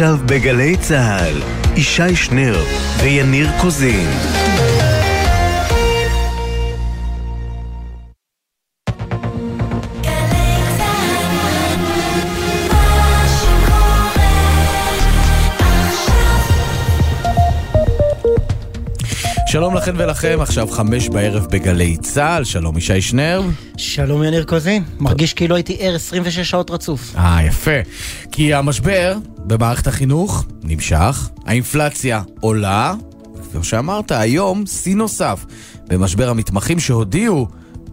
עכשיו בגלי צה"ל, ישי שנר ויניר קוזין. שלום לכן ולכם, עכשיו חמש בערב בגלי צה"ל, שלום ישי שנר. שלום יניר קוזין, מרגיש כאילו הייתי ער 26 שעות רצוף. אה, יפה. כי המשבר במערכת החינוך נמשך, האינפלציה עולה, וכמו שאמרת, היום שיא נוסף במשבר המתמחים שהודיעו,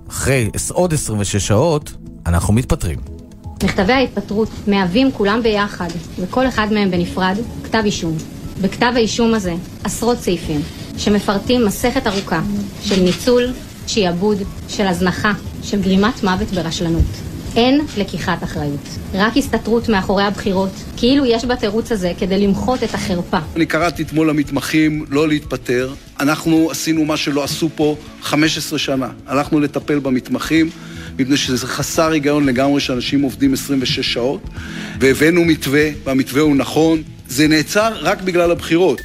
אחרי עוד 26 שעות, אנחנו מתפטרים. מכתבי ההתפטרות מהווים כולם ביחד, וכל אחד מהם בנפרד, כתב אישום. בכתב האישום הזה עשרות סעיפים, שמפרטים מסכת ארוכה של ניצול, שיעבוד, של הזנחה, של גרימת מוות ברשלנות. אין לקיחת אחריות, רק הסתתרות מאחורי הבחירות, כאילו יש בתירוץ הזה כדי למחות את החרפה. אני קראתי אתמול למתמחים לא להתפטר. אנחנו עשינו מה שלא עשו פה 15 שנה. הלכנו לטפל במתמחים, מפני שזה חסר היגיון לגמרי שאנשים עובדים 26 שעות, והבאנו מתווה, והמתווה הוא נכון. זה נעצר רק בגלל הבחירות.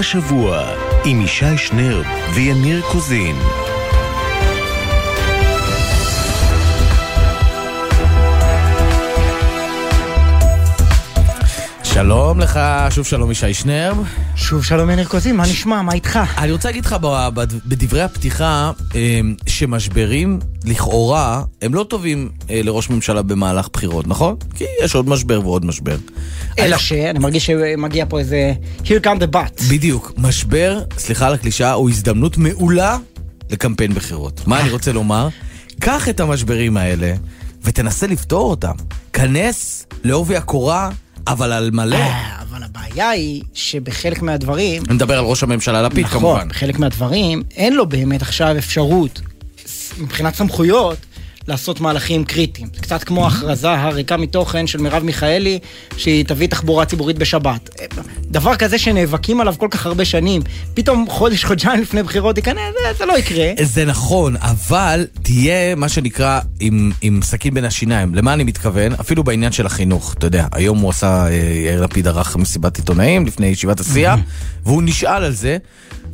השבוע עם ישי שנר ויניר קוזין. שלום לך, שוב שלום ישי שנר. שוב שלום יניר קוזין, מה נשמע? מה איתך? אני רוצה להגיד לך בדברי הפתיחה אמ, שמשברים, לכאורה, הם לא טובים אה, לראש ממשלה במהלך בחירות, נכון? כי יש עוד משבר ועוד משבר. אלא אני- שאני מרגיש שמגיע פה איזה here come the butt. בדיוק, משבר, סליחה על הקלישאה, הוא הזדמנות מעולה לקמפיין בחירות. מה אני רוצה לומר? קח את המשברים האלה ותנסה לפתור אותם. כנס לעובי הקורה, אבל על מלא. אה, אבל הבעיה היא שבחלק מהדברים, אני מדבר על ראש הממשלה לפיד נכון, כמובן. בחלק מהדברים אין לו באמת עכשיו אפשרות, מבחינת סמכויות, לעשות מהלכים קריטיים. זה קצת כמו ההכרזה הריקה מתוכן של מרב מיכאלי, שהיא תביא תחבורה ציבורית בשבת. דבר כזה שנאבקים עליו כל כך הרבה שנים, פתאום חודש, חודשיים לפני בחירות ייכנס, זה, זה לא יקרה. זה נכון, אבל תהיה מה שנקרא עם, עם סכין בין השיניים. למה אני מתכוון? אפילו בעניין של החינוך. אתה יודע, היום הוא עשה, אה, יאיר לפיד ערך מסיבת עיתונאים לפני ישיבת הסיעה, והוא נשאל על זה,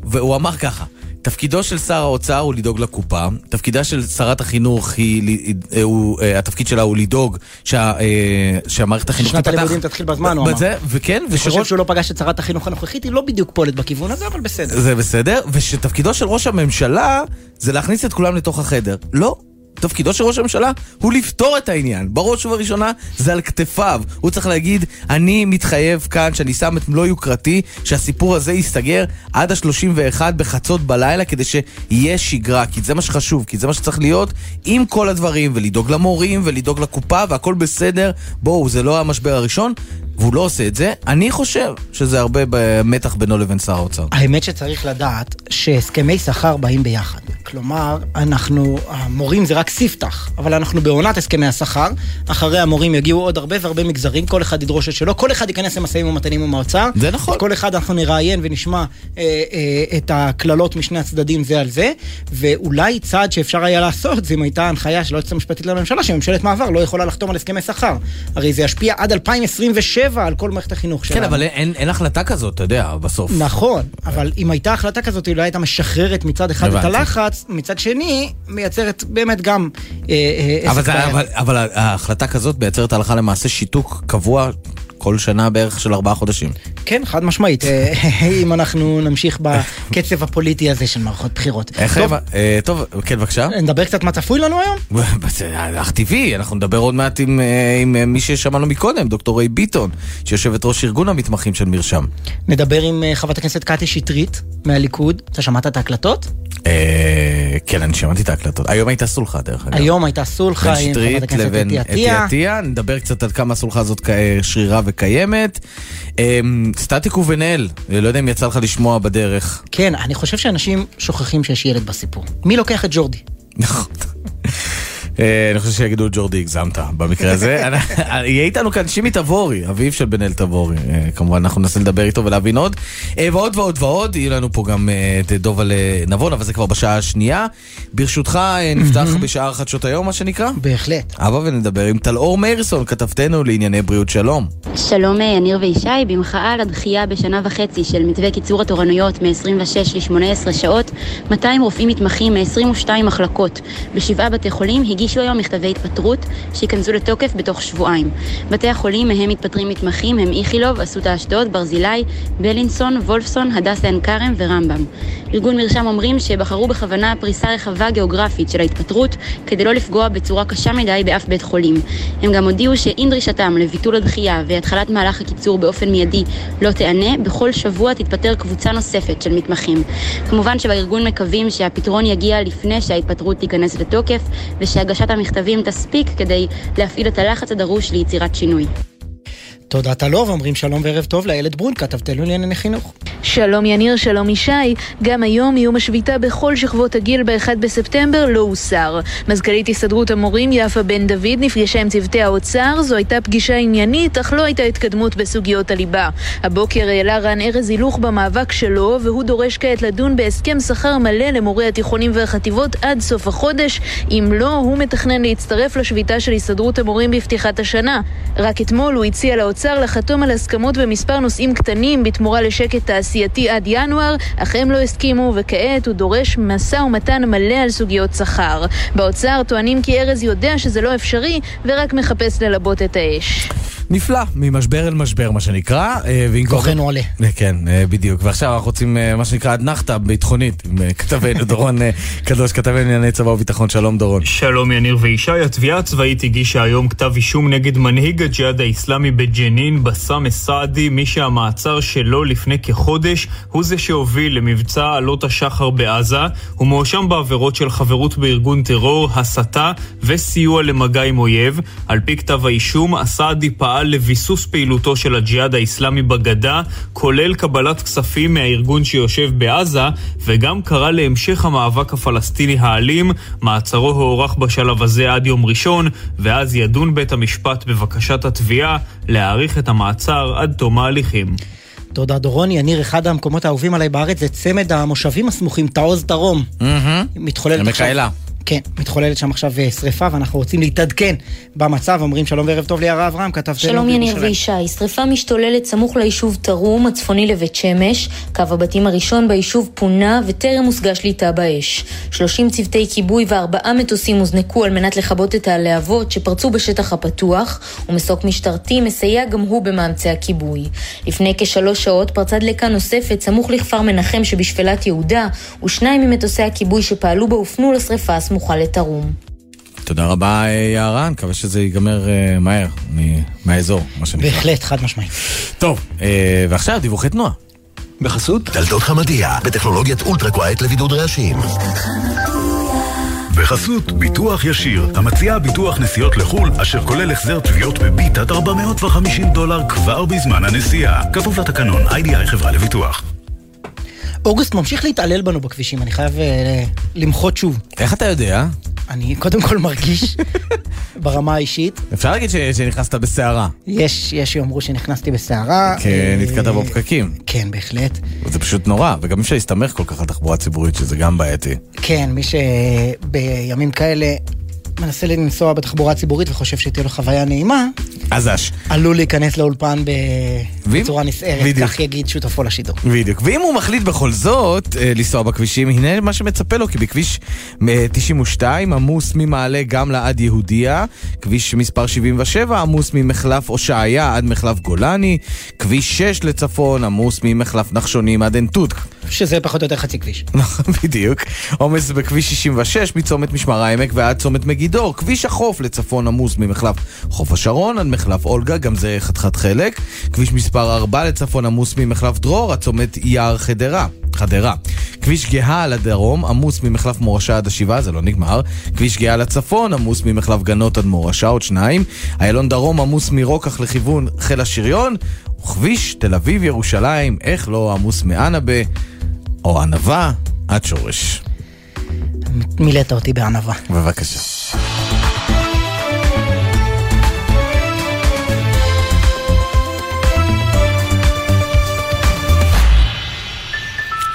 והוא אמר ככה. תפקידו של שר האוצר הוא לדאוג לקופה, תפקידה של שרת החינוך היא, אה, הוא, אה, התפקיד שלה הוא לדאוג שה, אה, שהמערכת החינוך ששנת הלימודים תתחיל בזמן, הוא אמר. וכן, אני חושב ושראש... שהוא לא פגש את שרת החינוך הנוכחית, היא לא בדיוק פועלת בכיוון הזה, אבל בסדר. זה בסדר, ושתפקידו של ראש הממשלה זה להכניס את כולם לתוך החדר. לא. תפקידו של ראש הממשלה הוא לפתור את העניין. בראש ובראשונה זה על כתפיו. הוא צריך להגיד, אני מתחייב כאן שאני שם את מלוא יוקרתי, שהסיפור הזה ייסגר עד ה-31 בחצות בלילה, כדי שיהיה שגרה, כי זה מה שחשוב, כי זה מה שצריך להיות עם כל הדברים, ולדאוג למורים, ולדאוג לקופה, והכל בסדר. בואו, זה לא המשבר הראשון, והוא לא עושה את זה. אני חושב שזה הרבה במתח בינו לבין שר האוצר. האמת שצריך לדעת שהסכמי שכר באים ביחד. כלומר, אנחנו, המורים זה רק ספתח, אבל אנחנו בעונת הסכמי השכר, אחרי המורים יגיעו עוד הרבה והרבה מגזרים, כל אחד ידרוש את שלו, כל אחד ייכנס למשאים ומתנים עם האוצר. זה נכון. כל אחד אנחנו נראיין ונשמע אה, אה, את הקללות משני הצדדים זה על זה, ואולי צעד שאפשר היה לעשות זה אם הייתה הנחיה של היועצת המשפטית לממשלה, שממשלת מעבר לא יכולה לחתום על הסכמי שכר. הרי זה ישפיע עד 2027 על כל מערכת החינוך שלנו. כן, אבל אין, אין, החלטה כזאת, אתה יודע, בסוף. נכון, אבל אם הייתה החלטה כזאת, היא לא הייתה משחררת מצד אחד את. הלחץ, מצד שני, מייצרת באמת גם אה, אה, אבל, זה. אבל, אבל ההחלטה כזאת מייצרת הלכה למעשה שיתוק קבוע כל שנה בערך של ארבעה חודשים. כן, חד משמעית, אה, אם אנחנו נמשיך בקצב הפוליטי הזה של מערכות בחירות. איך... טוב, אה, טוב, כן, בבקשה. נדבר קצת מה צפוי לנו היום? אך טבעי, אנחנו נדבר עוד מעט עם, אה, מי ששמענו מקודם, דוקטור ריי ביטון, שיושבת ראש ארגון המתמחים של מרשם. נדבר עם חברת הכנסת קטי שטרית מהליכוד. אתה שמעת את ההקלטות? אה, כן, אני שמעתי את ההקלטות. היום הייתה סולחה, דרך אגב. היום הייתה סולחה עם חברת הכנסת לבין אתי עטייה. נדבר קצת על כמה הסולחה הזאת כ- שרירה וקיימת. אמ, סטטיק ובן-אל, לא יודע אם יצא לך לשמוע בדרך. כן, אני חושב שאנשים שוכחים שיש ילד בסיפור. מי לוקח את ג'ורדי? נכון. אה, אני חושב שיגידו ג'ורדי הגזמת במקרה הזה. יהיה איתנו כאן שימי תבורי, אביו של בן אל תבורי. אה, כמובן אנחנו ננסה לדבר איתו ולהבין עוד. אה, ועוד ועוד ועוד, יהיו לנו פה גם את דובל נבון, אבל זה כבר בשעה השנייה. ברשותך נפתח בשעה אחת שעות היום, מה שנקרא? בהחלט. אבא ונדבר עם טלאור מאירסון, כתבתנו לענייני בריאות שלום. שלום יניר וישי, במחאה על הדחייה בשנה וחצי של מתווה קיצור התורנויות מ-26 ל-18 שעות, 200 רופאים מתמחים מ-22 מחלקות בשבעה בתי חולים הגישו היום מכתבי התפטרות שייכנסו לתוקף בתוך שבועיים. בתי החולים מהם מתפטרים מתמחים הם איכילוב, אסותא אשדוד, ברזילי, בלינסון, וולפסון, הדסה עין כרם ורמב"ם. ארגון מרשם אומרים שבחרו בכוונה פריסה רחבה גיאוגרפית של ההתפטרות כדי לא לפגוע בצורה קשה מדי באף בית חולים. הם גם הודיעו שעם דרישתם לביטול הדחייה והתחלת מהלך הקיצור באופן מיידי לא תיענה, בכל שבוע תתפטר קבוצה נוספת של מתמחים. כמובן שבארגון מקווים שהפתרון יגיע לפני שההתפטרות תיכנס לתוקף ושהגשת המכתבים תספיק כדי להפעיל את הלחץ הדרוש ליצירת שינוי. תודה טלוב, אומרים שלום וערב טוב לאיילת ברון, כתבתנו לענייני חינוך. שלום יניר, שלום ישי. גם היום איום השביתה בכל שכבות הגיל ב-1 בספטמבר לא הוסר. מזכ"לית הסתדרות המורים יפה בן דוד נפגשה עם צוותי האוצר, זו הייתה פגישה עניינית, אך לא הייתה התקדמות בסוגיות הליבה. הבוקר העלה רן ארז הילוך במאבק שלו, והוא דורש כעת לדון בהסכם שכר מלא למורי התיכונים והחטיבות עד סוף החודש. אם לא, הוא מתכנן להצטרף לשביתה של הסתדרות המורים בפתיחת השנה. רק אתמול הוא הציע לאוצר לחתום על הסכמות במספר נושאים קטנים בתמורה לשקט תעשייתי עד ינואר, אך הם לא הסכימו וכעת הוא דורש משא ומתן מלא על סוגיות שכר. באוצר טוענים כי ארז יודע שזה לא אפשרי ורק מחפש ללבות את האש. נפלא, ממשבר אל משבר מה שנקרא. אה, כוחנו עולה. אה, כן, אה, בדיוק. ועכשיו אנחנו רוצים מה שנקרא אדנחתא ביטחונית, עם כתבנו דורון קדוש, כתבנו לענייני צבא וביטחון. שלום דורון. שלום יניר וישי, התביעה הצבאית הגישה היום כתב אישום נגד מנהיג הג'יהאד האיסלאמי בג'נין, בסאם א-סעדי, מי שהמעצר שלו לפני כחודש הוא זה שהוביל למבצע עלות השחר בעזה. הוא מואשם בעבירות של חברות בארגון טרור, הסתה וסיוע למגע עם אויב. על פי כתב האישום, א-סעדי פעל לביסוס פעילותו של הג'יהאד האיסלאמי בגדה, כולל קבלת כספים מהארגון שיושב בעזה, וגם קרא להמשך המאבק הפלסטיני האלים. מעצרו הוארך בשלב הזה עד יום ראשון, ואז ידון בית המשפט בבקשת התביעה להאריך את המעצר עד תום ההליכים. תודה דורון. יניר, אחד המקומות האהובים עליי בארץ זה צמד המושבים הסמוכים, תעוז דרום. מתחוללת עכשיו. כן, מתחוללת שם עכשיו אה, שריפה ואנחנו רוצים להתעדכן במצב. אומרים שלום וערב טוב ליערה אברהם, כתב שלום יניר וישי, שריפה משתוללת סמוך ליישוב תרום, הצפוני לבית שמש. קו הבתים הראשון ביישוב פונה וטרם הושגה שליטה באש. 30 צוותי כיבוי וארבעה מטוסים הוזנקו על מנת לכבות את הלהבות שפרצו בשטח הפתוח, ומסוק משטרתי מסייע גם הוא במאמצי הכיבוי. לפני כשלוש שעות פרצה דלקה נוספת סמוך לכפר מנחם שבשפלת יהודה, ושניים ממטוסי הכיבוי שפעלו בו הופנו לשריפה סמוכה לתרום. תודה רבה, יערה, מקווה שזה ייגמר uh, מהר, מהאזור, מה שנקרא. בהחלט, חד משמעית. טוב, uh, ועכשיו דיווחי תנועה. בחסות דלתות חמדיה, בטכנולוגיית אולטרה קווייט לבידוד רעשים. בחסות ביטוח ישיר, המציע ביטוח נסיעות לחו"ל, אשר כולל החזר תביעות בביט עד 450 דולר כבר בזמן הנסיעה. כפוף לתקנון, איי-די-איי חברה לביטוח. אוגוסט ממשיך להתעלל בנו בכבישים, אני חייב uh, למחות שוב. איך אתה יודע? אני קודם כל מרגיש ברמה האישית. אפשר להגיד ש... שנכנסת בסערה. יש, יש שיאמרו שנכנסתי בסערה. כן, נתקעת בפקקים. כן, בהחלט. זה פשוט נורא, וגם אי אפשר להסתמך כל כך על תחבורה ציבורית, שזה גם בעייתי. כן, מי שבימים כאלה מנסה לנסוע בתחבורה ציבורית וחושב שתהיה לו חוויה נעימה, עזש. עלול להיכנס לאולפן בצורה נסערת, כך יגיד שותפו לשידור. בדיוק. ואם הוא מחליט בכל זאת אה, לנסוע בכבישים, הנה מה שמצפה לו, כי בכביש 92 אה, עמוס ממעלה גם לעד יהודיה, כביש מספר 77 עמוס ממחלף הושעיה עד מחלף גולני, כביש 6 לצפון עמוס ממחלף נחשונים עד עין תות. שזה פחות או יותר חצי כביש. בדיוק. עומס בכביש 66 מצומת משמר העמק ועד צומת מגידור. כביש החוף לצפון עמוס ממחלף חוף השרון עד מחלף אולגה, גם זה חתיכת חלק. כביש מספר 4 לצפון עמוס ממחלף דרור עד צומת יער חדרה. חדרה. כביש גאה לדרום עמוס ממחלף מורשה עד השבעה, זה לא נגמר. כביש גאה לצפון עמוס ממחלף גנות עד מורשה, עוד שניים. איילון דרום עמוס מרוקח לכיוון חיל השריון. וכביש תל אביב ירושלים, איך לא עמוס מאנבה. או ענווה עד שורש. מילאת אותי בענווה. בבקשה.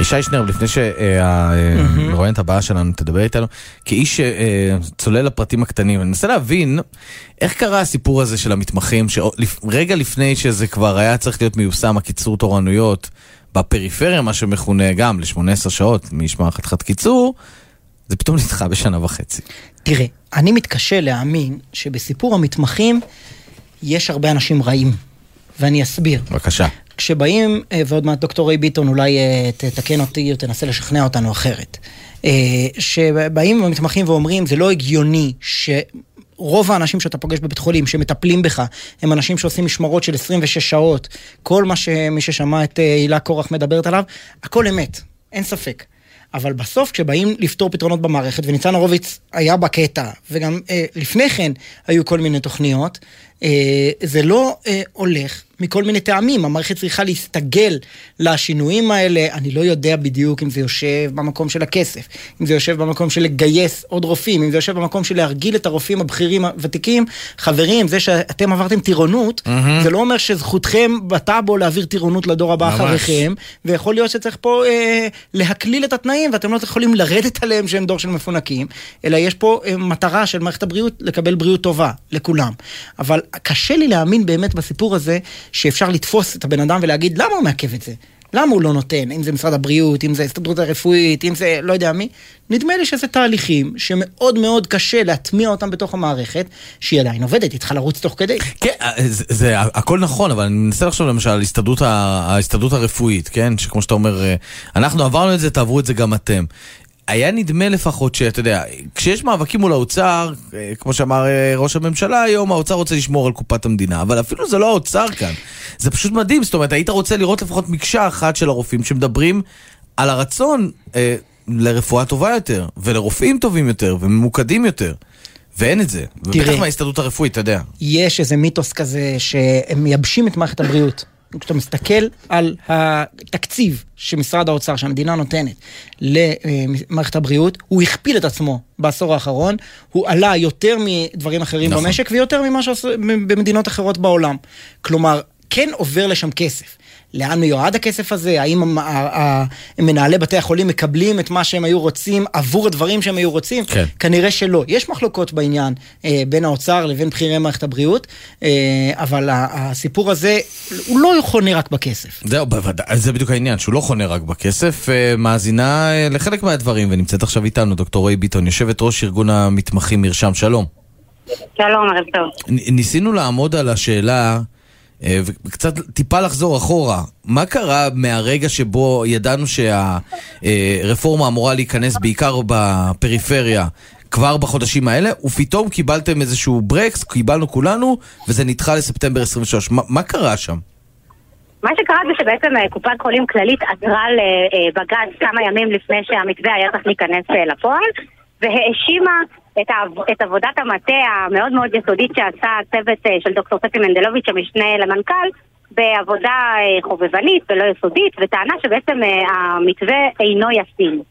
ישי שנרב, לפני שהרואיינת אה, הבאה שלנו תדבר איתנו, כאיש אה, אה, שצולל לפרטים הקטנים, אני מנסה להבין איך קרה הסיפור הזה של המתמחים, שרגע לפני שזה כבר היה צריך להיות מיושם, הקיצור תורנויות בפריפריה, מה שמכונה גם ל-18 שעות, מי משמר חתיכת קיצור, זה פתאום נדחה בשנה וחצי. תראה, אני מתקשה להאמין שבסיפור המתמחים יש הרבה אנשים רעים, ואני אסביר. בבקשה. כשבאים, אה, ועוד מעט דוקטור ריי ביטון אולי אה, תתקן אותי או תנסה לשכנע אותנו אחרת, אה, שבאים המתמחים ואומרים זה לא הגיוני ש... רוב האנשים שאתה פוגש בבית חולים, שמטפלים בך, הם אנשים שעושים משמרות של 26 שעות. כל מה שמי ששמע את הילה קורח מדברת עליו, הכל אמת, אין ספק. אבל בסוף כשבאים לפתור פתרונות במערכת, וניצן הורוביץ היה בקטע, וגם אה, לפני כן היו כל מיני תוכניות, אה, זה לא אה, הולך מכל מיני טעמים. המערכת צריכה להסתגל לשינויים האלה. אני לא יודע בדיוק אם זה יושב במקום של הכסף, אם זה יושב במקום של לגייס עוד רופאים, אם זה יושב במקום של להרגיל את הרופאים הבכירים הוותיקים. חברים, זה שאתם עברתם טירונות, mm-hmm. זה לא אומר שזכותכם בטאבו להעביר טירונות לדור הבא אחריכם, ויכול להיות שצריך פה אה, להקליל את התנאים, ואתם לא יכולים לרדת עליהם שהם דור של מפונקים, אלא יש פה אה, מטרה של מערכת הבריאות לקבל בריאות טובה לכולם. אבל קשה לי להאמין באמת בסיפור הזה שאפשר לתפוס את הבן אדם ולהגיד למה הוא מעכב את זה. למה הוא לא נותן? אם זה משרד הבריאות, אם זה ההסתדרות הרפואית, אם זה לא יודע מי. נדמה לי שזה תהליכים שמאוד מאוד קשה להטמיע אותם בתוך המערכת, שהיא עדיין עובדת, היא צריכה לרוץ תוך כדי. כן, אה, זה, זה הכל נכון, אבל אני מנסה לחשוב למשל על ההסתדרות הרפואית, כן? שכמו שאתה אומר, אה, אנחנו עברנו את זה, תעברו את זה גם אתם. היה נדמה לפחות שאתה יודע, כשיש מאבקים מול האוצר, אה, כמו שאמר אה, ראש הממשלה היום, האוצר רוצה לשמור על קופת המדינה, אבל אפילו זה לא האוצר כאן. זה פשוט מדהים, זאת אומרת, היית רוצה לראות לפחות מקשה אחת של הרופאים שמדברים על הרצון אה, לרפואה טובה יותר, ולרופאים טובים יותר, וממוקדים יותר. ואין את זה. ובטח מההסתדרות הרפואית, אתה יודע. יש איזה מיתוס כזה שהם מייבשים את מערכת הבריאות. כשאתה מסתכל על התקציב שמשרד האוצר, שהמדינה נותנת למערכת הבריאות, הוא הכפיל את עצמו בעשור האחרון, הוא עלה יותר מדברים אחרים נכון. במשק ויותר ממה שעשו במדינות אחרות בעולם. כלומר, כן עובר לשם כסף. לאן מיועד הכסף הזה? האם מנהלי בתי החולים מקבלים את מה שהם היו רוצים עבור הדברים שהם היו רוצים? כן. כנראה שלא. יש מחלוקות בעניין אה, בין האוצר לבין בכירי מערכת הבריאות, אה, אבל הסיפור הזה, הוא לא חונה רק בכסף. זהו, בוודאי, זה בדיוק העניין, שהוא לא חונה רק בכסף. אה, מאזינה אה, לחלק מהדברים, ונמצאת עכשיו איתנו דוקטור ריי ביטון, יושבת ראש ארגון המתמחים מרשם, שלום. שלום, ערב טוב. ניסינו לעמוד על השאלה... אה, וקצת טיפה לחזור אחורה, מה קרה מהרגע שבו ידענו שהרפורמה אמורה להיכנס בעיקר בפריפריה כבר בחודשים האלה, ופתאום קיבלתם איזשהו ברקס, קיבלנו כולנו, וזה נדחה לספטמבר 23. ما, מה קרה שם? מה שקרה זה שבעצם אה, קופת חולים כללית עזרה לבג"ץ כמה ימים לפני שהמתווה היה צריך להיכנס אה, לפועל, והאשימה את, העב, את עבודת המטה המאוד מאוד יסודית שעשה הצוות אה, של דוקטור ספי מנדלוביץ', המשנה למנכ"ל, בעבודה אה, חובבנית ולא יסודית, וטענה שבעצם אה, המתווה אינו ישים.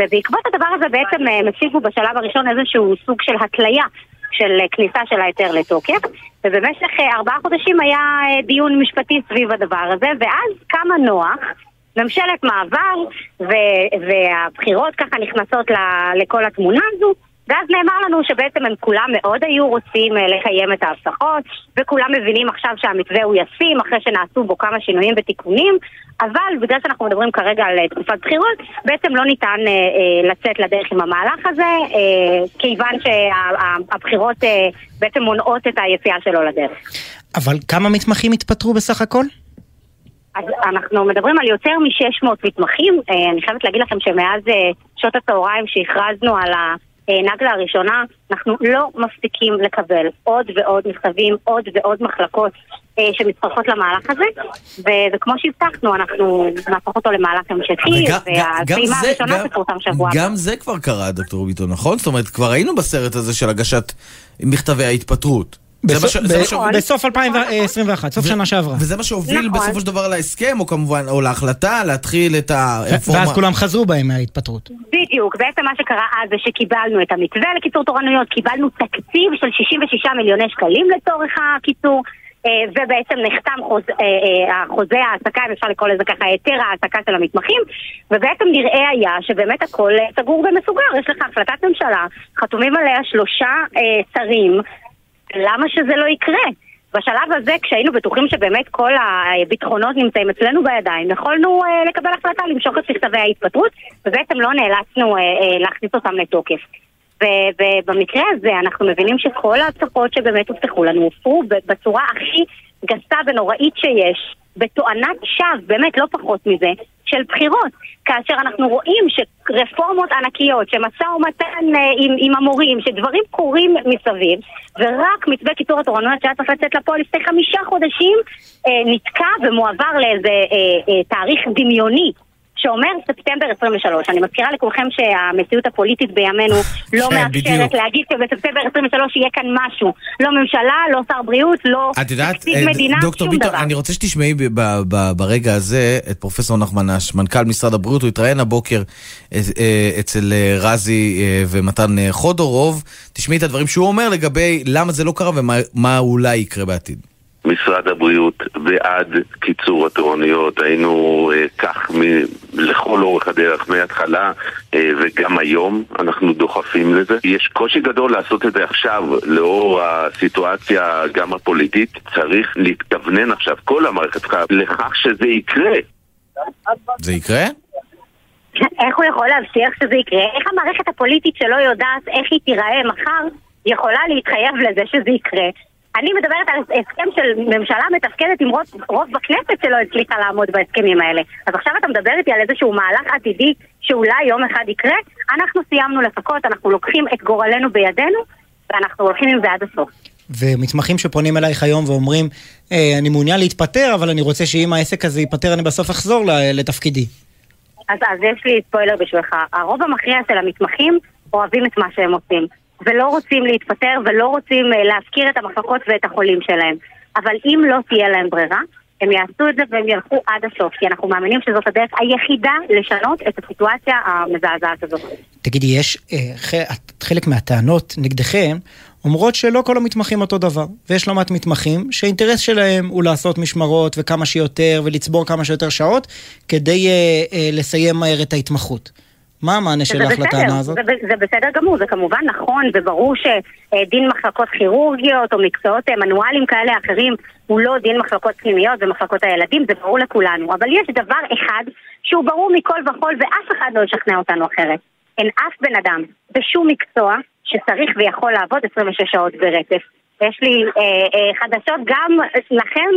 ובעקבות הדבר הזה בעצם הם הציגו בשלב הראשון איזשהו סוג של התליה של כניסה של ההיתר לתוקף, ובמשך ארבעה חודשים היה דיון משפטי סביב הדבר הזה, ואז כמה נוח, ממשלת מעבר, והבחירות ככה נכנסות לכל התמונה הזו, ואז נאמר לנו שבעצם הם כולם מאוד היו רוצים אה, לקיים את ההבטחות, וכולם מבינים עכשיו שהמתווה הוא ישים, אחרי שנעשו בו כמה שינויים ותיקונים, אבל בגלל שאנחנו מדברים כרגע על אה, תקופת בחירות, בעצם לא ניתן אה, אה, לצאת לדרך עם המהלך הזה, אה, כיוון שהבחירות אה, בעצם מונעות את היציאה שלו לדרך. אבל כמה מתמחים התפטרו בסך הכל? אז אנחנו מדברים על יותר מ-600 מתמחים. אני חייבת להגיד לכם שמאז שעות הצהריים שהכרזנו על ה... נגלה הראשונה, אנחנו לא מפסיקים לקבל עוד ועוד מכתבים, עוד ועוד מחלקות אה, שמצטרפות למהלך הזה, וכמו שהבטחנו, אנחנו נהפוך אותו למהלך המשכי, והפעימה הראשונה תפורסם שבוע הבא. גם זה כבר קרה, דוקטור ביטון, נכון? זאת אומרת, כבר היינו בסרט הזה של הגשת מכתבי ההתפטרות. בסוף 2021, סוף שנה שעברה. וזה מה שהוביל נכון. בסופו של דבר להסכם, או כמובן, או להחלטה להתחיל את הרפורמה. ואז כולם חזרו בהם מההתפטרות. בדיוק, בעצם מה שקרה אז זה שקיבלנו את המתווה לקיצור תורנויות, קיבלנו תקציב של 66 מיליוני שקלים לצורך הקיצור. אה, ובעצם נחתם חוז, אה, אה, החוזה ההעסקה, אם אפשר לקרוא לזה ככה, היתר ההעסקה של המתמחים, ובעצם נראה היה שבאמת הכל סגור ומסוגר. יש לך החלטת ממשלה, חתומים עליה שלושה שרים, למה שזה לא יקרה? בשלב הזה, כשהיינו בטוחים שבאמת כל הביטחונות נמצאים אצלנו בידיים, יכולנו אה, לקבל החלטה למשוך את מכתבי ההתפטרות, ובעצם לא נאלצנו אה, אה, להכניס אותם לתוקף. ובמקרה הזה אנחנו מבינים שכל ההצפות שבאמת הובטחו לנו הופרו בצורה הכי גסה ונוראית שיש, בתואנת שווא, באמת לא פחות מזה, של בחירות. כאשר אנחנו רואים שרפורמות ענקיות, שמשא ומתן אה, עם, עם המורים, שדברים קורים מסביב, ורק מתווה קיצור התורנויות שהיה צריך לצאת לפועל לפני חמישה חודשים, אה, נתקע ומועבר לאיזה אה, אה, תאריך דמיוני שאומר ספטמבר 23. אני מזכירה לכולכם שהמציאות הפוליטית בימינו לא כן, מאפשרת. להגיד שבספטמבר 23 יהיה כאן משהו. לא ממשלה, לא שר בריאות, לא תקציב אה, מדינה, דוקטור שום ביטון, דבר. אני רוצה שתשמעי ברגע הזה את פרופסור נחמן אש, מנכ"ל משרד הבריאות, הוא התראיין הבוקר אה, אה, אצל רזי ומתן חודורוב. תשמעי את הדברים שהוא אומר לגבי למה זה לא קרה ומה מה אולי יקרה בעתיד. משרד הבריאות בעד קיצור התורנויות, היינו אה, כך מ- לכל אורך הדרך מההתחלה אה, וגם היום אנחנו דוחפים לזה. יש קושי גדול לעשות את זה עכשיו לאור הסיטואציה גם הפוליטית. צריך להתכוונן עכשיו, כל המערכת צריכה לכך שזה יקרה. זה יקרה? איך הוא יכול להבטיח שזה יקרה? איך המערכת הפוליטית שלא יודעת איך היא תיראה מחר יכולה להתחייב לזה שזה יקרה? אני מדברת על הסכם של ממשלה מתפקדת עם רוב, רוב בכנסת שלא הצליחה לעמוד בהסכמים האלה. אז עכשיו אתה מדבר איתי על איזשהו מהלך עתידי שאולי יום אחד יקרה? אנחנו סיימנו לחכות, אנחנו לוקחים את גורלנו בידינו ואנחנו הולכים עם זה עד הסוף. ומתמחים שפונים אלייך היום ואומרים, אה, אני מעוניין להתפטר, אבל אני רוצה שאם העסק הזה ייפטר, אני בסוף אחזור לתפקידי. אז, אז יש לי ספוילר בשבילך. הרוב המכריע של המתמחים אוהבים את מה שהם עושים. ולא רוצים להתפטר ולא רוצים אה, להפקיר את המחלקות ואת החולים שלהם. אבל אם לא תהיה להם ברירה, הם יעשו את זה והם ילכו עד הסוף. כי אנחנו מאמינים שזאת הדרך היחידה לשנות את הסיטואציה המזעזעת הזאת. תגידי, יש אה, חלק מהטענות נגדכם אומרות שלא כל המתמחים אותו דבר, ויש לא מעט מתמחים שהאינטרס שלהם הוא לעשות משמרות וכמה שיותר ולצבור כמה שיותר שעות כדי אה, אה, לסיים מהר את ההתמחות. מה המענה שלך לטענה הזאת? זה, זה בסדר גמור, זה כמובן נכון וברור שדין מחלקות כירורגיות או מקצועות אה, מנואלים כאלה אחרים הוא לא דין מחלקות פנימיות ומחלקות הילדים, זה ברור לכולנו. אבל יש דבר אחד שהוא ברור מכל וכול ואף אחד לא ישכנע אותנו אחרת. אין אף בן אדם בשום מקצוע שצריך ויכול לעבוד 26 שעות ברצף. יש לי אה, אה, חדשות גם לכם,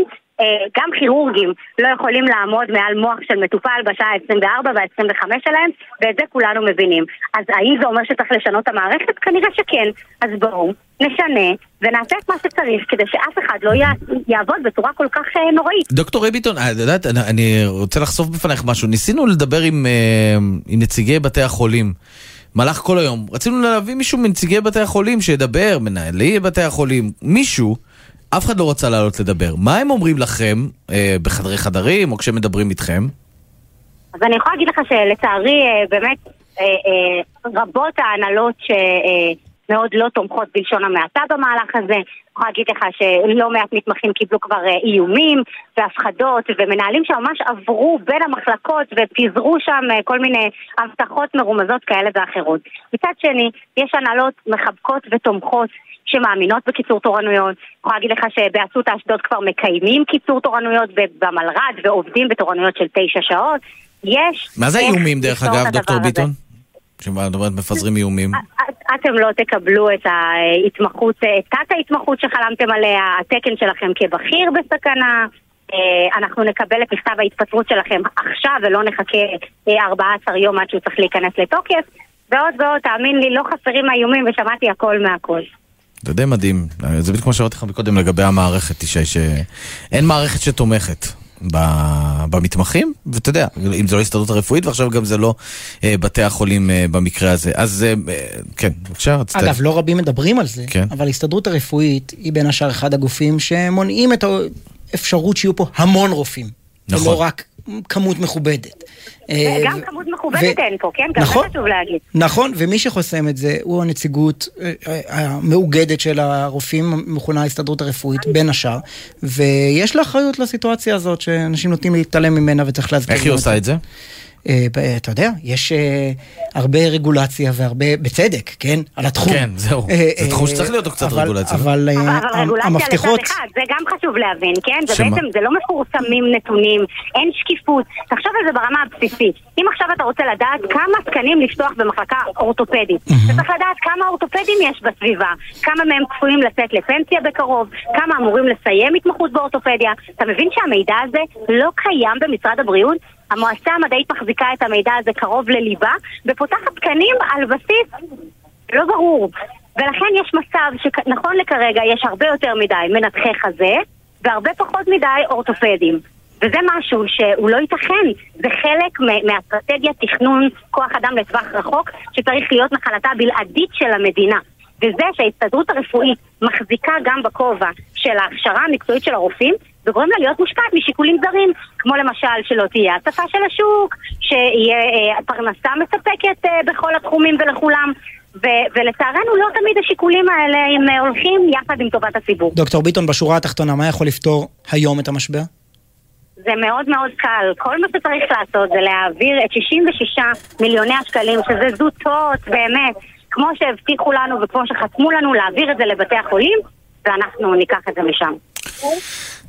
גם כירורגים לא יכולים לעמוד מעל מוח של מטופל בשעה ה-24 וה-25 שלהם, ואת זה כולנו מבינים. אז האם זה אומר שצריך לשנות את המערכת? כנראה שכן. אז בואו, נשנה ונעשה את מה שצריך כדי שאף אחד לא יע- יעבוד בצורה כל כך אה, נוראית. דוקטור רביטון, את יודעת, אני- רוצה לחשוף בפניך משהו. ניסינו לדבר עם, אה, עם נציגי בתי החולים. מהלך כל היום. רצינו להביא מישהו מנציגי בתי החולים שידבר, מנהלי בתי החולים, מישהו. אף אחד לא רצה לעלות לדבר. מה הם אומרים לכם אה, בחדרי חדרים, או כשהם מדברים איתכם? אז אני יכולה להגיד לך שלצערי אה, באמת אה, אה, רבות ההנהלות שמאוד לא תומכות בלשון המעטה במהלך הזה. יכולה להגיד לך שלא מעט מתמחים קיבלו כבר אה, איומים והפחדות ומנהלים שממש עברו בין המחלקות ופיזרו שם אה, כל מיני הבטחות מרומזות כאלה ואחרות. מצד שני, יש הנהלות מחבקות ותומכות שמאמינות בקיצור תורנויות. אני יכולה להגיד לך שבאסותא אשדוד כבר מקיימים קיצור תורנויות במלר"ד ועובדים בתורנויות של תשע שעות. יש... מה זה איומים, דרך אגב, דוקטור הדבר הזה. ביטון? כשאת אומרת מפזרים איומים. אתם לא תקבלו את ההתמחות, את תת ההתמחות שחלמתם עליה, התקן שלכם כבכיר בסכנה. אה, אנחנו נקבל את מכתב ההתפטרות שלכם עכשיו ולא נחכה אה, 14 יום עד שהוא צריך להיכנס לתוקף. ועוד ועוד, תאמין לי, לא חסרים האיומים ושמעתי הכל מהכל. זה די מדהים. זה בדיוק כמו שאמרתי לך מקודם לגבי המערכת, ישי, שאין מערכת שתומכת במתמחים, ואתה יודע, אם זה לא ההסתדרות הרפואית, ועכשיו גם זה לא אה, בתי החולים אה, במקרה הזה. אז אה, אה, כן, בבקשה, רצית... אגב, לא רבים מדברים על זה, כן. אבל ההסתדרות הרפואית היא בין השאר אחד הגופים שמונעים את האפשרות שיהיו פה המון רופאים. נכון. ולא רק כמות מכובדת. גם כמות מכוונת אין פה, כן? גם נכון. זה חשוב להגיד. נכון, ומי שחוסם את זה הוא הנציגות אה, אה, המאוגדת של הרופאים, מכונה ההסתדרות הרפואית, בין השאר, ויש לה אחריות לסיטואציה הזאת, שאנשים נוטים להתעלם ממנה וצריך להזכיר. איך היא עושה את זה? אה, ב- אתה יודע, יש אה, הרבה רגולציה והרבה, בצדק, כן? על התחום. כן, זהו. אה, זה תחום שצריך להיות קצת רגולציה. אבל אה, אבל המפתחות... לצד אחד, זה גם חשוב להבין, כן? זה? בעצם, זה לא מפורסמים נתונים, אין שקיפות. תחשוב על זה ברמה הבסיסית. אם עכשיו אתה רוצה לדעת כמה תקנים לפתוח במחלקה אורתופדית, אתה צריך לדעת כמה אורתופדים יש בסביבה, כמה מהם צפויים לצאת לפנסיה בקרוב, כמה אמורים לסיים התמחות באורתופדיה. אתה מבין שהמידע הזה לא קיים במשרד הבריאות? המועצה המדעית מחזיקה את המידע הזה קרוב לליבה, ופותחת תקנים על בסיס לא ברור. ולכן יש מצב שנכון לכרגע יש הרבה יותר מדי מנתחי חזה והרבה פחות מדי אורתופדים. וזה משהו שהוא לא ייתכן, זה חלק מאסטרטגיית תכנון כוח אדם לטווח רחוק שצריך להיות נחלתה הבלעדית של המדינה. וזה שההסתדרות הרפואית מחזיקה גם בכובע של ההכשרה המקצועית של הרופאים, זה גורם לה להיות מושפעת משיקולים זרים, כמו למשל שלא תהיה הצפה של השוק, שיהיה אה, פרנסה מספקת אה, בכל התחומים ולכולם, ו- ולצערנו לא תמיד השיקולים האלה הם אה, הולכים יחד עם טובת הציבור. דוקטור ביטון, בשורה התחתונה, מה יכול לפתור היום את המשבר? זה מאוד מאוד קל. כל מה שצריך לעשות זה להעביר את 66 מיליוני השקלים, שזה זוטות באמת, כמו שהבטיחו לנו וכמו שחתמו לנו, להעביר את זה לבתי החולים, ואנחנו ניקח את זה משם.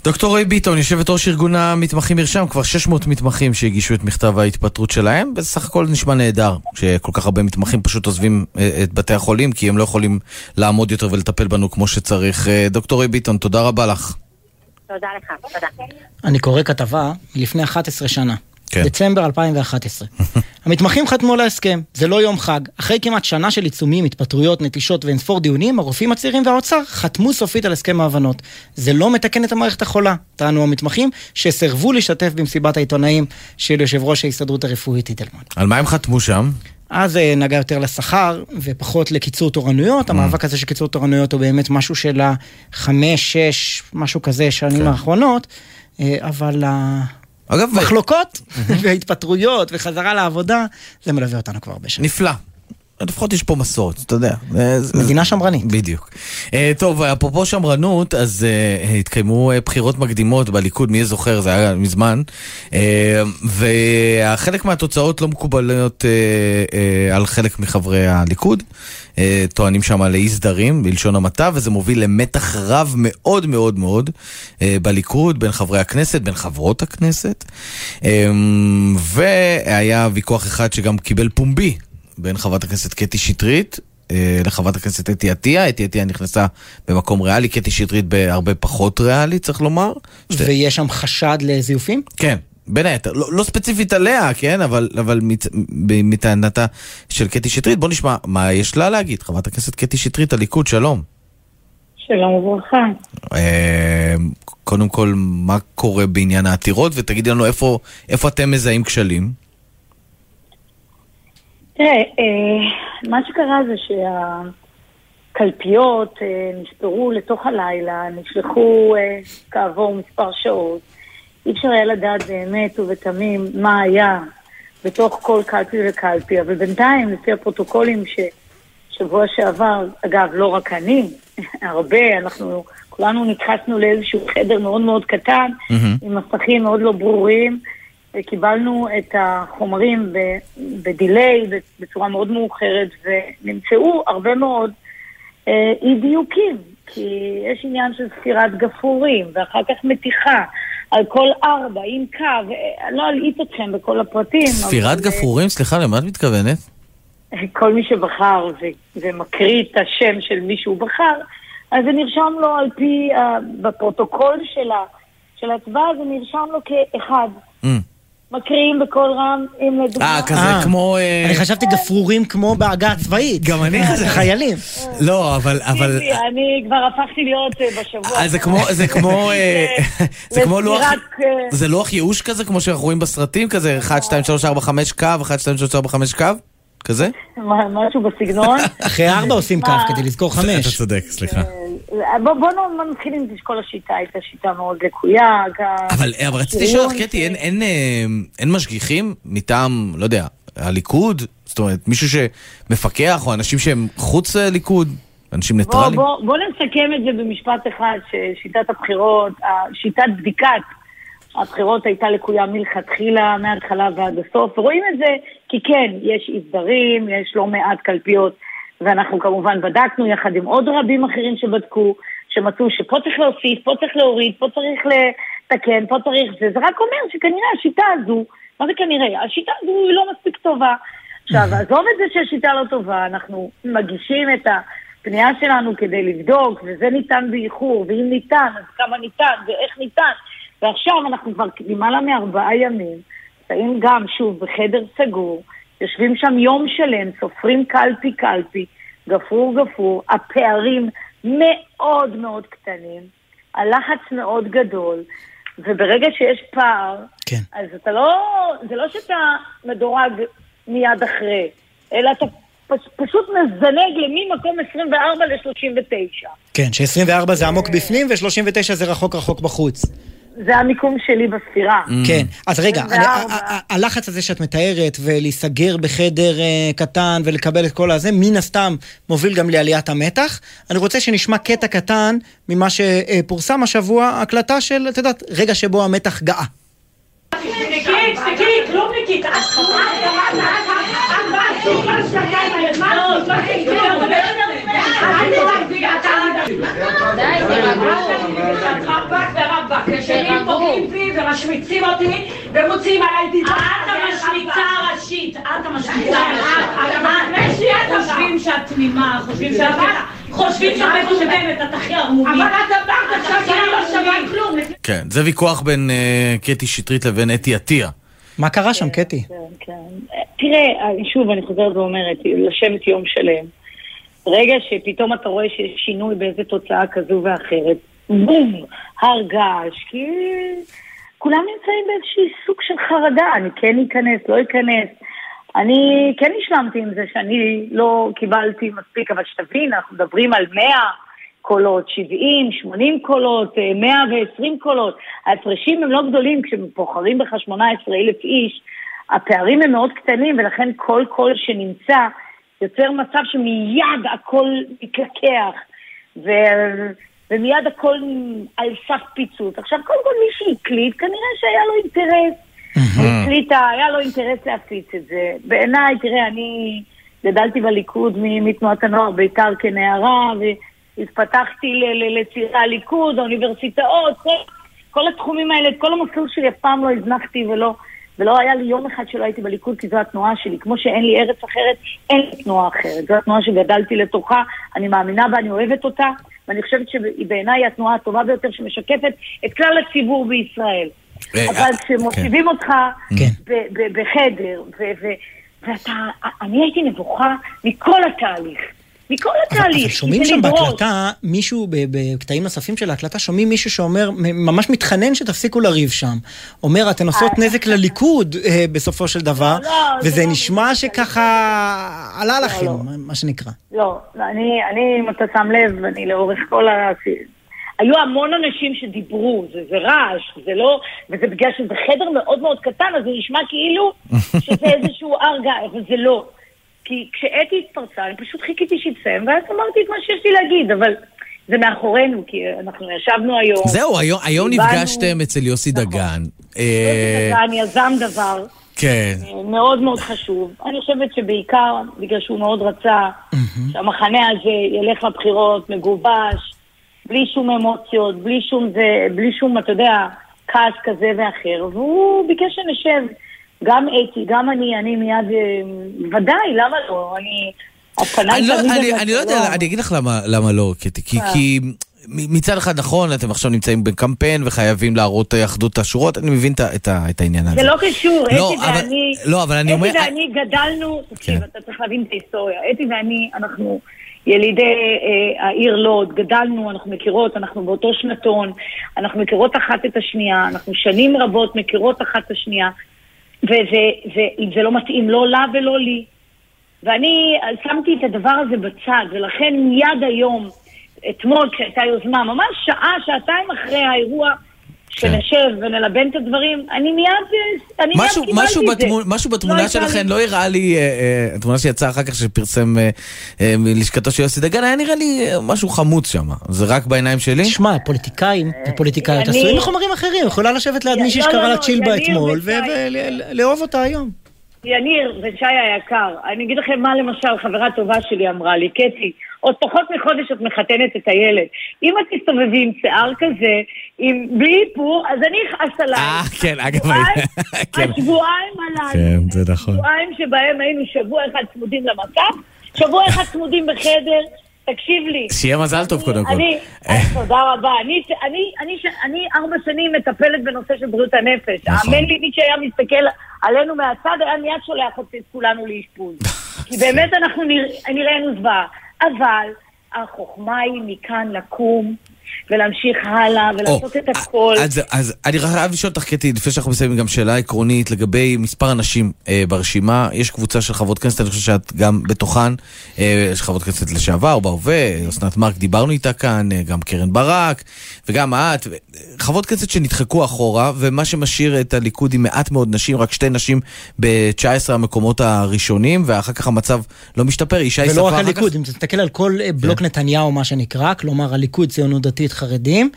דוקטור רועי ביטון, יושבת ראש ארגון המתמחים מרשם, כבר 600 מתמחים שהגישו את מכתב ההתפטרות שלהם, בסך הכל נשמע נהדר, שכל כך הרבה מתמחים פשוט עוזבים אה, את בתי החולים, כי הם לא יכולים לעמוד יותר ולטפל בנו כמו שצריך. אה, דוקטור רועי ביטון, תודה רבה לך. תודה לך, תודה. אני קורא כתבה מלפני 11 שנה. כן. דצמבר 2011. המתמחים חתמו על ההסכם, זה לא יום חג. אחרי כמעט שנה של עיצומים, התפטרויות, נטישות ואינספור דיונים, הרופאים הצעירים והאוצר חתמו סופית על הסכם ההבנות. זה לא מתקן את המערכת החולה, טענו המתמחים, שסירבו להשתתף במסיבת העיתונאים של יושב ראש ההסתדרות הרפואית אידלמן. על מה הם חתמו שם? אז זה נגע יותר לשכר ופחות לקיצור תורנויות. המאבק הזה של קיצור תורנויות הוא באמת משהו של החמש, שש, משהו כזה, שנים האחרונות, אה, אבל אגב, המחלוקות וההתפטרויות וחזרה לעבודה, זה מלווה אותנו כבר הרבה שנים. נפלא. לפחות יש פה מסורת, אתה יודע. אה, מדינה שמרנית. בדיוק. אה, טוב, אפרופו שמרנות, אז אה, התקיימו בחירות מקדימות בליכוד, מי זוכר, זה היה מזמן, והחלק מהתוצאות לא מקובלות על חלק מחברי הליכוד. טוענים שם על אי סדרים, בלשון המעטה, וזה מוביל למתח רב מאוד מאוד מאוד בליכוד, בין חברי הכנסת, בין חברות הכנסת. והיה ויכוח אחד שגם קיבל פומבי בין חברת הכנסת קטי שטרית אה, לחברת הכנסת אתי עטייה. אתי עטייה נכנסה במקום ריאלי, קטי שטרית בהרבה פחות ריאלי, צריך לומר. ויש שם חשד לזיופים? כן, בין היתר. לא, לא ספציפית עליה, כן, אבל, אבל מטענתה של קטי שטרית. בוא נשמע מה יש לה להגיד. חברת הכנסת קטי שטרית, הליכוד, שלום. שלום וברכה. אה, קודם כל, מה קורה בעניין העתירות, ותגידי לנו איפה, איפה אתם מזהים כשלים. תראה, אה, מה שקרה זה שהקלפיות אה, נספרו לתוך הלילה, נשלחו אה, כעבור מספר שעות. אי אפשר היה לדעת באמת ובתמים מה היה בתוך כל קלפי וקלפי, אבל בינתיים, לפי הפרוטוקולים ששבוע שעבר, אגב, לא רק אני, הרבה, אנחנו כולנו נכנסנו לאיזשהו חדר מאוד מאוד קטן, עם מסכים מאוד לא ברורים, וקיבלנו את החומרים בדיליי, בצורה מאוד מאוחרת, ונמצאו הרבה מאוד אה, אי דיוקים, כי יש עניין של ספירת גפרורים, ואחר כך מתיחה על כל ארבע עם קו, אה, לא אלעיט אתכם בכל הפרטים. ספירת אבל, גפרורים? סליחה, למה את מתכוונת? כל מי שבחר ו- ומקריא את השם של מי שהוא בחר, אז זה נרשם לו על פי, uh, בפרוטוקול של, ה- של ההצבעה, זה נרשם לו כאחד. Mm. מקריאים בקול רם, אם לדוגמה... אה, כזה כמו... אה, אני חשבתי גפרורים כמו בעגה הצבאית. גם אני חשבתי. חיילים. לא, אבל... אני כבר הפכתי להיות אה, בשבוע. אה, זה כמו, זה כמו, אה, זה כמו לוח, אה, זה לוח ייאוש כזה, כמו שאנחנו רואים בסרטים, כזה 1, 2, 3, 4, 5 קו, 1, 2, 3, 4, 5 קו? כזה? מה- משהו בסגנון. אחרי ארבע עושים קו? כדי לזכור אתה חמש. צודק, סליחה. בוא, בוא נתחיל עם זה שכל השיטה הייתה שיטה מאוד לקויה. גם- אבל, אבל רציתי לשאול אותך, קטי, אין, אין, אה, אין משגיחים מטעם, לא יודע, הליכוד? זאת אומרת, מישהו שמפקח, או אנשים שהם חוץ אה, ליכוד? אנשים בוא, ניטרלים? בוא, בוא נסכם את זה במשפט אחד, ששיטת הבחירות, שיטת בדיקת הבחירות הייתה לקויה מלכתחילה, מההתחלה ועד הסוף, ורואים את זה כי כן, יש אי יש לא מעט קלפיות, ואנחנו כמובן בדקנו יחד עם עוד רבים אחרים שבדקו, שמצאו שפה צריך להוסיף, פה צריך להוריד, פה צריך לתקן, פה צריך זה, זה רק אומר שכנראה השיטה הזו, מה זה כנראה? השיטה הזו היא לא מספיק טובה. עכשיו, עזוב את זה שהשיטה לא טובה, אנחנו מגישים את הפנייה שלנו כדי לבדוק, וזה ניתן באיחור, ואם ניתן, אז כמה ניתן, ואיך ניתן. ועכשיו אנחנו כבר למעלה מארבעה ימים, נמצאים גם, שוב, בחדר סגור, יושבים שם יום שלם, סופרים קלפי-קלפי, גפרור גפרור, הפערים מאוד מאוד קטנים, הלחץ מאוד גדול, וברגע שיש פער, כן. אז אתה לא, זה לא שאתה מדורג מיד אחרי, אלא אתה פש, פשוט מזנג לממקום 24 ל-39. כן, ש-24 זה עמוק בפנים ו-39 זה רחוק רחוק בחוץ. זה המיקום שלי בספירה. כן, אז רגע, אני- 24. ה- ה- הלחץ הזה שאת מתארת, ולהיסגר בחדר אה, קטן ולקבל את כל הזה, מן הסתם מוביל גם לעליית המתח. אני רוצה שנשמע קטע קטן ממה שפורסם השבוע, הקלטה של, את יודעת, רגע שבו המתח גאה. תשתקי, תשתקי, כלומניקית, את ומשמיצים אותי ומוציאים עליי דיבה. את המשמיצה הראשית, את המשמיצה הראשית. חושבים שאת תמימה, חושבים שאת... חושבים שאת מטומטמת, את הכי ערמומית. אבל את אמרת עכשיו שאני לא שווה כלום. כן, זה ויכוח בין אה, קטי שטרית לבין אתי עטיה. מה קרה שם, קטי? כן, כן. תראה, שוב, אני חוזרת ואומרת, לשבת יום שלם. ברגע שפתאום אתה רואה שיש שינוי באיזה תוצאה כזו ואחרת, בום, הר געש, כי כולם נמצאים באיזשהי סוג של חרדה, אני כן אכנס, לא אכנס. אני כן השלמתי עם זה שאני לא קיבלתי מספיק, אבל שתבין, אנחנו מדברים על 100 קולות, 70, 80 קולות, אה, 120 קולות. ההפרשים הם לא גדולים, כשבוחרים בך 18 אלף איש, הפערים הם מאוד קטנים, ולכן כל קול שנמצא יוצר מצב שמיד הכל מתלקח, ו... ומיד הכל על סף פיצוץ. עכשיו, קודם כל מי שהקליט, כנראה שהיה לו אינטרס. הקליטה, היה לו אינטרס להפיץ את זה. בעיניי, תראה, אני גדלתי בליכוד מתנועת הנוער בית"ר כנערה, והתפתחתי ל- ל- לצעירי הליכוד, האוניברסיטאות, כל, כל התחומים האלה, את כל המסלול שלי אף פעם לא הזנחתי ולא, ולא היה לי יום אחד שלא הייתי בליכוד, כי זו התנועה שלי. כמו שאין לי ארץ אחרת, אין לי תנועה אחרת. זו התנועה שגדלתי לתוכה, אני מאמינה בה, אני אוהבת אותה, ואני חושבת שהיא בעיניי התנועה הטובה ביותר שמשקפת את כלל הציבור בישראל. אה, אבל אה, כשמושיבים אותך כן. ב- ב- בחדר, ואתה, אני הייתי נבוכה מכל התהליך. מכל התהליך. אבל שומעים שם לדרוש. בהקלטה, מישהו, בקטעים נוספים של ההקלטה, שומעים מישהו שאומר, ממש מתחנן שתפסיקו לריב שם. אומר, אתן עושות אה, נזק לליכוד אה, בסופו של דבר, לא, זה וזה לא נשמע שככה עלה לכם, לא. מה- שנקרא. לא, אני, אני, אם אתה שם לב, אני לאורך כל ה... היו המון אנשים שדיברו, זה, זה רעש, זה לא... וזה בגלל שזה חדר מאוד מאוד קטן, אז זה נשמע כאילו שזה איזשהו הר גיא, אבל זה לא. כי כשאתי התפרצה, אני פשוט חיכיתי שיתסיים, ואז אמרתי את מה שיש לי להגיד, אבל זה מאחורינו, כי אנחנו ישבנו היום. זהו, היום, היום נפגשתם אצל יוסי דגן. אה, אני יזם דבר כן. אה, מאוד מאוד חשוב. אני חושבת שבעיקר בגלל שהוא מאוד רצה שהמחנה הזה ילך לבחירות מגובש, בלי שום אמוציות, בלי שום זה, בלי שום, אתה יודע, כעס כזה ואחר, והוא ביקש שנשב. גם אתי, גם אני, אני מיד, אה, ודאי, למה לא? אני... אני לא- אני- אני לא יודע. אני אגיד לך למה- למה לא, קטי. כי-. כי מצד אחד נכון, אתם עכשיו נמצאים בקמפיין וחייבים להראות אה, אחדות השורות, אני מבין את את את העניין הזה. זה לא קשור, לא, אתי אבל- ואני... לא, אבל אני אומר... אתי ואני גדלנו, תקשיב, כן. אתה צריך להבין את ההיסטוריה. אתי ואני, אנחנו ילידי אה, העיר לוד, גדלנו, אנחנו מכירות, אנחנו באותו שנתון, אנחנו מכירות אחת את השנייה, אנחנו שנים רבות מכירות אחת את השנייה, וזה לא מתאים לא לה ולא לי. ואני שמתי את הדבר הזה בצד, ולכן מיד היום אתמול כשהייתה יוזמה, ממש שעה, שעתיים אחרי האירוע, שנשב ונלבן את הדברים, אני מיד, אני מיד משהו, קיבלתי משהו, את זה. בתמונה, משהו בתמונה שלכם לי- לא הראה לי, אה, אה, התמונה שיצאה אחר כך שפרסם אה, אה, מלשכתו של יוסי דגן, היה נראה לי אה, משהו חמוץ שם. זה רק בעיניים שלי? תשמע, פוליטיקאים ופוליטיקאיות אני- עשויים מחומרים אחרים, יכולה לשבת ליד לא, מישהי לא, שקרא לא, לה צ'ילבה אתמול. ולאהוב אותה היום. יניר ושי היקר, אני אגיד לכם מה למשל חברה טובה שלי אמרה לי, קטי, עוד פחות מחודש את מחתנת את הילד. אם את תסתובבי עם שיער כזה, עם בלי איפור, אז אני אכעס עלייך. אה, כן, אגב, שבועיים- כן. השבועיים הללו, כן, זה נכון. שבועיים שבהם היינו שבוע אחד צמודים למסך, שבוע אחד צמודים בחדר, תקשיב לי. שיהיה מזל טוב קודם כל. אני, תודה רבה. אני, ארבע שנים מטפלת בנושא של בריאות הנפש. נכון. האמן לי, מי שהיה מסתכל עלינו מהצד היה מיד שולח את כולנו לאשפוז. כי באמת אנחנו נרא- נראינו זוועה. אבל החוכמה היא מכאן לקום ולהמשיך הלאה ולעשות את הכל. אז, אז אני רק חייב לשאול אותך, קטי, לפני שאנחנו מסיימים, גם שאלה עקרונית לגבי מספר אנשים אה, ברשימה. יש קבוצה של חברות כנסת, אני חושב שאת גם בתוכן. אה, יש חברות כנסת לשעבר, בהווה, אסנת מארק, דיברנו איתה כאן, אה, גם קרן ברק, וגם את. חברות כנסת שנדחקו אחורה, ומה שמשאיר את הליכוד עם מעט מאוד נשים, רק שתי נשים ב-19 המקומות הראשונים, ואחר כך המצב לא משתפר. ישי שפה ולא רק אחר כך... הליכוד, אם תסתכל על כל אה, בלוק נתניהו, מה שנקרא, כלומר הליכוד, ציונות דתית, חרדים,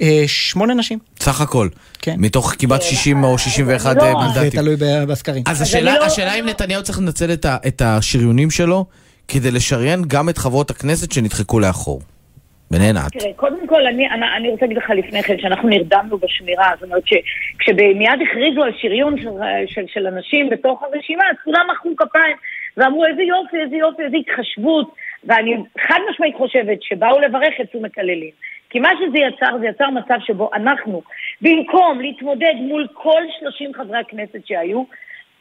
אה, שמונה נשים. סך הכל. כן. מתוך כמעט 60 או 61 לא. מנדטים. זה תלוי בסקרים. אז השאלה, לא- אם נתניהו צריך לנצל את, את השריונים שלו כדי לשריין גם את חברות הכנסת שנדחקו לאחור. ביניהן את. תראה, קודם כל, אני, אני, אני רוצה להגיד לך לפני כן, שאנחנו נרדמנו בשמירה, זאת אומרת שכשמיד הכריזו על שריון של, של, של אנשים בתוך הרשימה, אז כולם מחאו כפיים ואמרו איזה יופי, איזה יופי, איזה התחשבות, ואני חד משמעית חושבת שבאו לברך יצאו מקללים. כי מה שזה יצר, זה יצר מצב שבו אנחנו, במקום להתמודד מול כל 30 חברי הכנסת שהיו,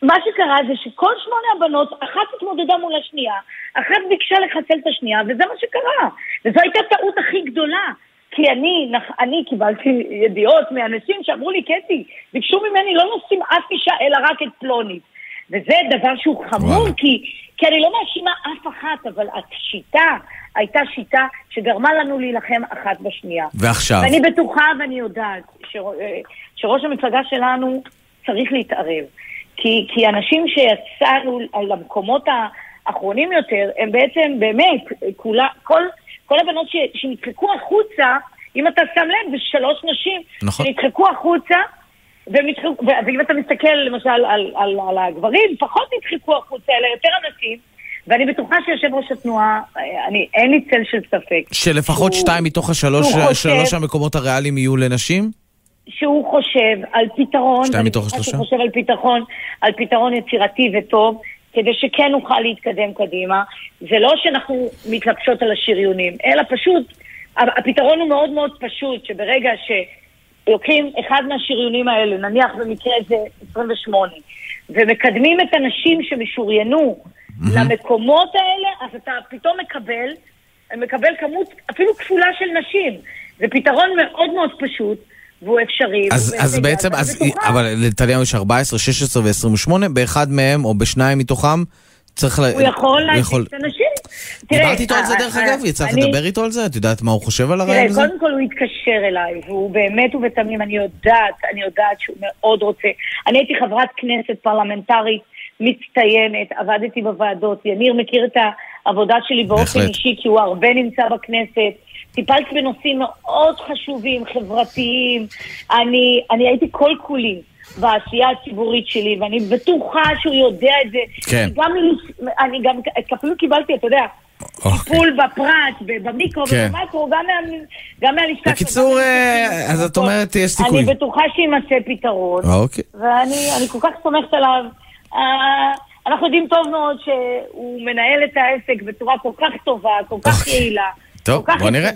מה שקרה זה שכל שמונה הבנות, אחת התמודדה מול השנייה, אחת ביקשה לחסל את השנייה, וזה מה שקרה. וזו הייתה טעות הכי גדולה. כי אני, אני קיבלתי ידיעות מאנשים שאמרו לי, קטי, ביקשו ממני לא לשים אף אישה, אלא רק את פלונית. וזה דבר שהוא חמור, וואלה. כי, כי אני לא מאשימה אף אחת, אבל השיטה הייתה שיטה שגרמה לנו להילחם אחת בשנייה. ועכשיו? ואני בטוחה ואני יודעת שר, אה, שראש המפלגה שלנו צריך להתערב. כי, כי אנשים שיצאנו על המקומות האחרונים יותר, הם בעצם באמת, כולה, כל, כל הבנות ש, שנדחקו החוצה, אם אתה שם לב, זה שלוש נשים נכון. שנדחקו החוצה, והם נדחקו- ו- ואם אתה מסתכל למשל על, על, על הגברים, פחות נדחקו החוצה, אלא יותר אנשים. ואני בטוחה שיושב ראש התנועה, אה, אני, אין לי צל של ספק. שלפחות שהוא- שתיים מתוך השלוש חושב- שלוש המקומות הריאליים יהיו לנשים? שהוא חושב על פתרון, שתיים מתוך השלושה? שהוא חושב על פתרון, על פתרון יצירתי וטוב, כדי שכן נוכל להתקדם קדימה. זה לא שאנחנו מתלבשות על השריונים, אלא פשוט, הפתרון הוא מאוד מאוד פשוט, שברגע שלוקחים אחד מהשריונים האלה, נניח במקרה זה 28, ומקדמים את הנשים שמשוריינו למקומות האלה, אז אתה פתאום מקבל, מקבל כמות אפילו כפולה של נשים. זה פתרון מאוד מאוד פשוט, והוא אפשרי. אז, והוא אז בעצם. אז, בטוחה. אבל לנתניהו יש 14, 16 ו-28, באחד מהם או בשניים מתוכם צריך ל... הוא יכול הוא יכול- את הנשים. דיברתי איתו על זה אה, דרך אה, אגב? יצא לך לדבר איתו על זה? את יודעת מה הוא חושב על הרעיון הזה? קודם כל הוא התקשר אליי, והוא באמת ובתמים, אני יודעת, אני יודעת שהוא מאוד רוצה. אני הייתי חברת כנסת פרלמנטרית מצטיינת, עבדתי בוועדות, יניר מכיר את העבודה שלי באופן. אישי, כי הוא הרבה נמצא בכנסת. טיפלתי בנושאים מאוד חשובים, חברתיים. אני, אני הייתי כל כולי בעשייה הציבורית שלי, ואני בטוחה שהוא יודע את זה. כן. גם, אני גם אפילו קיבלתי, אתה יודע, טיפול בפרט, ב- במיקרו כן. ובמקרו, גם, מה, גם מהלשכה. בקיצור, אה. אז את אומרת יש סיכוי. אני בטוחה שימצא פתרון, אוקיי. ואני אני כל כך סומכת עליו. אה, אנחנו יודעים טוב מאוד שהוא מנהל את העסק בצורה כל כך טובה, כל כך יעילה. טוב, בוא נראה.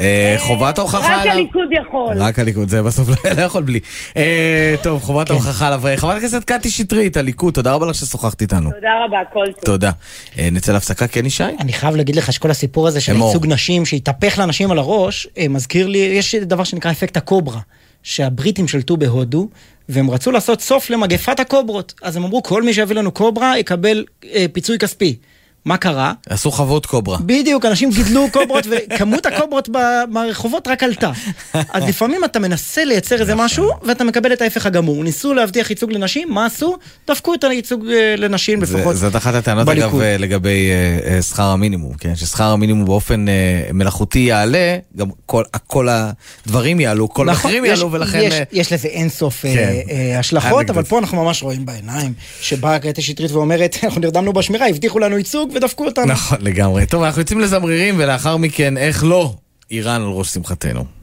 אה, חובת ההוכחה רק עליו. הליכוד יכול. רק הליכוד, זה בסוף לא- לא יכול בלי. אה, טוב, חובת ההוכחה עליו. אה, חברת הכנסת קטי שטרית, הליכוד, תודה רבה לך ששוחחת איתנו. תודה רבה, כל טוב. תודה. אה, נצא להפסקה, כן ישי? אני חייב להגיד לך שכל הסיפור הזה של. ייצוג נשים שהתהפך לאנשים על הראש, אה, מזכיר לי, יש דבר שנקרא אפקט הקוברה, שהבריטים שלטו בהודו, והם רצו לעשות סוף למגפת הקוברות. אז הם אמרו, כל מי שיביא לנו קוברה יקבל אה, פיצוי כספי. מה קרה? עשו חוות קוברה. בדיוק, אנשים גידלו קוברות וכמות הקוברות ברחובות רק עלתה. אז לפעמים אתה מנסה לייצר איזה משהו ואתה מקבל את ההפך הגמור. ניסו להבטיח ייצוג לנשים, מה עשו? דפקו את הייצוג אה, לנשים לפחות. זאת אחת הטענות אגב. אה, לגבי אה, שכר המינימום, כן? ששכר המינימום באופן מלאכותי יעלה, גם כל- הדברים יעלו, כל נכון, המחירים יש- יעלו ולכן... יש- לזה אינסוף כן. השלכות, אבל פה אנחנו ממש רואים בעיניים, שבאה קטי שטרית ואומרת, אנחנו נרדמנו בשמירה, הבטיחו לנו ייצוג ודפקו אותנו. נכון, לגמרי. טוב, אנחנו יוצאים לזמרירים, ולאחר מכן, איך לא, איראן על ראש שמחתנו.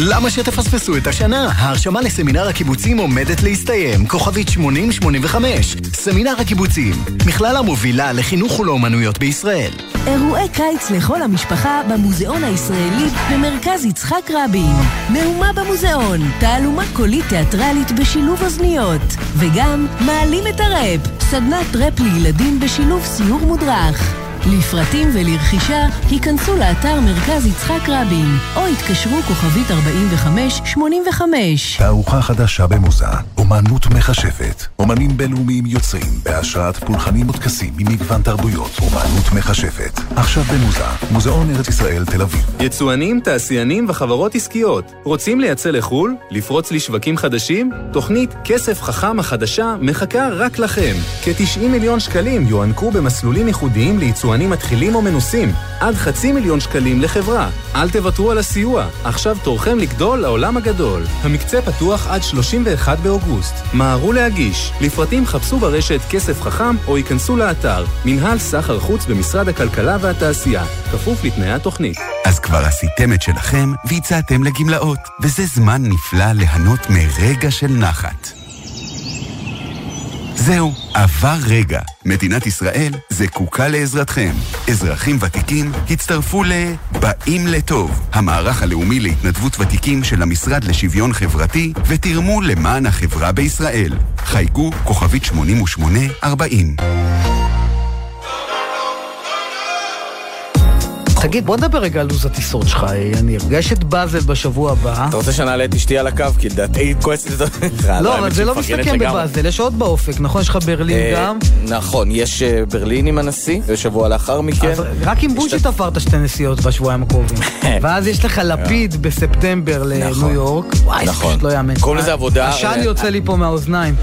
למה שתפספסו את השנה? ההרשמה לסמינר הקיבוצים עומדת להסתיים, כוכבית 8085. סמינר הקיבוצים, מכללה מובילה לחינוך ולאומנויות בישראל. אירועי קיץ לכל המשפחה במוזיאון הישראלי במרכז יצחק רבין. מהומה במוזיאון, תעלומה קולית תיאטרלית בשילוב אוזניות. וגם מעלים את הראפ, סדנת ראפ לילדים בשילוב סיור מודרך. לפרטים ולרכישה, היכנסו לאתר מרכז יצחק רבין, או התקשרו כוכבית 4585. תערוכה חדשה במוזה, אומנות מכשפת. אומנים בינלאומיים יוצרים בהשראת פולחנים וטקסים ממגוון תרבויות. אומנות מכשפת. עכשיו במוזה, מוזיאון ארץ ישראל תל אביב. יצואנים, תעשיינים וחברות עסקיות. רוצים לייצא לחו"ל? לפרוץ לשווקים חדשים? תוכנית כסף חכם החדשה מחכה רק לכם. כ-90 מיליון שקלים יוענקו במסלולים ייחודיים ליצואנים מתחילים או מנוסים. עד חצי מיליון שקלים לחברה. אל תוותרו על הסיוע. עכשיו תורכם לגדול לעולם הגדול. המקצה פתוח עד 31 באוגוסט. מהרו להגיש. לפרטים חפשו ברשת כסף חכם או ייכנסו לאתר. מנהל סחר חוץ במשרד הכלכלה והתעשייה. כפוף לתנאי התוכנית. אז כבר עשיתם את שלכם והצעתם לגמלאות, וזה זמן נפלא ליהנות מרגע של נחת. זהו, עבר רגע. מדינת ישראל זקוקה לעזרתכם. אזרחים ותיקים הצטרפו ל... באים לטוב, המערך הלאומי להתנדבות ותיקים של המשרד לשוויון חברתי, ותרמו למען החברה בישראל. חייגו כוכבית 8840. תגיד, בוא נדבר רגע על לו"ז הטיסות שלך, יניר. יש את באזל בשבוע הבא. אתה רוצה שנעלה את אשתי על הקו? כי לדעתי היא כועסת את לא, אבל זה לא מסתכם בבאזל, יש עוד באופק, נכון? יש לך ברלין גם? נכון, יש אה, ברלין עם הנשיא, ושבוע לאחר מכן. רק עם בוז'י תפרת שתי נסיעות בשבועיים הקרובים. ואז יש לך לפיד בספטמבר לניו יורק. וואי, זה נכון. פשוט לא יאמן. קוראים לזה עבודה- עשן יוצא לי פה מהאוזניים.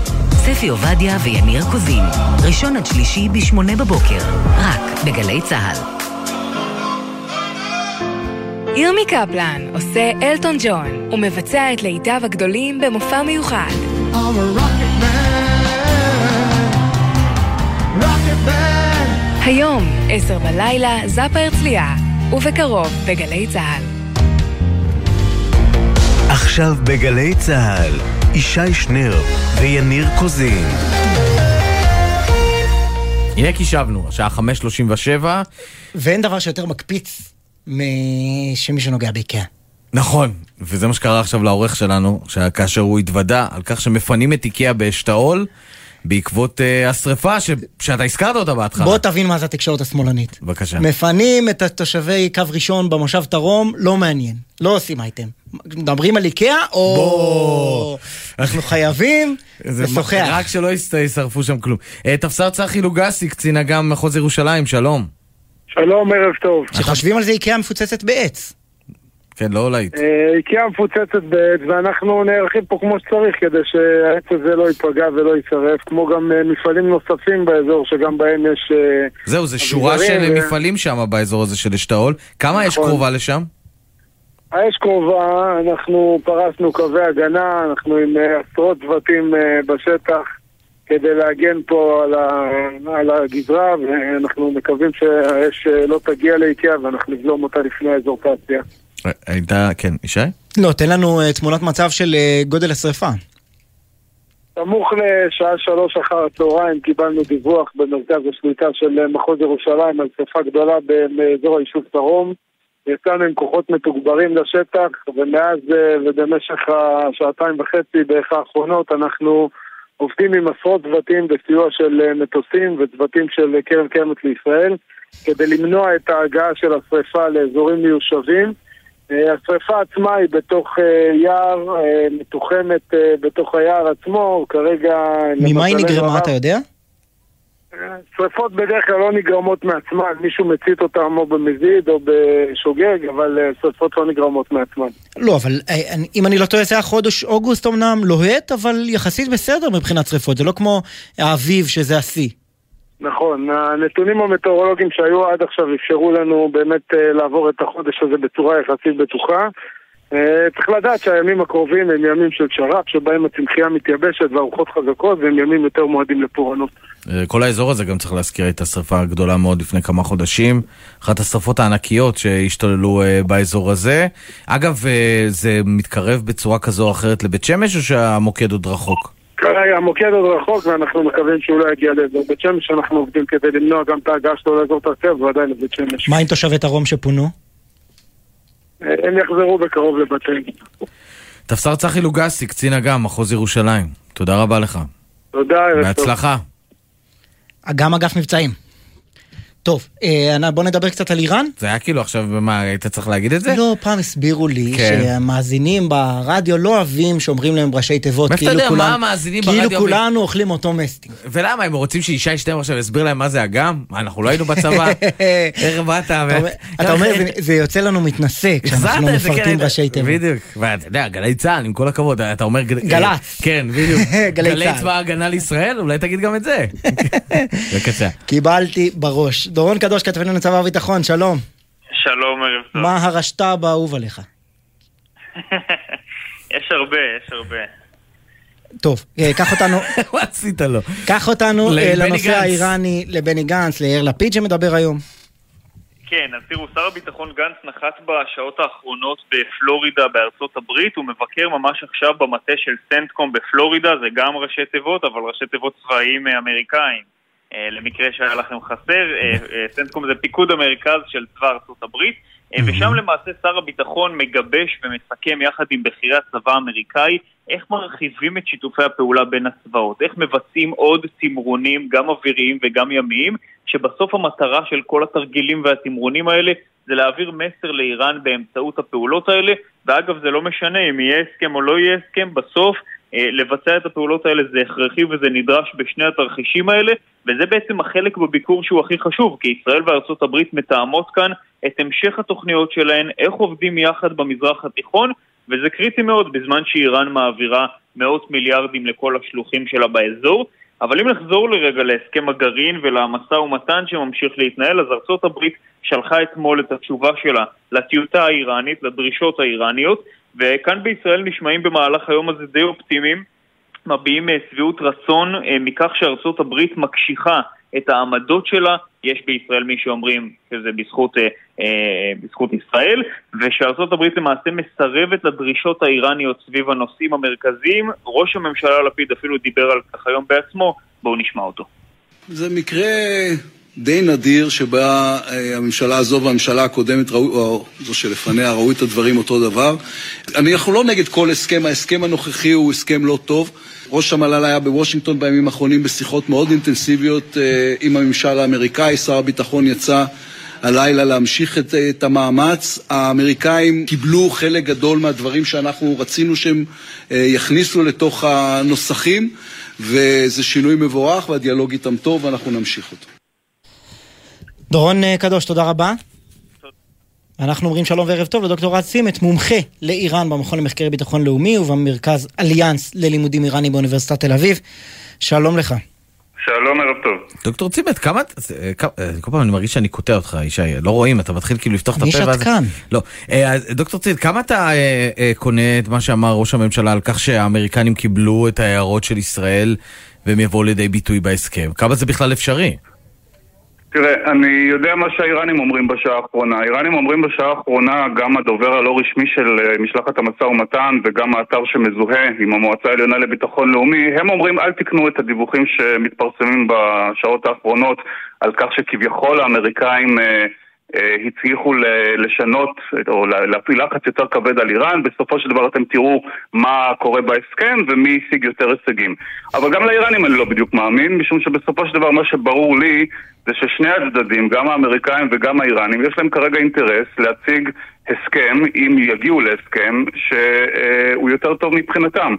ספי עובדיה ויניר קוזין, ראשון עד שלישי בשמונה בבוקר, רק בגלי צה"ל. ירמי קפלן עושה אלטון ג'ון ומבצע את להיטיו הגדולים במופע מיוחד. היום, עשר בלילה, זאפה הרצליה, ובקרוב בגלי צה"ל. עכשיו בגלי צה"ל, ישי שנר ויניר קוזין. הנה כי שבנו, השעה 5.37. ואין דבר שיותר מקפיץ משמי שנוגע באיקאה. נכון, וזה מה שקרה עכשיו לעורך שלנו, כאשר הוא התוודה על כך שמפנים את איקאה באשתאול בעקבות uh, השריפה ש... שאתה הזכרת אותה בהתחלה. בוא תבין מה זה התקשורת השמאלנית. בבקשה. מפנים את תושבי קו ראשון במושב תרום, לא מעניין. לא עושים אייטם. מדברים על איקאה, או... אנחנו חייבים לשוחח. רק שלא ישרפו שם כלום. Uh, תפסר צחי לוגסי, קצין אג"ם מחוז ירושלים, שלום. שלום, ערב טוב. שחושבים על זה איקאה מפוצצת בעץ. כן, לא להיט. אה, איקאה מפוצצת בעץ, ואנחנו נערכים פה כמו שצריך כדי שהעץ הזה לא ייפגע ולא יישרף, כמו גם אה, מפעלים נוספים באזור שגם בהם יש... אה, זהו, זה שורה של מפעלים שם באזור הזה של אשתאול. כמה אש נכון. קרובה לשם? האש קרובה, אנחנו פרסנו קווי הגנה, אנחנו עם עשרות צוותים בשטח כדי להגן פה על, ה, על הגזרה, ואנחנו מקווים שהאש אה, לא תגיע לאיקאה ואנחנו נבלום אותה לפני האזור תעשייה. הייתה, כן, ישי? לא, תן לנו אה, תמונת מצב של אה, גודל השרפה. סמוך לשעה שלוש אחר הצהריים קיבלנו דיווח במרכז השליטה של אה, מחוז ירושלים על שרפה גדולה באזור היישוב דרום. יצאנו עם כוחות מתוגברים לשטח, ומאז אה, ובמשך השעתיים וחצי בערך האחרונות אנחנו עובדים עם עשרות צוותים בסיוע של אה, מטוסים וצוותים של אה, קרן קיימת לישראל כדי למנוע את ההגעה של השרפה לאזורים מיושבים אה, השרפה עצמה היא בתוך יער, מתוחמת בתוך היער עצמו, כרגע... ממה היא נגרמה, אתה יודע? שרפות בדרך כלל לא נגרמות מעצמן, מישהו מצית אותם או במזיד או בשוגג, אבל אה, שרפות לא נגרמות מעצמן. לא, אבל אה, אם אני לא טועה, זה היה חודש אוגוסט אמנם לוהט, אבל יחסית בסדר מבחינת שריפות. זה לא כמו האביב שזה השיא. נכון, הנתונים המטאורולוגיים שהיו עד עכשיו אפשרו לנו באמת אה, לעבור את החודש הזה בצורה יחסית בטוחה. אה, צריך לדעת שהימים הקרובים הם ימים של שר"פ, שבהם הצמחייה מתייבשת והרוחות חזקות, והם ימים יותר מועדים לפורענות. אה, כל האזור הזה גם צריך להזכיר את השרפה הגדולה מאוד לפני כמה חודשים. אחת השרפות הענקיות שהשתוללו אה, באזור הזה. אגב, זה מתקרב בצורה כזו או אחרת לבית שמש או שהמוקד עוד רחוק? כרגע המוקד עוד רחוק ואנחנו מקווים שהוא לא יגיע לאזור בית שמש, אנחנו עובדים כדי למנוע גם את ההגעה שלו לאזור תעשייה ובוודאי לבית שמש. מה עם תושבי דרום שפונו? הם יחזרו בקרוב לבתיהם. תפסר צחי לוגסי, קצין אג"ם, מחוז ירושלים. תודה רבה לך. תודה, ערב טוב. בהצלחה. גם אגף מבצעים. טוב, אה, בוא נדבר קצת על איראן. זה היה כאילו עכשיו, מה, היית צריך להגיד את זה? לא, פעם הסבירו לי כן. שהמאזינים ברדיו לא אוהבים שאומרים להם ראשי תיבות. כאילו יודע כולם- מה המאזינים ברדיו כאילו? כולנו אוכלים אותו מסטינג. ולמה, הם רוצים שישי שטרן עכשיו יסביר להם מה זה אג"ם? מה, אנחנו לא היינו בצבא? איך באת? אתה אומר- זה- זה יוצא לנו מתנשא כשאנחנו מפרטים כן, ראשי תיבות. בדיוק. ואתה יודע, גלי צה"ל, עם כל הכבוד, אתה אומר... גל- גל"צ. כן, בדיוק. גלי גלי צה"ל. צבא ההגנה לישראל? אולי תגיד גם את זה. בבקשה. קיבלתי בראש. דורון קדוש, כתבנו לצבא הביטחון, שלום. שלום, ערב טוב. מה הרשת"ב האהוב עליך? יש הרבה, יש הרבה. טוב, אה, קח אותנו... מה עשית לו? קח אותנו אה, לנושא. האיראני, לבני גנץ, ליאיר לפיד שמדבר היום. כן, אז תראו, שר הביטחון גנץ נחת בשעות האחרונות בפלורידה בארצות הברית, הוא מבקר ממש עכשיו במטה של סנטקום בפלורידה, זה גם ראשי תיבות, אבל ראשי תיבות צבאיים אה, אמריקאים. אה, למקרה שהיה לכם חסר, אה, אה, סנטקום זה פיקוד המרכז של צבא ארצות הברית, ושם למעשה שר הביטחון מגבש ומסכם יחד עם בכירי הצבא האמריקאי איך מרחיבים את שיתופי הפעולה בין הצבאות, איך מבצעים עוד תמרונים, גם אוויריים וגם ימיים, שבסוף המטרה של כל התרגילים והתמרונים האלה זה להעביר מסר לאיראן באמצעות הפעולות האלה, ואגב זה לא משנה אם יהיה הסכם או לא יהיה הסכם, בסוף לבצע את הפעולות האלה זה הכרחי וזה נדרש בשני התרחישים האלה, וזה בעצם החלק בביקור שהוא הכי חשוב, כי ישראל וארצות הברית מתאמות כאן את המשך התוכניות שלהן, איך עובדים יחד במזרח התיכון, וזה קריטי מאוד בזמן שאיראן מעבירה מאות מיליארדים לכל השלוחים שלה באזור. אבל אם נחזור לרגע להסכם הגרעין ולמשא ומתן שממשיך להתנהל, אז ארצות הברית שלחה אתמול את התשובה שלה לטיוטה האיראנית, לדרישות האיראניות, וכאן בישראל נשמעים במהלך היום הזה די אופטימיים, מביעים אה, שביעות רצון אה, מכך שארצות הברית מקשיחה את העמדות שלה, יש בישראל מי שאומרים שזה בזכות, אה, בזכות ישראל, ושארצות הברית למעשה מסרבת לדרישות האיראניות סביב הנושאים המרכזיים. ראש הממשלה לפיד אפילו דיבר על כך היום בעצמו, בואו נשמע אותו. זה מקרה די נדיר שבה אה, הממשלה הזו והממשלה הקודמת, ראו, או זו שלפניה, ראו את הדברים אותו דבר. אנחנו לא נגד כל הסכם, ההסכם הנוכחי הוא הסכם לא טוב. ראש המל"ל היה בוושינגטון בימים האחרונים בשיחות מאוד אינטנסיביות אה, עם הממשל האמריקאי, שר הביטחון יצא הלילה להמשיך את, את המאמץ. האמריקאים קיבלו חלק גדול מהדברים שאנחנו רצינו שהם אה, יכניסו לתוך הנוסחים, וזה שינוי מבורך והדיאלוג איתם טוב ואנחנו נמשיך אותו. דורון אה, קדוש, תודה רבה. אנחנו אומרים שלום וערב טוב לדוקטור רז סימת, מומחה לאיראן במכון למחקרי ביטחון לאומי ובמרכז אליאנס ללימודים איראנים באוניברסיטת תל אביב. שלום לך. שלום, ערב טוב. דוקטור צימת, כמה... אה, אה, כל פעם אני מרגיש שאני קוטע אותך, ישי, לא רואים, אתה מתחיל כאילו לפתוח את מי הפה שתקן? לא. דוקטור צימת, כמה אתה קונה את מה שאמר ראש הממשלה על כך שהאמריקנים קיבלו את ההערות של ישראל והם יבואו לידי ביטוי בהסכם? כמה זה בכלל אפשרי? תראה, אני יודע מה שהאיראנים אומרים בשעה האחרונה. האיראנים אומרים בשעה האחרונה, גם הדובר הלא רשמי של אה, משלחת המשא ומתן וגם האתר שמזוהה עם המועצה העליונה לביטחון לאומי, הם אומרים אל תקנו את הדיווחים שמתפרסמים בשעות האחרונות על כך שכביכול האמריקאים אה, הצליחו לשנות או להפעיל לחץ יותר כבד על איראן, בסופו של דבר אתם תראו מה קורה בהסכם ומי השיג יותר הישגים. אבל גם לאיראנים אני לא בדיוק מאמין, משום שבסופו של דבר מה שברור לי זה ששני הצדדים, גם האמריקאים וגם האיראנים, יש להם כרגע אינטרס להציג הסכם, אם יגיעו להסכם, שהוא יותר טוב מבחינתם.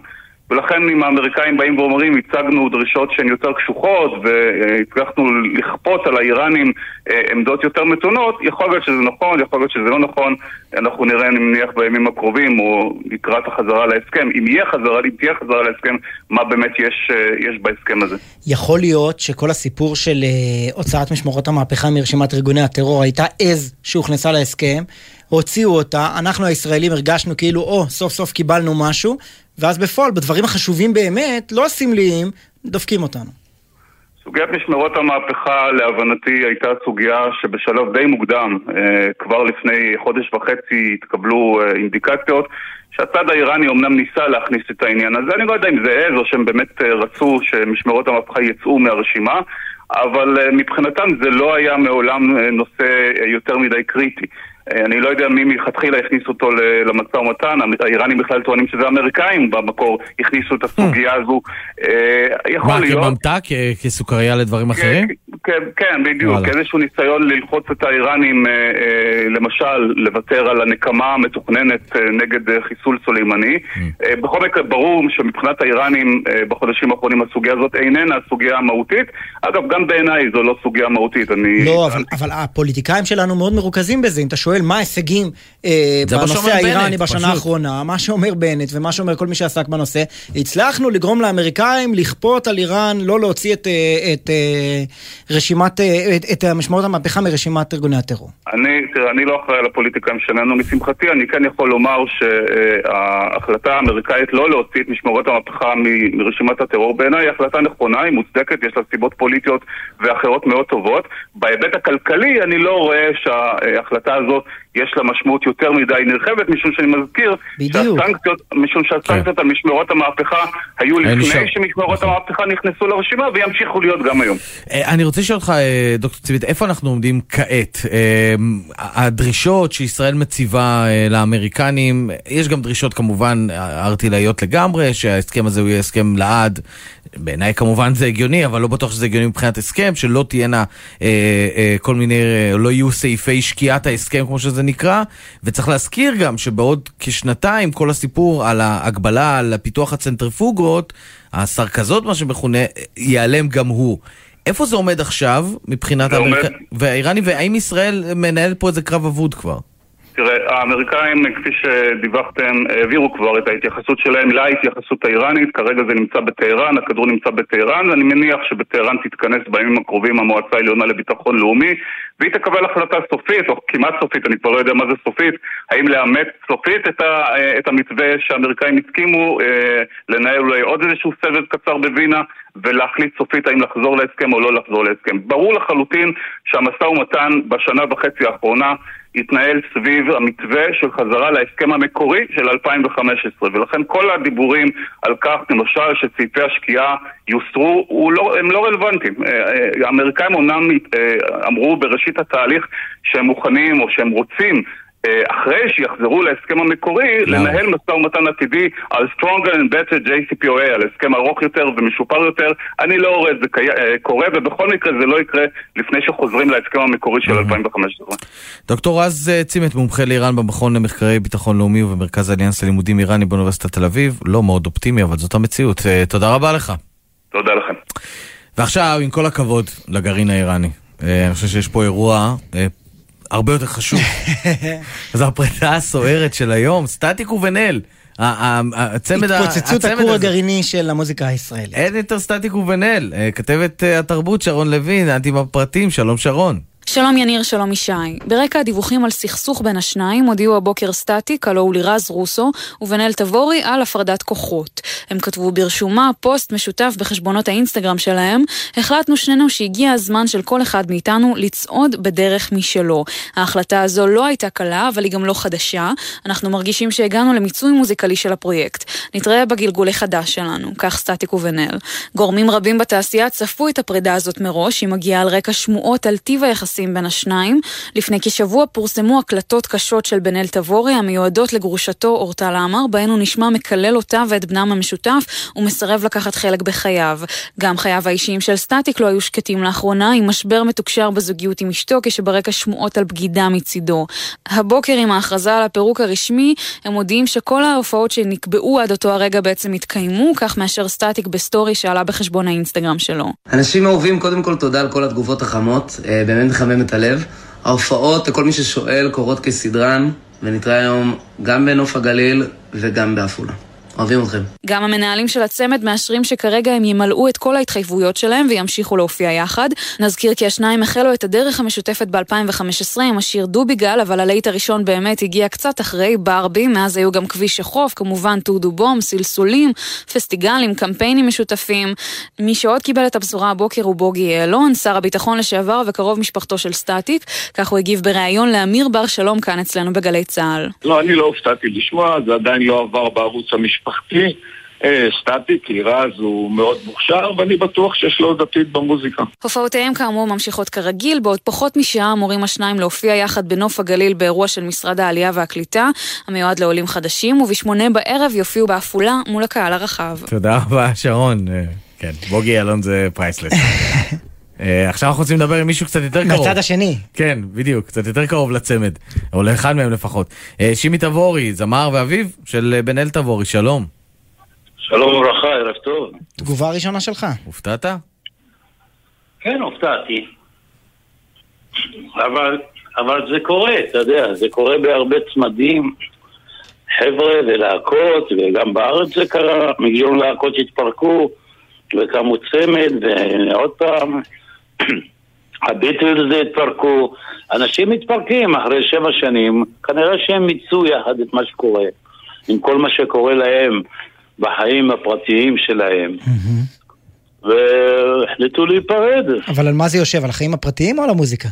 ולכן אם האמריקאים באים ואומרים, הצגנו דרישות שהן יותר קשוחות והצלחנו לכפות על האיראנים אה, עמדות יותר מתונות, יכול להיות שזה נכון, יכול להיות שזה לא נכון, אנחנו נראה, אני מניח, בימים הקרובים או לקראת החזרה להסכם, אם יהיה חזרה, אם תהיה חזרה להסכם, מה באמת יש, אה, יש בהסכם הזה. יכול להיות שכל הסיפור של אה, הוצאת משמרות המהפכה מרשימת ארגוני הטרור הייתה עז שהוכנסה להסכם, הוציאו אותה, אנחנו הישראלים הרגשנו כאילו, או, oh, סוף סוף קיבלנו משהו, ואז בפועל, בדברים החשובים באמת, לא הסמליים, דופקים אותנו. סוגיית משמרות המהפכה, להבנתי, הייתה סוגיה שבשלב די מוקדם, אה, כבר לפני חודש וחצי התקבלו אה, אינדיקציות שהצד האיראני אמנם ניסה להכניס את העניין הזה, אני לא יודע אם זה עז או שהם באמת אה, רצו שמשמרות המהפכה יצאו מהרשימה, אבל מבחינתם זה לא היה מעולם נושא יותר מדי קריטי. אה, אני לא יודע מי מלכתחילה הכניס אותו למשא ומתן, האיראנים בכלל טוענים שזה האמריקאים במקור הכניסו את הסוגיה הזו. אה, יכול להיות... מה, כממתק? כסוכריה לדברים אחרים? כן, כן, בדיוק. איזשהו ניסיון ללחוץ את האיראנים, אה, למשל, לוותר על הנקמה המתוכננת נגד חיסול סולימני. בכל מקרה, ברור שמבחינת האיראנים בחודשים האחרונים הסוגיה הזאת איננה סוגיה מהותית. אגב, גם בעיניי זו לא סוגיה מהותית. לא, אבל הפוליטיקאים שלנו מאוד מרוכזים בזה. אם אתה שואל מה ההישגים אה, בנושא האיראני בשנה פשוט. האחרונה, מה שאומר בנט ומה שאומר כל מי שעסק בנושא, הצלחנו לגרום לאמריקאים לכפות על איראן לא להוציא את, אה, את, את אה, רשימת, את, את משמעות המהפכה מרשימת ארגוני הטרור. אני, תראה, אני לא אחראי על הפוליטיקאים שלנו משמחתי, אני כן יכול לומר שההחלטה האמריקאית לא להוציא את משמרות המהפכה מרשימת הטרור בעיניי היא החלטה נכונה, היא מוצדקת, יש לה סיבות פוליטיות ואחרות מאוד טובות. בהיבט הכלכלי אני לא רואה שההחלטה הזאת יש לה משמעות יותר מדי נרחבת, משום שאני מזכיר בדיוק. שהסנקציות, משום שהסנקציות כן. על משמרות המהפכה היו לפני שם. שמשמרות נכון. המהפכה נכנסו לרשימה וימשיכו להיות גם היום. אה, אני רוצה לשאול אותך, אה, דוקטור ציבית, איפה אנחנו עומדים כעת? אה, הדרישות שישראל מציבה לאמריקנים, יש גם דרישות כמובן ארטילאיות לגמרי, שההסכם הזה הוא יהיה הסכם לעד. בעיניי כמובן זה הגיוני, אבל לא בטוח שזה הגיוני מבחינת הסכם, שלא תהיינה אה, אה, כל מיני, אה, לא יהיו סעיפי שקיעת ההסכם כמו שזה נקרא, וצריך להזכיר גם שבעוד כשנתיים כל הסיפור על ההגבלה על פיתוח הצנטריפוגות, הסרקזות מה שמכונה, ייעלם גם הוא. איפה זה עומד עכשיו מבחינת האמריקאים והאיראנים, והאם ישראל מנהלת פה איזה קרב אבוד כבר? תראה, האמריקאים, כפי שדיווחתם, העבירו כבר את ההתייחסות שלהם להתייחסות האיראנית, כרגע זה נמצא בטהרן, הכדור נמצא בטהרן, ואני מניח שבטהרן תתכנס בימים הקרובים המועצה העליונה לביטחון לאומי, והיא תקבל החלטה סופית, או כמעט סופית, אני כבר לא יודע מה זה סופית, האם לאמץ סופית את, ה, את המתווה שהאמריקאים הסכימו, אה, לנהל אולי עוד איזשהו סבב קצר בווינה, ולהחליט סופית האם לחזור להסכם או לא לחזור להסכם. ברור לחלוטין שהמשא ומתן בשנה וחצי האחרונה התנהל סביב המתווה של חזרה להסכם המקורי של 2015 ולכן כל הדיבורים על כך למשל שסעיפי השקיעה יוסרו לא, הם לא רלוונטיים. אה, אה, האמריקאים אומנם אה, אמרו בראשית התהליך שהם מוכנים או שהם רוצים אחרי שיחזרו להסכם המקורי, no. לנהל משא ומתן עתידי על stronger and better JCPOA, על הסכם ארוך יותר ומשופר יותר. אני לא רואה את זה אה, קורה, ובכל מקרה זה לא יקרה לפני שחוזרים להסכם המקורי של 2015. דוקטור רז אה, צימת, מומחה לאיראן במכון למחקרי ביטחון לאומי ובמרכז האליאנס ללימודים איראני באוניברסיטת תל אביב. לא מאוד אופטימי, אבל זאת המציאות. תודה רבה לך. תודה לכם. ועכשיו, עם כל הכבוד לגרעין האיראני, אני חושב שיש פה אירוע הרבה יותר חשוב. זו הפרידה הסוערת של היום, סטטיק ובן-אל. הצמד התפוצצות הכור הגרעיני של המוזיקה הישראלית. אין יותר סטטיק ובן-אל. אה, כתבת אה, התרבות שרון לוין, אנטי בפרטים, שלום שרון. שלום יניר, שלום ישי. ברקע הדיווחים על סכסוך בין השניים הודיעו הבוקר סטטיק, הלו הוא לירז רוסו, ובן אל תבורי על הפרדת כוחות. הם כתבו ברשומה פוסט משותף בחשבונות האינסטגרם שלהם, החלטנו שנינו שהגיע הזמן של כל אחד מאיתנו לצעוד בדרך משלו. ההחלטה הזו לא הייתה קלה, אבל היא גם לא חדשה. אנחנו מרגישים שהגענו למיצוי מוזיקלי של הפרויקט. נתראה בגלגול החדש שלנו, כך סטטיק ובן אל. גורמים רבים בתעשייה צפו את הפרידה הזאת מראש, היא מגיעה על רקע שמועות על טיב היחסים היחסים בין השניים. לפני כשבוע פורסמו הקלטות קשות של בן אל תבורי המיועדות לגרושתו אורטל עמר, בהן הוא נשמע מקלל אותה ואת בנם המשותף ומסרב לקחת חלק בחייו. גם חייו האישיים של סטטיק לא היו שקטים לאחרונה, עם משבר מתוקשר בזוגיות עם אשתו, כשברקע שמועות על בגידה מצידו. הבוקר עם ההכרזה על הפירוק הרשמי, הם מודיעים שכל ההופעות שנקבעו עד אותו הרגע בעצם יתקיימו, כך מאשר סטטיק בסטורי שעלה בחשבון האינסטגרם שלו. אנשים אהובים, קודם כל תודה על כל התגובות החמות, אה, באמת מחמם את הלב. ההופעות, לכל מי ששואל, קורות כסדרן, ונתראה היום גם בנוף הגליל וגם בעפולה. אוהבים אתכם. גם המנהלים של הצמד מאשרים שכרגע הם ימלאו את כל ההתחייבויות שלהם וימשיכו להופיע יחד. נזכיר כי השניים החלו את הדרך המשותפת ב-2015 עם השיר דוביגל, אבל הלהיט הראשון באמת הגיע קצת אחרי ברבי, מאז היו גם כביש החוף, כמובן טודו בום, סלסולים, פסטיגלים, קמפיינים משותפים. מי שעוד קיבל את הבשורה הבוקר הוא בוגי יעלון, שר הביטחון לשעבר וקרוב משפחתו של סטטיק, כך הוא הגיב בריאיון לאמיר בר שלום כאן אצלנו בגלי צה"ל. לא, אני לא הופתעתי לשמוע, זה עדיין לא עבר בערוץ המשפחתי. אה, סטטיק, לירז הוא מאוד מוכשר, ואני בטוח שיש לו עוד עתיד במוזיקה. הופעותיהם כאמור ממשיכות כרגיל, בעוד פחות משעה אמורים השניים להופיע יחד בנוף הגליל באירוע של משרד העלייה והקליטה, המיועד לעולים חדשים, ובשמונה בערב יופיעו בעפולה מול הקהל הרחב. תודה רבה, שרון. אה, כן, בוגי יעלון זה priceless. אה, עכשיו אנחנו רוצים לדבר עם מישהו קצת יותר קרוב. מהצד השני. כן, בדיוק, קצת יותר קרוב לצמד, או לאחד מהם לפחות. אה, שימי תבורי, זמר ואביו של אה, בן אל תבורי, שלום. שלום וברכה, ערב טוב. תגובה ראשונה שלך. הופתעת? כן, הופתעתי. אבל, אבל זה קורה, אתה יודע, זה קורה בהרבה צמדים. חבר'ה ולהקות, וגם בארץ זה קרה, מיליון להקות התפרקו, וקמו צמד, ועוד פעם, הביטלס התפרקו. אנשים מתפרקים אחרי שבע שנים, כנראה שהם מיצו יחד את מה שקורה, עם כל מה שקורה להם בחיים הפרטיים שלהם. והחליטו להיפרד. אבל על מה זה יושב? על החיים הפרטיים או על המוזיקה?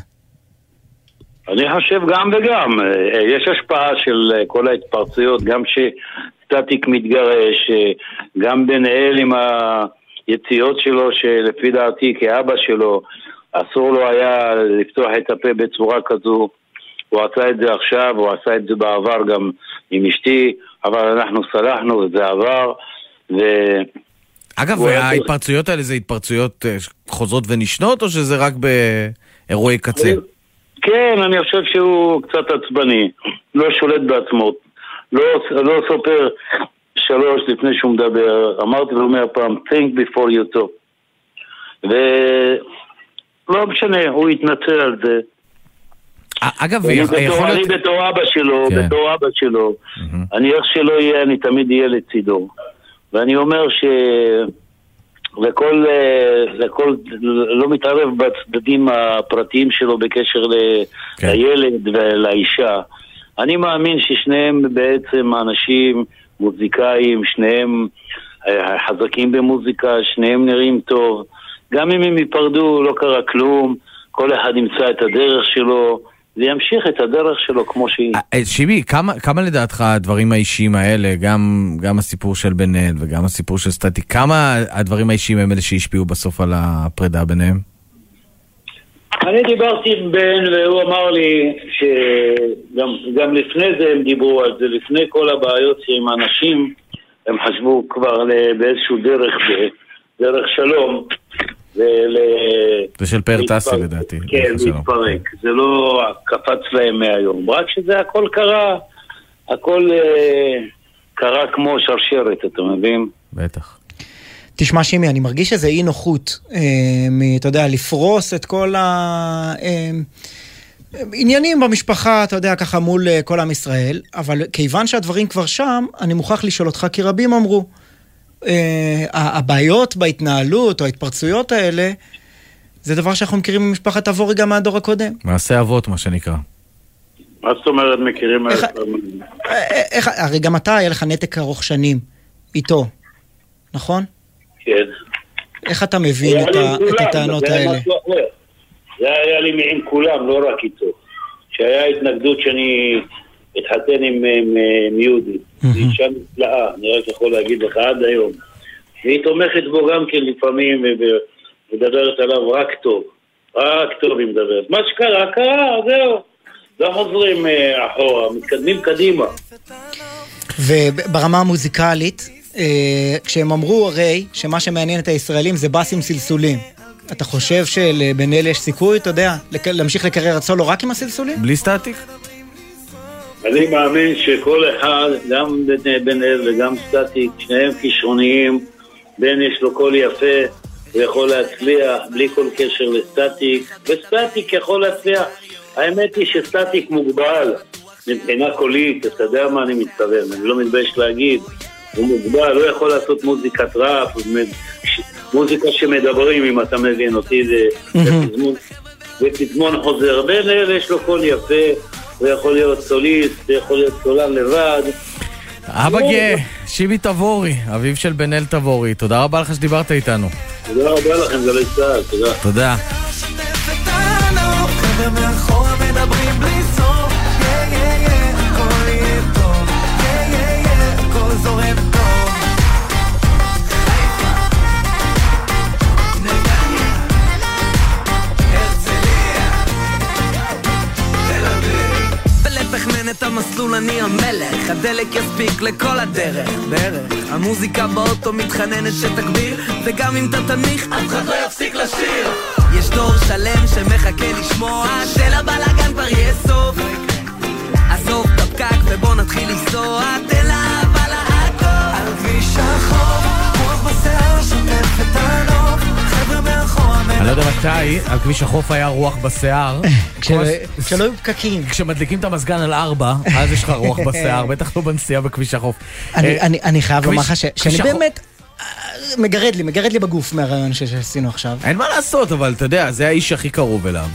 אני חושב גם וגם. אה, יש השפעה של אה, כל ההתפרצויות, גם שסטטיק מתגרש, אה, גם בן אל עם היציאות שלו, שלפי דעתי כאבא שלו, אסור לו היה לפתוח את הפה בצורה כזו. הוא עשה את זה עכשיו, הוא עשה את זה בעבר גם עם אשתי, אבל אנחנו סלחנו וזה עבר, ו... אגב, ההתפרצויות האלה זה התפרצויות אה, חוזרות ונשנות, או שזה רק באירועי קצה? כן, אני חושב שהוא קצת עצבני, לא שולט בעצמו, לא, לא סופר שלוש לפני שהוא מדבר, אמרתי לו מאה פעם, think before you talk. ולא משנה, הוא התנצל על זה. אגב, אני יכול להיות... אני בתור אבא שלו, כן. בתור אבא שלו, אני איך שלא יהיה, אני תמיד אהיה לצידו. ואני אומר ש... לכל, אה, לכל, לא מתערב בצדדים הפרטיים שלו בקשר כן. לילד ולאישה. אני מאמין ששניהם בעצם אנשים מוזיקאים, שניהם אה, חזקים במוזיקה, שניהם נראים טוב. גם אם הם ייפרדו, לא קרה כלום, כל אחד ימצא את הדרך שלו, וימשיך את הדרך שלו כמו שהיא. אה, שימי, כמה, כמה לדעתך הדברים האישיים האלה, גם, גם הסיפור של בן וגם הסיפור של סטטי, כמה הדברים האישיים הם אלה שהשפיעו בסוף על הפרידה ביניהם? אני דיברתי עם בן והוא אמר לי שגם גם לפני זה הם דיברו על זה, לפני כל הבעיות עם האנשים, הם חשבו כבר באיזשהו דרך, דרך שלום. ול... זה של פאר טסי. לדעתי. כן. להתפרק. זה לא קפץ להם מהיום. רק שזה הכל קרה, הכל אה, קרה כמו שרשרת, אתה מבין? בטח. תשמע שימי, אני מרגיש איזה אי נוחות, אה, מ- אתה יודע, לפרוס את כל העניינים במשפחה, אתה יודע, ככה מול אה, כל עם ישראל, אבל כיוון שהדברים כבר שם, אני מוכרח לשאול אותך, כי רבים אמרו, אה, ה- הבעיות בהתנהלות או ההתפרצויות האלה, זה דבר שאנחנו מכירים ממשפחת אבורי גם מהדור הקודם. מעשה אבות, מה שנקרא. מה זאת אומרת מכירים... איך- אה, איך, הרי גם אתה, היה לך נתק ארוך שנים איתו, נכון? כן. איך אתה מבין את, ה, עם את כולם, הטענות האלה? משהו אחר. זה היה לי עם כולם, לא רק איתו. שהיה התנגדות שאני אתחתן עם, עם, עם יהודי. היא אישה נפלאה, אני רק יכול להגיד לך עד היום. והיא תומכת בו גם כן לפעמים, ומדברת עליו רק טוב. רק טוב היא מדברת. מה שקרה, קרה, זהו. לא חוזרים אה, אחורה, מתקדמים קדימה. וברמה המוזיקלית, אה, כשהם אמרו הרי שמה שמעניין את הישראלים זה באסים סלסולים. אתה חושב שלבן אל יש סיכוי, אתה יודע, לק- להמשיך לקריירת סולו רק עם הסלסולים? בלי סטטיק? אני מאמין שכל אחד, גם בן אל וגם סטטיק, שניהם כישרוניים. בן יש לו קול יפה, הוא יכול להצליח בלי כל קשר לסטטיק, וסטטיק יכול להצליח. האמת היא שסטטיק מוגבל מבחינה קולית, אתה יודע מה אני מתכוון, אני לא מתבייש להגיד. הוא מוגבל, לא יכול לעשות מוזיקת ראפ, מוזיקה שמדברים, אם אתה מבין אותי, זה פזמון- זה פזמון חוזר. בן אל יש לו קול יפה, הוא יכול להיות סוליסט, הוא יכול להיות סולן לבד. אבא גאה, שיבי תבורי, אביו של בן אל תבורי, תודה רבה לך שדיברת איתנו. תודה רבה לכם, גלי צה"ל, תודה. תודה. את המסלול אני המלך, הדלק יספיק לכל הדרך, דרך. המוזיקה באוטו מתחננת שתגביר, וגם אם אתה תנמיך, אף אחד לא יפסיק לשיר. יש דור שלם שמחכה לשמוע, שלבלאגן כבר יהיה סוף. עזוב את הפקק ובוא נתחיל לנסוע, תן לאהבה לעכו. על כביש החוף, רוח בשיער שוטף את הנוף, חבר'ה מאחורה אני לא יודע מתי, על כביש החוף היה רוח בשיער. כשלא היו פקקים. כשמדליקים את המזגן על ארבע, אז יש לך רוח בשיער, בטח לא בנסיעה בכביש החוף. אני- אה, חייב לומר לך שאני באמת... אה, מגרד לי, מגרד לי בגוף מהרעיון שעשינו עכשיו. אין מה לעשות, אבל אתה יודע, זה האיש הכי קרוב אליו.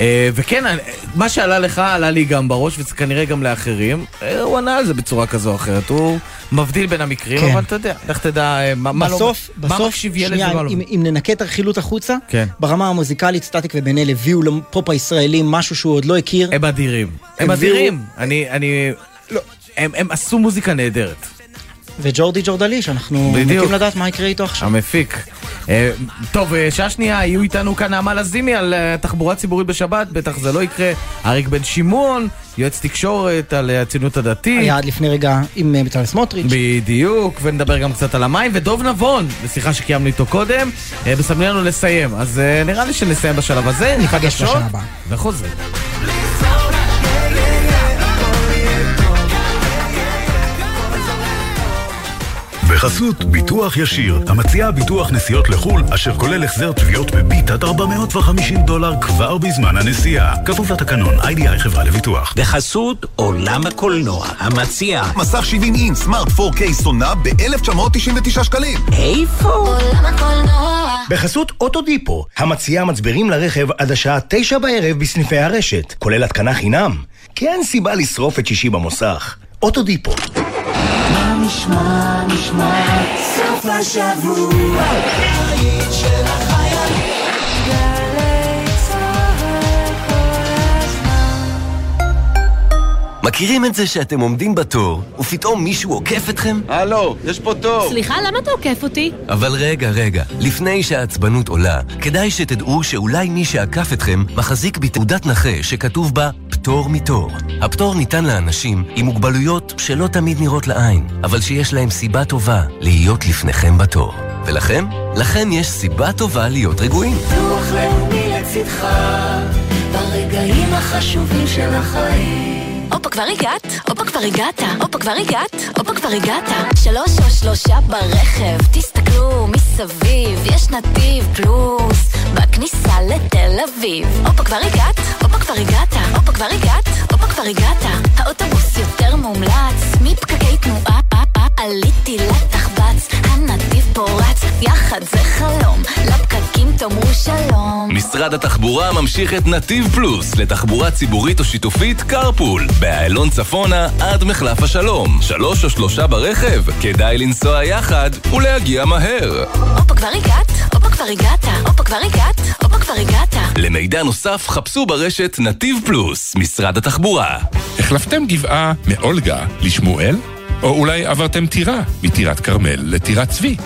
אה, וכן, אני- מה שעלה לך, עלה לי גם בראש, וזה כנראה גם לאחרים. אה, הוא ענה על זה בצורה כזו או אחרת. הוא מבדיל בין המקרים, כן. אבל אתה יודע, לך תדע אה, מה מה לא... בסוף, מה בסוף, מקשיב ילד ומה לא. אם- אם ננקה את הרכילות החוצה, כן. ברמה המוזיקלית, סטטיק ובן אל הביאו לפופ הישראלי משהו שהוא עוד לא הכיר. הם אדירים. הם הביאו- אדירים. אני, אני... לא. הם הם עשו מוזיקה נהדרת. וג'ורדי ג'ורדלי, שאנחנו. מתים לדעת מה יקרה איתו עכשיו. המפיק. אה, טוב, אה, שעה שנייה, יהיו איתנו כאן נעמה לזימי על אה, תחבורה ציבורית בשבת, בטח זה לא יקרה. אריק בן שמעון, יועץ תקשורת על הציונות הדתית. היה עד לפני רגע עם בצלאל סמוטריץ'. בדיוק, ונדבר גם קצת על המים, ודוב נבון, בשיחה שקיימנו איתו קודם, מסמנים לנו לסיים. אז אה, נראה לי שנסיים בשלב הזה. ניפגש בשנה הבאה. וחוזר. בחסות ביטוח ישיר, המציעה ביטוח נסיעות לחו"ל, אשר כולל החזר תביעות בביט עד 450 דולר כבר בזמן הנסיעה. כפוף לתקנון, איי-די-איי חברה לביטוח. בחסות עולם הקולנוע, המציע מסך 70 אינץ' סמארט 4K סונה ב-1999 שקלים. איפה? עולם הקולנוע. בחסות אוטודיפו, המציעה מצברים לרכב עד השעה תשע בערב בסניפי הרשת, כולל התקנה חינם. כי אין סיבה לשרוף את שישי במוסך. אוטודיפו. מה נשמע, נשמע, סוף השבוע, מכירים את זה שאתם עומדים בתור, ופתאום מישהו עוקף אתכם? הלו, יש פה תור. סליחה, למה אתה עוקף אותי? אבל רגע, רגע, לפני שהעצבנות עולה, כדאי שתדעו שאולי מי שעקף אתכם מחזיק בתעודת נכה שכתוב בה פטור מתור. הפטור ניתן לאנשים עם מוגבלויות שלא תמיד נראות לעין, אבל שיש להם סיבה טובה להיות לפניכם בתור. ולכם? לכם יש סיבה טובה להיות רגועים. ביטוח לאומי לצדך, ברגעים החשובים של החיים. הופה, כבר הגעת? הופה, כבר הגעת? הופה, כבר הגעת? הופה, כבר הגעת? שלוש או שלושה ברכב, תסתכלו מסביב, יש נתיב פלוס, בכניסה לתל אביב. הופה, כבר הגעת? הופה, כבר הגעת? הופה, כבר הגעת? הופה, כבר הגעת? האוטובוס יותר מומלץ, מפקקי תנועה, עליתי לתחבץ, הנתיב פורץ, יחד זה חלום, לפקקים תאמרו שלום. משרד התחבורה ממשיך את נתיב פלוס לתחבורה ציבורית או שיתופית קרפול באיילון צפונה עד מחלף השלום. שלוש או שלושה ברכב, כדאי לנסוע יחד ולהגיע מהר. הופה, כבר הגעת? הופה, כבר הגעת? הופה, כבר הגעת? הופה, כבר הגעת? למידע נוסף חפשו ברשת נתיב פלוס, משרד התחבורה. החלפתם גבעה מאולגה לשמואל? או אולי עברתם טירה מטירת כרמל לטירת צבי.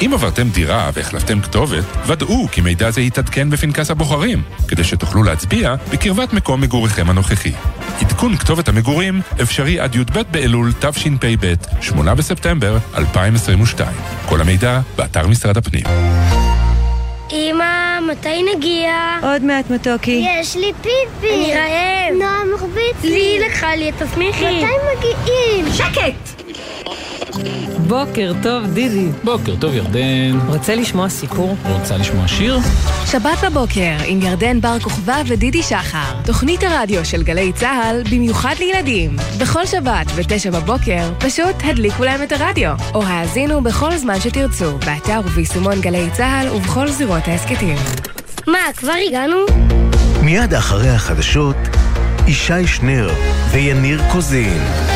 אם עברתם דירה והחלפתם כתובת, ודאו כי מידע זה יתעדכן בפנקס הבוחרים, כדי שתוכלו להצביע בקרבת מקום מגוריכם הנוכחי. עדכון כתובת המגורים אפשרי עד י"ב באלול תשפ"ב, 8 בספטמבר 2022. כל המידע באתר משרד הפנים. אמא, מתי נגיע? עוד מעט מתוקי. יש לי פיפי. אני רעב. נועם מחביץ לי. לי לקחה לי את הסמיכי. מתי מגיעים? שקט! בוקר טוב, דידי. בוקר טוב, ירדן. רוצה לשמוע סיפור? רוצה לשמוע שיר? שבת בבוקר עם ירדן בר כוכבא ודידי שחר. תוכנית הרדיו של גלי צה"ל במיוחד לילדים. בכל שבת ב-9 בבוקר פשוט הדליקו להם את הרדיו. או האזינו בכל זמן שתרצו, באתר וביישומון גלי צה"ל ובכל זירות ההסכתים. מה, כבר הגענו? מיד אחרי החדשות, ישי שנר ויניר קוזין.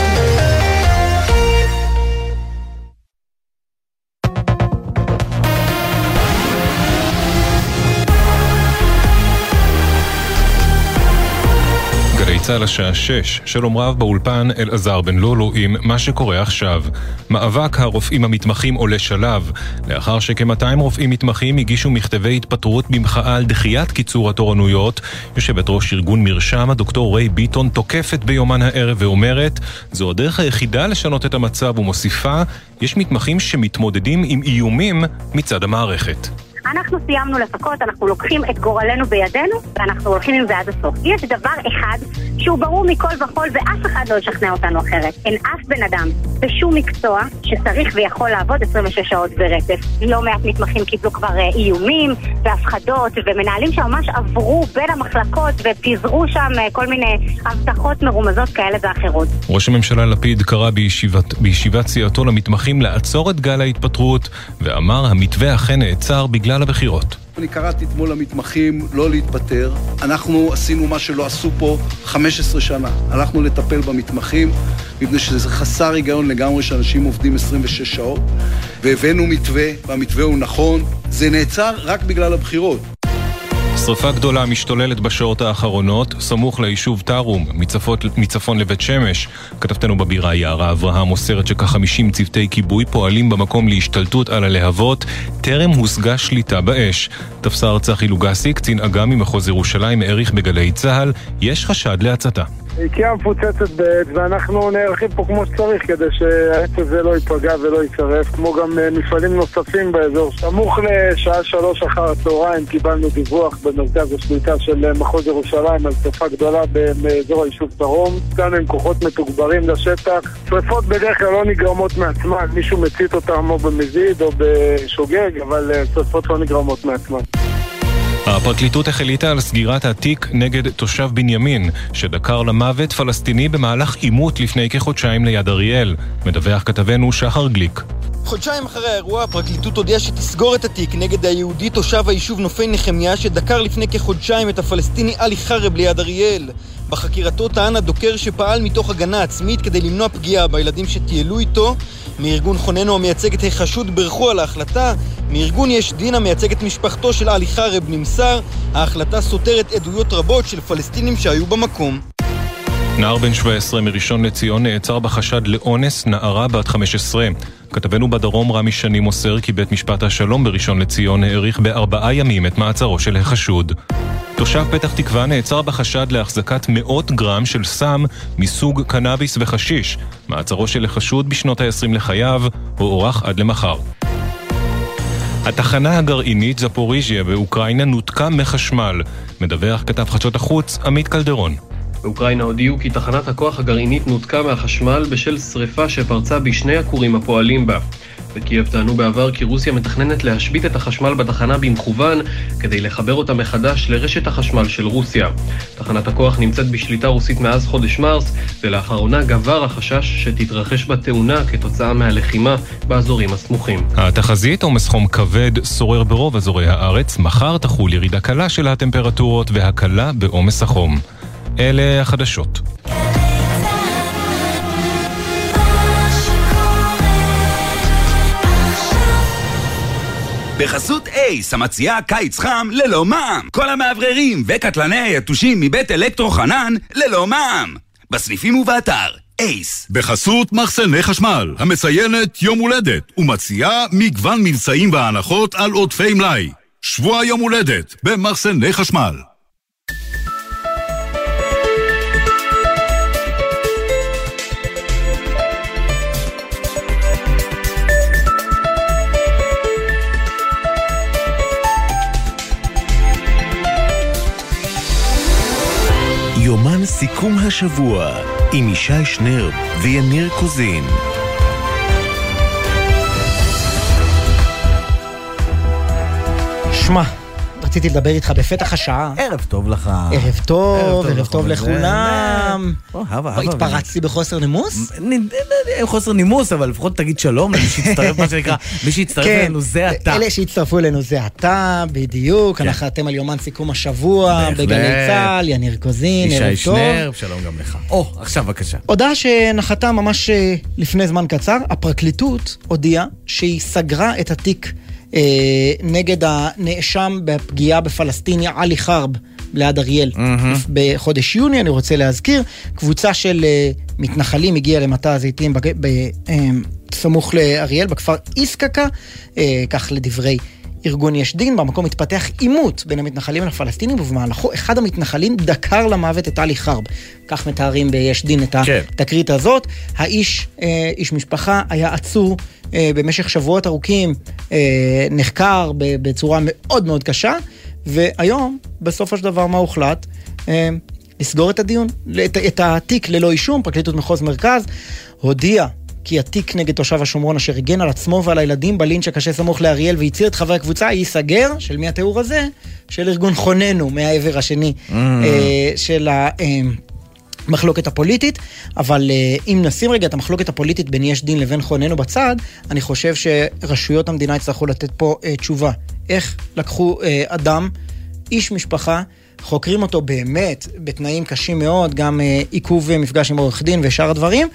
צה"ל השעה 6, שלום רב באולפן אלעזר בן לולו עם מה שקורה עכשיו. מאבק הרופאים המתמחים עולה שלב, לאחר שכ-200 רופאים מתמחים הגישו מכתבי התפטרות במחאה על דחיית קיצור התורנויות, יושבת ראש ארגון מרשם, הדוקטור ריי ביטון, תוקפת ביומן הערב ואומרת, זו הדרך היחידה לשנות את המצב ומוסיפה, יש מתמחים שמתמודדים עם איומים מצד המערכת. אנחנו סיימנו לחכות, אנחנו לוקחים את גורלנו בידינו ואנחנו הולכים עם זה עד הסוף. יש דבר אחד שהוא ברור מכל וכול ואף אחד לא ישכנע אותנו אחרת. אין אף בן אדם בשום מקצוע שצריך ויכול לעבוד 26 שעות ברצף. לא מעט מתמחים קיבלו כבר אה, איומים והפחדות ומנהלים שממש עברו בין המחלקות ופיזרו שם אה, כל מיני הבטחות מרומזות כאלה ואחרות. ראש הממשלה לפיד קרא בישיבת, בישיבת סיעתו למתמחים לעצור את גל ההתפטרות ואמר המתווה אכן נעצר בגלל הבחירות. אני קראתי אתמול למתמחים לא להתפטר. אנחנו עשינו מה שלא עשו פה 15 שנה. הלכנו לטפל במתמחים, מפני שזה חסר היגיון לגמרי שאנשים עובדים 26 שעות, והבאנו מתווה, והמתווה הוא נכון. זה נעצר רק בגלל הבחירות. שרפה גדולה משתוללת בשעות האחרונות, סמוך ליישוב טרום, מצפות, מצפון לבית שמש. כתבתנו בבירה יערה אברהם מוסרת שכ-50 צוותי כיבוי פועלים במקום להשתלטות על הלהבות, טרם הושגה שליטה באש. תפסר צחי לוגסי, קצין אג"ם ממחוז ירושלים, העריך בגלי צה"ל, יש חשד להצתה. איקאה מפוצצת בעץ, ואנחנו נערכים פה כמו שצריך כדי שהעץ הזה לא ייפגע ולא יישרף, כמו גם אה, מפעלים נוספים באזור. סמוך לשעה שלוש אחר הצהריים קיבלנו דיווח במרכז השליטה של אה, מחוז ירושלים על שרפה גדולה באזור היישוב דרום. כאן הם כוחות מתוגברים לשטח. שרפות בדרך כלל לא נגרמות מעצמן, מישהו מצית אותם או במזיד או בשוגג, אבל אה, שרפות לא נגרמות מעצמן. הפרקליטות החליטה על סגירת התיק נגד תושב בנימין, שדקר למוות פלסטיני במהלך עימות לפני כחודשיים ליד אריאל. מדווח כתבנו שחר גליק. חודשיים אחרי האירוע, הפרקליטות הודיעה שתסגור את התיק נגד היהודי תושב היישוב נופי נחמיה שדקר לפני כחודשיים את הפלסטיני עלי חרב ליד אריאל. בחקירתו טען הדוקר שפעל מתוך הגנה עצמית כדי למנוע פגיעה בילדים שטיילו איתו. מארגון חוננו המייצג את החשוד בירכו על ההחלטה. מארגון יש דין המייצג את משפחתו של עלי חרב נמסר, ההחלטה סותרת עדויות רבות של פלסטינים שהיו במקום. נער בן 17 מראשון לציון נעצר בחשד לאונס נערה בת 15. כתבנו בדרום רמי שני מוסר כי בית משפט השלום בראשון לציון האריך בארבעה ימים את מעצרו של החשוד. תושב פתח תקווה נעצר בחשד להחזקת מאות גרם של סם מסוג קנאביס וחשיש. מעצרו של החשוד בשנות ה-20 לחייו הוארך עד למחר. התחנה הגרעינית זפוריז'יה באוקראינה נותקה מחשמל. מדווח כתב חדשות החוץ עמית קלדרון. באוקראינה הודיעו כי תחנת הכוח הגרעינית נותקה מהחשמל בשל שריפה שפרצה בשני הכורים הפועלים בה. בקייב טענו בעבר כי רוסיה מתכננת להשבית את החשמל בתחנה במכוון כדי לחבר אותה מחדש לרשת החשמל של רוסיה. תחנת הכוח נמצאת בשליטה רוסית מאז חודש מרס, ולאחרונה גבר החשש שתתרחש בה תאונה כתוצאה מהלחימה באזורים הסמוכים. התחזית עומס חום כבד שורר ברוב אזורי הארץ, מחר תחול ירידה קלה של הטמפרטורות והקלה בעומס החום. אלה החדשות. בחסות אייס, המציעה קיץ חם ללא מע"מ. כל המאווררים וקטלני היתושים מבית אלקטרו חנן ללא מע"מ. בסניפים ובאתר אייס. בחסות מחסני חשמל, המציינת יום הולדת, ומציעה מגוון מבצעים והנחות על עודפי מלאי. שבוע יום הולדת במחסני חשמל. סיכום השבוע עם ישי שנר ויניר קוזין. שמע, רציתי לדבר איתך בפתח השעה. ערב טוב לך. ערב טוב, ערב טוב לכולם. או, הווה, הווה. התפרצתי בחוסר נימוס? חוסר נימוס, אבל לפחות תגיד שלום למי שהצטרף, מה שנקרא, מי שהצטרף כן, אלינו זה אתה. אלה שהצטרפו אלינו זה אתה, בדיוק. אנחנו אתם על יומן סיכום השבוע. בגלי צה"ל, יניר קוזין, ערב ישי טוב. שנר, שלום גם לך. או, עכשיו בבקשה. הודעה שנחתה ממש אה, לפני זמן קצר, הפרקליטות הודיעה שהיא סגרה את התיק אה, נגד הנאשם בפגיעה בפלסטיני עלי חרב ליד אריאל. מהמם. בחודש יוני, אני רוצה להזכיר, קבוצה של אה, מתנחלים הגיעה למטע הזיתים בג- ב- אה, סמוך לאריאל, בכפר איסקקה, אה, כך לדברי ארגון יש דין, במקום התפתח עימות בין המתנחלים לפלסטינים, ובמהלכו אחד המתנחלים דקר למוות את עלי חרב. כך מתארים ביש דין את כן. התקרית הזאת. האיש, אה, איש משפחה, היה עצור אה, במשך שבועות ארוכים, אה, נחקר ב- בצורה מאוד מאוד קשה, והיום, בסופו של דבר, מה הוחלט? אה, לסגור את הדיון, את, את התיק ללא אישום, פרקליטות מחוז מרכז הודיעה כי התיק נגד תושב השומרון אשר הגן על עצמו ועל הילדים בלינץ' הקשה סמוך לאריאל והצהיר את חברי הקבוצה ייסגר, של מי התיאור הזה? של ארגון חוננו מהעבר השני Mm. אה, של ה... אה, המחלוקת הפוליטית, אבל אה, אם נשים רגע את המחלוקת הפוליטית בין יש דין לבין חוננו בצד, אני חושב שרשויות המדינה יצטרכו לתת פה אה, תשובה. איך לקחו אה, אדם, איש משפחה, חוקרים אותו באמת בתנאים קשים מאוד, גם אה, עיכוב אה, מפגש עם עורך דין ושאר הדברים,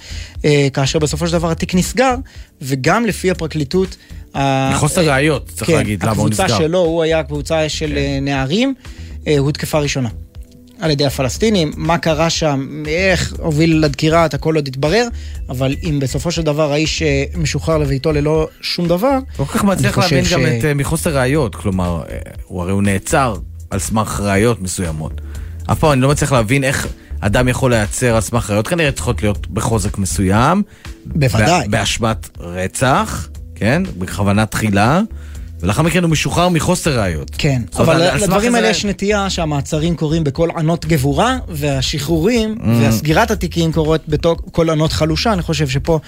אה, כאשר בסופו של דבר התיק נסגר, וגם לפי הפרקליטות... מחוסר אה, ראיות, צריך כן, להגיד, למה הוא נסגר. הקבוצה שלו, הוא היה קבוצה של אה, נערים, אה, הותקפה ראשונה. על ידי הפלסטינים, מה קרה שם, איך הוביל לדקירה, את הכל עוד התברר, אבל אם בסופו של דבר האיש אה, משוחרר לביתו ללא שום דבר, לא כל כך מצליח להבין גם ש- את אה, מחוסר ראיות, כלומר, הוא הרי הוא נעצר על סמך ראיות מסוימות. אף פעם אני לא מצליח להבין איך אדם יכול להיעצר על סמך ראיות, כנראה צריכות להיות בחוזק מסוים. בוודאי. באשמת רצח, כן? בכוונה תחילה, ולאחר מכן הוא משוחרר מחוסר ראיות. כן, אבל לדברים האלה יש נטייה שהמעצרים קורים בקול ענות גבורה, והשחרורים Mm. והסגירת התיקים קורות בקול ענות חלושה, אני חושב שפה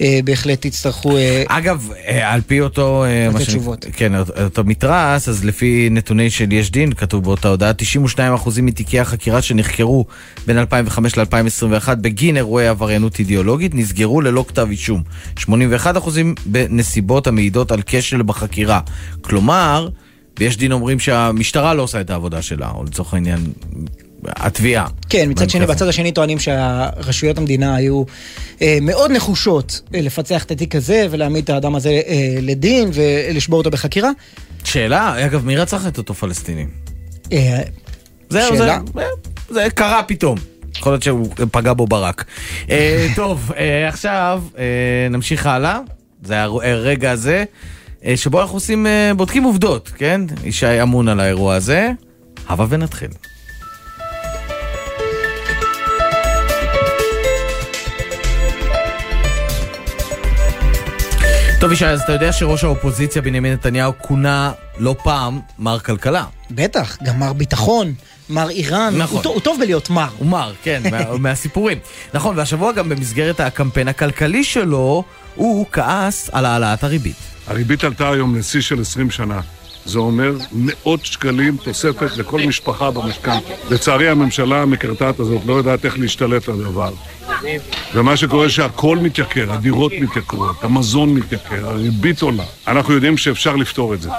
אה, בהחלט יצטרכו... אה, אגב, אה, על פי אותו... לתת תשובות. כן, אותו מתרס, אז לפי נתוני של יש דין, כתוב באותה הודעה, 92% מתיקי החקירה שנחקרו בין 2005 ל-2021 בגין אירועי עבריינות אידיאולוגית נסגרו ללא כתב אישום. 81% בנסיבות המעידות על כשל בחקירה. כלומר, ויש דין אומרים שהמשטרה לא עושה את העבודה שלה, או לצורך העניין, התביעה. כן, מצד שני, בצד השני טוענים שרשויות המדינה היו אה, מאוד נחושות אה, לפצח את התיק הזה ולהעמיד את האדם הזה אה, לדין ולשבור אותו בחקירה. שאלה, אגב, מי רצח את אותו פלסטיני? אה, זהו, שאלה. זה, זה קרה פתאום. יכול להיות שהוא פגע בו ברק. אה, טוב, אה, עכשיו אה, נמשיך הלאה. זה הרגע הזה, אה, שבו אנחנו עושים, אה, בודקים עובדות, כן? ישי אמון על האירוע הזה. הבה ונתחיל. טוב ישי, אז אתה יודע שראש האופוזיציה בנימין נתניהו כונה לא פעם מר כלכלה. בטח, גם מר ביטחון, מר איראן, נכון. הוא, הוא טוב בלהיות מר. הוא מר, כן, מה, מהסיפורים. נכון, והשבוע גם במסגרת הקמפיין הכלכלי שלו, הוא כעס על העלאת הריבית. הריבית עלתה היום לשיא של 20 שנה. זה אומר מאות שקלים תוספת לכל משפחה במשכנתה. לצערי הממשלה המקרטעת הזאת לא יודעת איך להשתלט על הדבר. ומה שקורה שהכל מתייקר, הדירות מתייקרות, המזון מתייקר, הריבית עולה. אנחנו יודעים שאפשר לפתור את זה.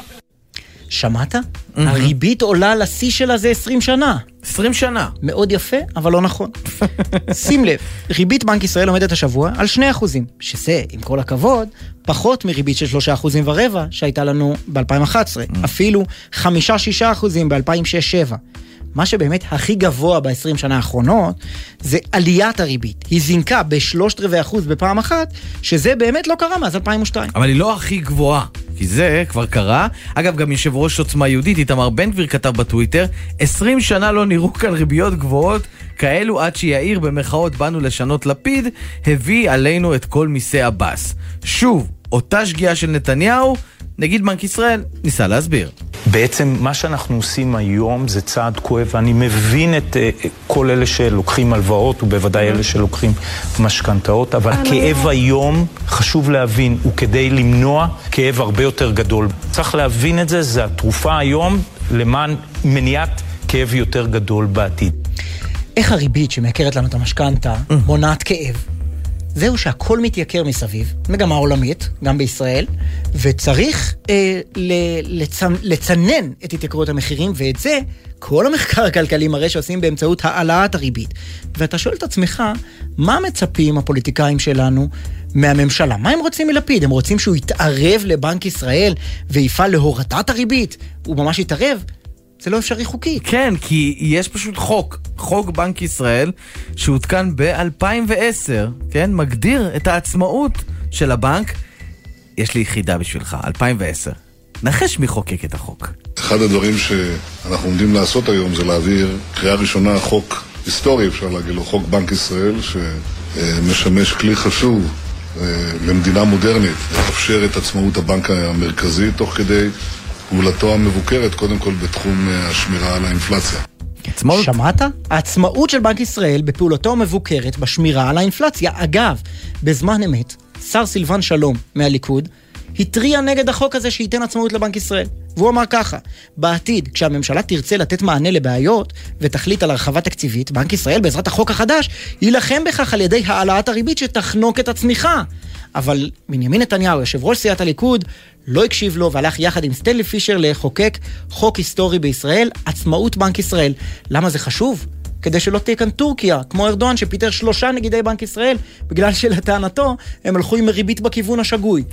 שמעת? הריבית עולה לשיא שלה זה 20 שנה. 20 שנה. מאוד יפה, אבל לא נכון. שים לב, ריבית בנק ישראל עומדת השבוע על 2 אחוזים, שזה, עם כל הכבוד, פחות מריבית של 3 אחוזים ורבע שהייתה לנו ב-2011, אפילו 5-6 אחוזים ב-2006-2007. מה שבאמת הכי גבוה ב-20 שנה האחרונות, זה עליית הריבית. היא זינקה בשלושת רבעי אחוז בפעם אחת, שזה באמת לא קרה מאז 2002. אבל היא לא הכי גבוהה, כי זה כבר קרה. אגב, גם יושב ראש עוצמה יהודית, איתמר בן גביר, כתב בטוויטר, 20 שנה לא נראו כאן ריביות גבוהות כאלו עד שיאיר במרכאות באנו לשנות לפיד, הביא עלינו את כל מיסי עבאס. שוב, אותה שגיאה של נתניהו, נגיד בנק ישראל ניסה להסביר. בעצם מה שאנחנו עושים היום זה צעד כואב, ואני מבין את uh, כל אלה שלוקחים הלוואות, ובוודאי אלה שלוקחים משכנתאות, אבל כאב היום, חשוב להבין, הוא כדי למנוע כאב הרבה יותר גדול. צריך להבין את זה, זה התרופה היום למען מניעת כאב יותר גדול בעתיד. איך הריבית שמייקרת לנו את המשכנתה מונעת כאב? זהו שהכל מתייקר מסביב, מגמה עולמית, גם בישראל, וצריך אה, לצ... לצנן את התייקרויות המחירים, ואת זה כל המחקר הכלכלי מראה שעושים באמצעות העלאת הריבית. ואתה שואל את עצמך, מה מצפים הפוליטיקאים שלנו מהממשלה? מה הם רוצים מלפיד? הם רוצים שהוא יתערב לבנק ישראל ויפעל להורדת הריבית? הוא ממש יתערב? זה לא אפשרי חוקי. כן, כי יש פשוט חוק, חוק בנק ישראל, שהותקן ב-2010, כן? מגדיר את העצמאות של הבנק. יש לי יחידה בשבילך, 2010. נחש מי חוקק את החוק. אחד הדברים שאנחנו עומדים לעשות היום זה להעביר קריאה ראשונה חוק היסטורי, אפשר להגיד לו, חוק בנק ישראל, שמשמש כלי חשוב אה, למדינה מודרנית, לאפשר את עצמאות הבנק המרכזי, תוך כדי פעולתו המבוקרת, קודם כל בתחום אה, השמירה על האינפלציה. עצמאות. שמעת? העצמאות של בנק ישראל בפעולתו המבוקרת בשמירה על האינפלציה. אגב, בזמן אמת, שר סילבן שלום מהליכוד התריע נגד החוק הזה שייתן עצמאות לבנק ישראל. והוא אמר ככה, בעתיד, כשהממשלה תרצה לתת מענה לבעיות ותחליט על הרחבה תקציבית, בנק ישראל בעזרת החוק החדש יילחם בכך על ידי העלאת הריבית שתחנוק את הצמיחה. אבל בנימין נתניהו, יושב ראש סיעת הליכוד, לא הקשיב לו והלך יחד עם סטנלי פישר לחוקק חוק היסטורי בישראל, עצמאות בנק ישראל. למה זה חשוב? כדי שלא תהיה כאן טורקיה, כמו ארדואן שפיטר שלושה נגידי בנק ישראל, בגלל שלטענתו הם הלכו עם ריבית בכיוון השגוי.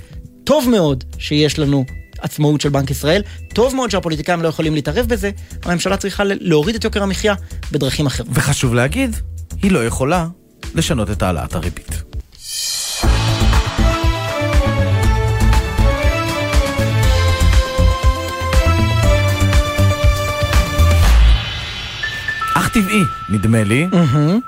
טוב מאוד שיש לנו עצמאות של בנק ישראל, טוב מאוד שהפוליטיקאים לא יכולים להתערב בזה, הממשלה צריכה להוריד את יוקר המחיה בדרכים אחרות. וחשוב להגיד, היא לא יכולה לשנות את העלאת הריבית. טבעי, נדמה לי,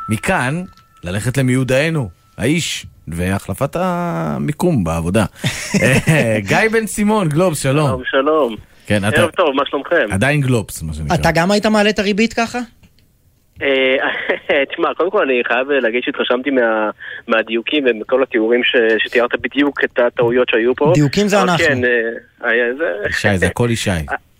מכאן ללכת למיודענו, האיש והחלפת המיקום בעבודה. אה, גיא בן סימון, גלובס, שלום. שלום, שלום. כן, אתה... ערב טוב, מה שלומכם? עדיין גלובס, מה שנקרא. אתה גם היית מעלה את הריבית ככה? אה, תשמע, קודם כל אני חייב להגיד שהתרשמתי מה, מהדיוקים ומכל התיאורים ש, שתיארת בדיוק את הטעויות שהיו פה. דיוקים זה אנחנו. כן, זה... ישי, זה הכל ישי.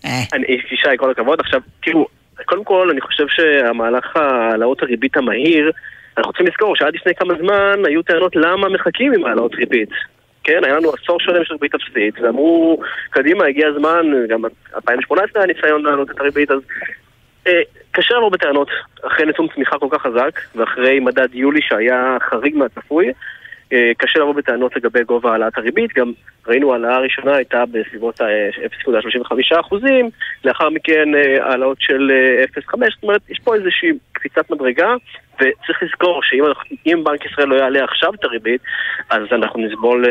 אני, ישי, כל הכבוד. עכשיו, תראו, קודם כל אני חושב שהמהלך העלאות הריבית המהיר אנחנו צריכים לזכור שעד לפני כמה זמן היו טענות למה מחכים עם העלאות ריבית. כן, היה לנו עשור שלם של ריבית אפסית, ואמרו, קדימה, הגיע הזמן, גם 2018 היה ניסיון להעלות את הריבית, אז אה, קשה לבוא בטענות אחרי נתון צמיחה כל כך חזק, ואחרי מדד יולי שהיה חריג מהצפוי, קשה לבוא בטענות לגבי גובה העלאת הריבית, גם ראינו העלאה הראשונה הייתה בסביבות ה-0.35 אחוזים, לאחר מכן אה, העלאות של 0.5, זאת אומרת, יש פה איזושהי קפיצת מדרגה, וצריך לזכור שאם בנק ישראל לא יעלה עכשיו את הריבית, אז אנחנו נסבול,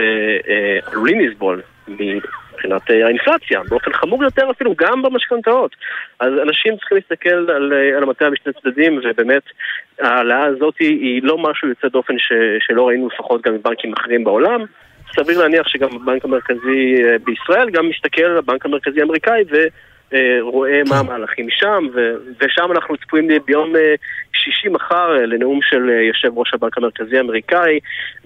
עלולים לסבול מבחינת האינפלציה, באופן חמור יותר אפילו גם במשכנתאות. אז אנשים צריכים להסתכל על, על המטבע בשני צדדים, ובאמת ההעלאה הזאת היא לא משהו יוצא דופן ש, שלא ראינו לפחות גם מבנקים אחרים בעולם. סביר להניח שגם הבנק המרכזי בישראל גם מסתכל על הבנק המרכזי האמריקאי ו... רואה מה המהלכים שם, ו- ושם אנחנו צפויים ביום שישי מחר לנאום של יושב ראש הבנק המרכזי האמריקאי,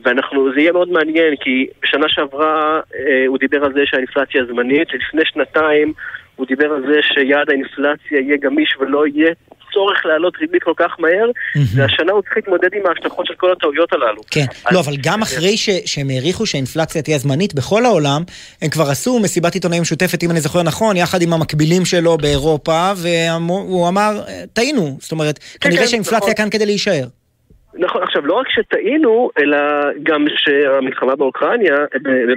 ואנחנו, זה יהיה מאוד מעניין, כי בשנה שעברה הוא דיבר על זה שהאינפלציה זמנית, לפני שנתיים הוא דיבר על זה שיעד האינפלציה יהיה גמיש ולא יהיה צורך להעלות ריבית כל כך מהר, והשנה הוא צריך להתמודד עם ההשלכות של כל הטעויות הללו. כן, לא, אבל גם אחרי שהם העריכו שהאינפלציה תהיה זמנית בכל העולם, הם כבר עשו מסיבת עיתונאים משותפת, אם אני זוכר נכון, יחד עם המקבילים שלו באירופה, והוא אמר, טעינו, זאת אומרת, כנראה שהאינפלציה כאן כדי להישאר. נכון, עכשיו לא רק שטעינו, אלא גם שהמלחמה באוקראינה,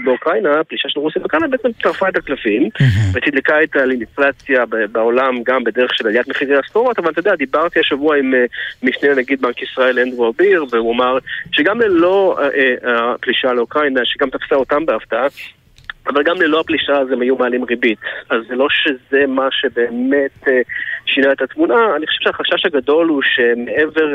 באוקראינה, הפלישה של רוסיה באוקראינה בעצם טרפה את הקלפים ותדלקה את האינפלציה בעולם גם בדרך של עליית מחירי הסחורות, אבל אתה יודע, דיברתי השבוע עם אה, משנה נגיד בנק ישראל אנדרו אביר, והוא אמר שגם ללא אה, אה, הפלישה לאוקראינה, שגם תפסה אותם בהפתעה, אבל גם ללא הפלישה אז הם היו מעלים ריבית. אז זה לא שזה מה שבאמת אה, שינה את התמונה, אני חושב שהחשש הגדול הוא שמעבר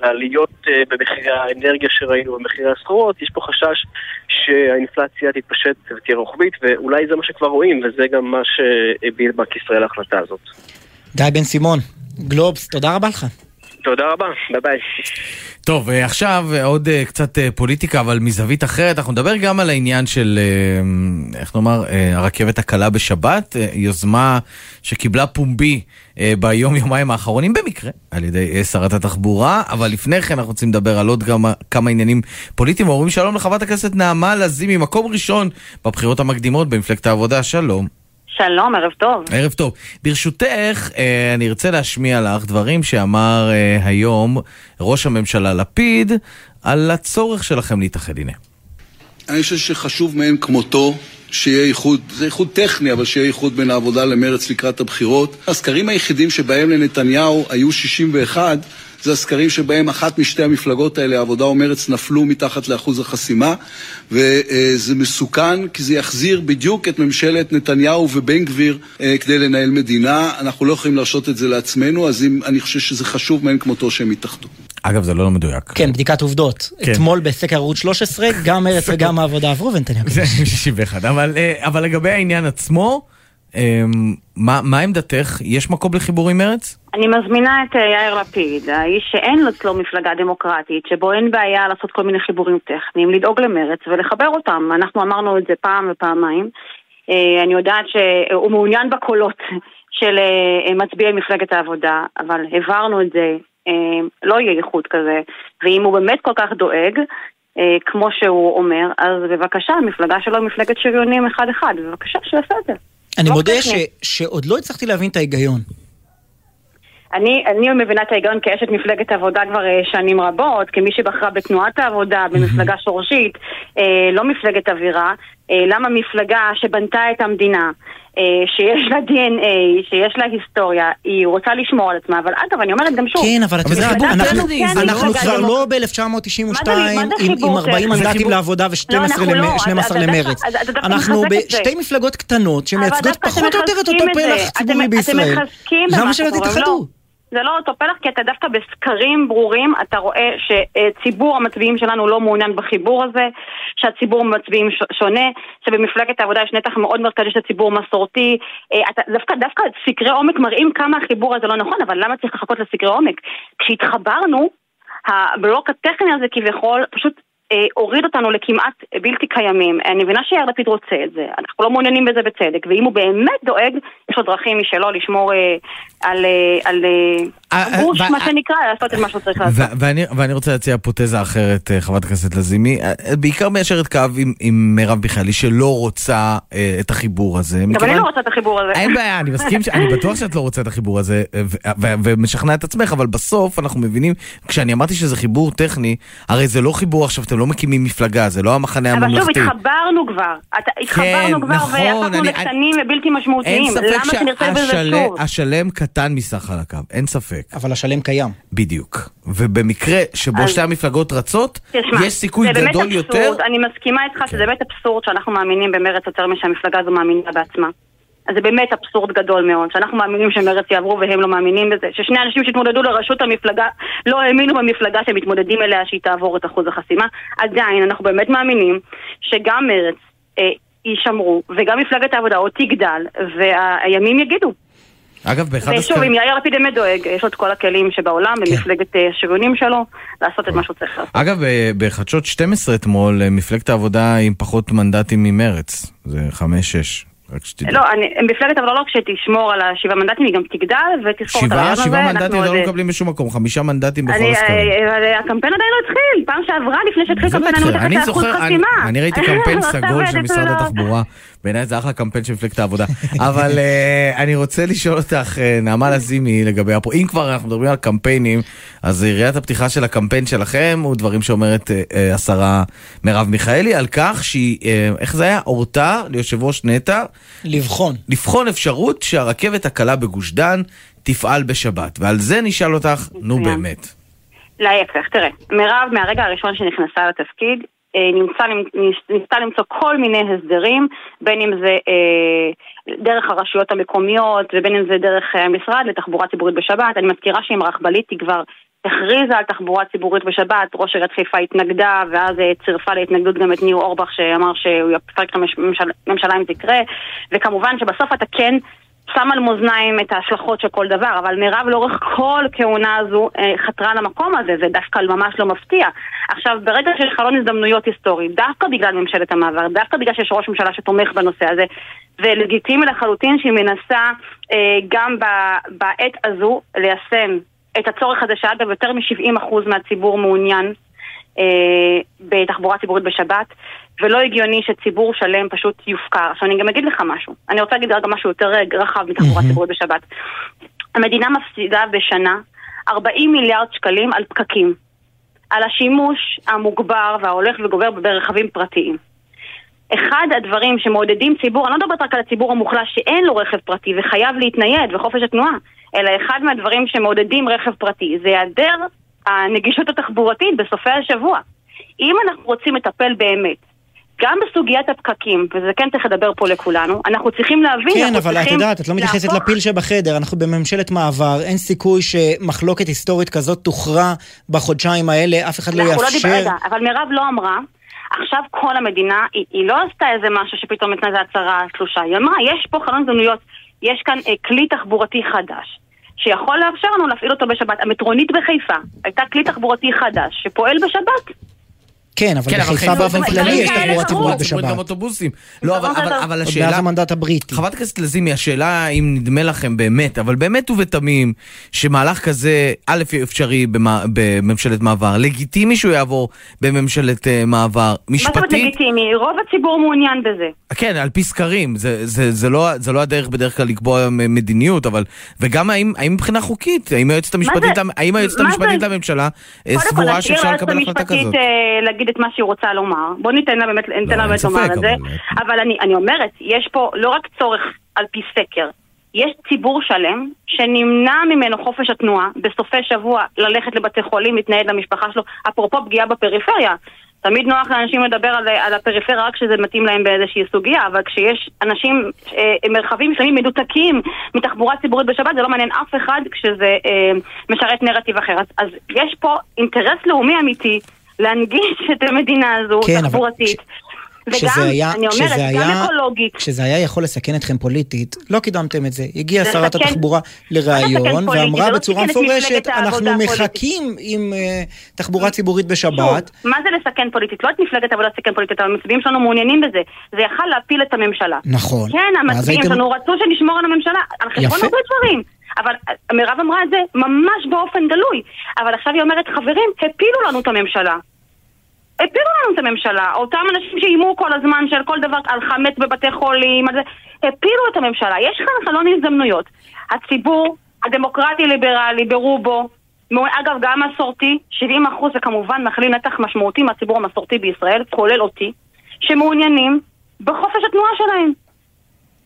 לעליות אה, במחירי האנרגיה שראינו במחירי הסחורות, יש פה חשש שהאינפלציה תתפשט ותהיה רוחבית, ואולי זה מה שכבר רואים, וזה גם מה שהביל בנק ישראל להחלטה הזאת. גיא בן סימון, גלובס, תודה רבה לך. תודה רבה, ביי ביי. טוב, אה, עכשיו אה, עוד אה, קצת פוליטיקה, אבל מזווית אחרת. אנחנו נדבר גם על העניין של, איך נאמר, הרכבת הקלה בשבת, יוזמה שקיבלה פומבי ביום-יומיים האחרונים, במקרה, על ידי שרת התחבורה, אבל לפני כן אנחנו רוצים לדבר על עוד גם כמה עניינים פוליטיים. אומרים שלום לחברת הכנסת נעמה לזימי, מקום ראשון בבחירות המקדימות במפלגת העבודה, שלום. שלום, ערב טוב. ערב טוב. ברשותך, אה, אני ארצה להשמיע לך דברים שאמר אה, היום ראש הממשלה לפיד על הצורך שלכם להתאחד. הנה. אני חושב שחשוב מאין כמותו שיהיה איחוד, זה איחוד טכני, אבל שיהיה איחוד בין העבודה למרץ לקראת הבחירות. הסקרים היחידים שבהם לנתניהו היו 61, זה הסקרים שבהם אחת משתי המפלגות האלה, העבודה או מרץ, נפלו מתחת לאחוז החסימה, וזה מסוכן כי זה יחזיר בדיוק את ממשלת נתניהו ובן גביר אה, כדי לנהל מדינה. אנחנו לא יכולים להרשות את זה לעצמנו, אז אם, אני חושב שזה חשוב מאין כמותו שהם יתאחדו. אגב, זה לא מדויק. כן, בדיקת עובדות. כן. אתמול בסקר ערוץ 13, גם מרץ וגם העבודה עברו ונתניהו. זה 61, אבל, אה, אבל לגבי העניין עצמו, מה, מה עמדתך? יש מקום לחיבור עם מרץ? אני מזמינה את אה, יאיר לפיד, האיש שאין אצלו מפלגה דמוקרטית, שבו אין בעיה לעשות כל מיני חיבורים טכניים, לדאוג למרץ ולחבר אותם. אנחנו אמרנו את זה פעם ופעמיים. אה, אני יודעת שהוא מעוניין בקולות של אה, מצביעי מפלגת העבודה, אבל העברנו את זה, לא יהיה איחוד כזה, ואם הוא באמת כל כך דואג, כמו שהוא אומר, אז בבקשה, המפלגה שלו היא מפלגת שריונים אחד-אחד, בבקשה, שיעשה את זה. אני לא מודה ש, שעוד לא הצלחתי להבין את ההיגיון. אני, אני מבינה את ההיגיון כאשת מפלגת עבודה כבר אה, שנים רבות, כמי שבחרה בתנועת העבודה, במפלגה שורשית, אה, לא מפלגת אווירה. אה, למה מפלגה שבנתה את המדינה, שיש לה DNA, שיש לה היסטוריה, היא רוצה לשמור על עצמה, אבל אגב, אני אומרת גם שוב... כן, אבל את יודעת, אנחנו כבר לא ב-1992 עם 40 מנדטים לעבודה ו-12 למרץ. אנחנו בשתי מפלגות קטנות שמייצגות פחות או יותר את אותו פלח ציבורי בישראל. למה שלא תתאחדו? זה לא אותו פלח, כי אתה דווקא בסקרים ברורים, אתה רואה שציבור המצביעים שלנו לא מעוניין בחיבור הזה, שהציבור המצביעים שונה, שבמפלגת העבודה יש נתח מאוד מרכזי של ציבור מסורתי. אה, אתה, דווקא, דווקא סקרי עומק מראים כמה החיבור הזה לא נכון, אבל למה צריך לחכות לסקרי עומק? כשהתחברנו, הבלוק הטכני הזה כביכול פשוט הוריד אותנו לכמעט בלתי קיימים. אני מבינה שיאיר לפיד רוצה את זה, אנחנו לא מעוניינים בזה בצדק, ואם הוא באמת דואג, יש לו דרכים משלו לשמור אה, על, אה, על גוש, מה שנקרא, לעשות את מה שהוא צריך לעשות. ואני רוצה להציע פותזה אחרת, חברת הכנסת לזימי, בעיקר מיישרת קו עם מרב מיכאלי, שלא רוצה את החיבור הזה. גם אני לא רוצה את החיבור הזה. אין בעיה, אני מסכים, אני בטוח שאת לא רוצה את החיבור הזה, ומשכנע את עצמך, אבל בסוף אנחנו מבינים, כשאני אמרתי שזה חיבור טכני, הרי זה לא חיבור עכשיו, אתם לא מקימים מפלגה, זה לא המחנה הממלכתי. אבל שוב, התחברנו כבר. התחברנו כן, כבר נכון, והפכנו לקטנים ובלתי משמעותיים. למה שנרצה בזה שוב? השלם קטן מסך על הקו, אין ספק. אבל השלם קיים. בדיוק. ובמקרה שבו שתי המפלגות רצות, יש סיכוי גדול יותר. אני מסכימה איתך שזה באמת אבסורד שאנחנו מאמינים במרץ יותר משהמפלגה הזו מאמינה בעצמה. אז זה באמת אבסורד גדול מאוד, שאנחנו מאמינים שמרצ יעברו והם לא מאמינים בזה, ששני אנשים שהתמודדו לראשות המפלגה לא האמינו במפלגה שהם מתמודדים אליה שהיא תעבור את אחוז החסימה. עדיין אנחנו באמת מאמינים שגם מרצ אה, יישמרו וגם מפלגת העבודה עוד תגדל והימים יגידו. אגב, באחד הסקרים... ושוב, אם יאיר לפיד באמת דואג, יש לו את כל הכלים שבעולם, כן. במפלגת אה, השריונים שלו, לעשות את מה שהוא צריך לעשות. אגב, בחדשות 12 אתמול, אה, מפלגת העבודה עם פחות מנדטים ממרץ. זה 5-6. רק שתדעי. לא, אני, מפלגת אבל לא כשתשמור על השבעה מנדטים, היא גם תגדל ותזכור את הרעיון הזה. שבעה מנדטים לא מקבלים בשום מקום, חמישה מנדטים בכל הסקרים. אה, הקמפיין עדיין לא התחיל, פעם שעברה לפני שהתחיל קמפיין, אני מתחת לאחוז חסימה. אני ראיתי קמפיין סגול של משרד התחבורה בעיניי זה אחלה קמפיין של מפלגת העבודה. אבל אה, אני רוצה לשאול אותך, אה, נעמה לזימי, לגבי הפו... אם כבר אנחנו מדברים על קמפיינים, אז יריית הפתיחה של הקמפיין שלכם הוא דברים שאומרת אה, השרה מרב מיכאלי, על כך שהיא, אה, איך זה היה? הורתה ליושב ראש נטע. לבחון. לבחון אפשרות שהרכבת הקלה בגוש דן תפעל בשבת. ועל זה נשאל אותך, נו מצוין. באמת. להפך, תראה, מירב מהרגע הראשון שנכנסה לתפקיד, נמצא, ניסתה למצוא כל מיני הסדרים, בין אם זה אה, דרך הרשויות המקומיות ובין אם זה דרך אה, המשרד לתחבורה ציבורית בשבת. אני מזכירה שעם רכבלית היא כבר הכריזה על תחבורה ציבורית בשבת, ראש עיריית חיפה התנגדה ואז אה, צירפה להתנגדות גם את ניר אורבך שאמר שהוא יפרק את הממשלה אם זה יקרה וכמובן שבסוף אתה כן שם על מאזניים את ההשלכות של כל דבר, אבל מירב לאורך כל כהונה הזו אה, חתרה למקום הזה, זה דווקא ממש לא מפתיע. עכשיו, ברגע שיש חלון הזדמנויות היסטורי, דווקא בגלל ממשלת המעבר, דווקא בגלל שיש ראש ממשלה שתומך בנושא הזה, זה לגיטימי לחלוטין שהיא מנסה אה, גם בעת הזו ליישם את הצורך הזה, שאגב יותר מ-70% מהציבור מעוניין בתחבורה ציבורית בשבת, ולא הגיוני שציבור שלם פשוט יופקר. עכשיו אני גם אגיד לך משהו, אני רוצה להגיד רגע משהו יותר אה, רחב מתחבורה ציבורית בשבת. המדינה מפסידה בשנה 40 מיליארד שקלים על פקקים, על השימוש המוגבר וההולך וגובר ברכבים פרטיים. אחד הדברים שמעודדים ציבור, אני לא מדברת רק על הציבור המוחלש שאין לו רכב פרטי וחייב להתנייד וחופש התנועה, אלא אחד מהדברים שמעודדים רכב פרטי זה היעדר הנגישות התחבורתית בסופי השבוע. אם אנחנו רוצים לטפל באמת גם בסוגיית הפקקים, וזה כן צריך לדבר פה לכולנו, אנחנו צריכים להבין, כן, אבל את יודעת, את לא מתייחסת להפוך- לפיל שבחדר, אנחנו בממשלת מעבר, אין סיכוי שמחלוקת היסטורית כזאת תוכרע בחודשיים האלה, אף אחד לא לא יאפשר. דיבר, רגע, אבל מירב לא אמרה, עכשיו כל המדינה, היא, היא לא עשתה איזה משהו שפתאום נתנה איזה הצהרה שלושה, היא אמרה, יש פה חלון הזדמנויות, יש כאן אה, כלי תחבורתי חדש. שיכול לאפשר לנו להפעיל אותו בשבת. המטרונית בחיפה הייתה כלי תחבורתי חדש שפועל בשבת. כן, אבל כן, אבל בחיפה חיפה באופן כללי יש תחבורה. ציבורית ציבורית גם בשבת. אוטובוסים. לא, אבל, אבל, אבל עוד השאלה... מאז המנדט הבריטי. חברת הכנסת לזימי, השאלה אם נדמה לכם באמת, אבל באמת ובתמים, שמהלך כזה, א', אפשרי בממשלת מעבר, לגיטימי שהוא יעבור בממשלת אה, מעבר, מה זאת אומרת משפטית, לגיטימי? רוב הציבור מעוניין בזה. כן, על פי סקרים, זה, זה, זה, לא, זה לא הדרך בדרך כלל לקבוע מ- מדיניות, אבל, וגם האם, האם מבחינה חוקית, האם היועצת המשפטית, זה? למ- האם היועצת מה המשפטית זה? לממשלה אה, סבורה שאפשר לקבל החלטה כזאת? להגיד את מה שהיא רוצה לומר. בוא ניתן לה באמת, ניתן לה אין באמת לומר את זה. אבל- אני אני אומרת, יש פה לא רק צורך על פי סקר, יש ציבור שלם שנמנע ממנו חופש התנועה בסופי שבוע ללכת לבתי חולים, להתנייד למשפחה שלו, אפרופו פגיעה בפריפריה. תמיד נוח לאנשים לדבר על, על הפריפריה רק כשזה מתאים להם באיזושהי סוגיה, אבל כשיש אנשים, אה, מרחבים מסוימים מנותקים מתחבורה ציבורית בשבת, זה לא מעניין אף אחד כשזה אה, משרת נרטיב אחר. אז, אז יש פה אינטרס לאומי אמיתי להנגיש את המדינה הזו, כן, אבל תחבורתית. כשזה וגם, היה, אני אומרת, גם היה, אקולוגית. כשזה היה יכול לסכן אתכם פוליטית, לא קידמתם את זה. הגיעה שרת לסכן- התחבורה לראיון, פוליטי? ואמרה לא בצורה מפורשת, אנחנו הפוליטית." מחכים עם אה, תחבורה ציבורית בשבת. שוב, מה זה לסכן פוליטית? לא את מפלגת העבודה לסכן פוליטית, אבל המצביעים שלנו מעוניינים בזה. זה יכל להפיל את הממשלה. נכון. כן, המצביעים שלנו רצו שנשמור על הממשלה, על חשבון. הרבה דברים. אבל אה, מירב אמרה את זה ממש באופן גלוי. אבל עכשיו היא אומרת, חברים, הפילו לנו את הממשלה. הפילו לנו את הממשלה. אותם אנשים שאיימו כל הזמן של כל דבר על חמץ בבתי חולים, על זה, הפילו את הממשלה. יש כאן חלון הזדמנויות. הציבור הדמוקרטי-ליברלי ברובו, אגב, גם מסורתי, 70 אחוז זה כמובן מכליל נתח משמעותי מהציבור המסורתי בישראל, כולל אותי, שמעוניינים בחופש התנועה שלהם.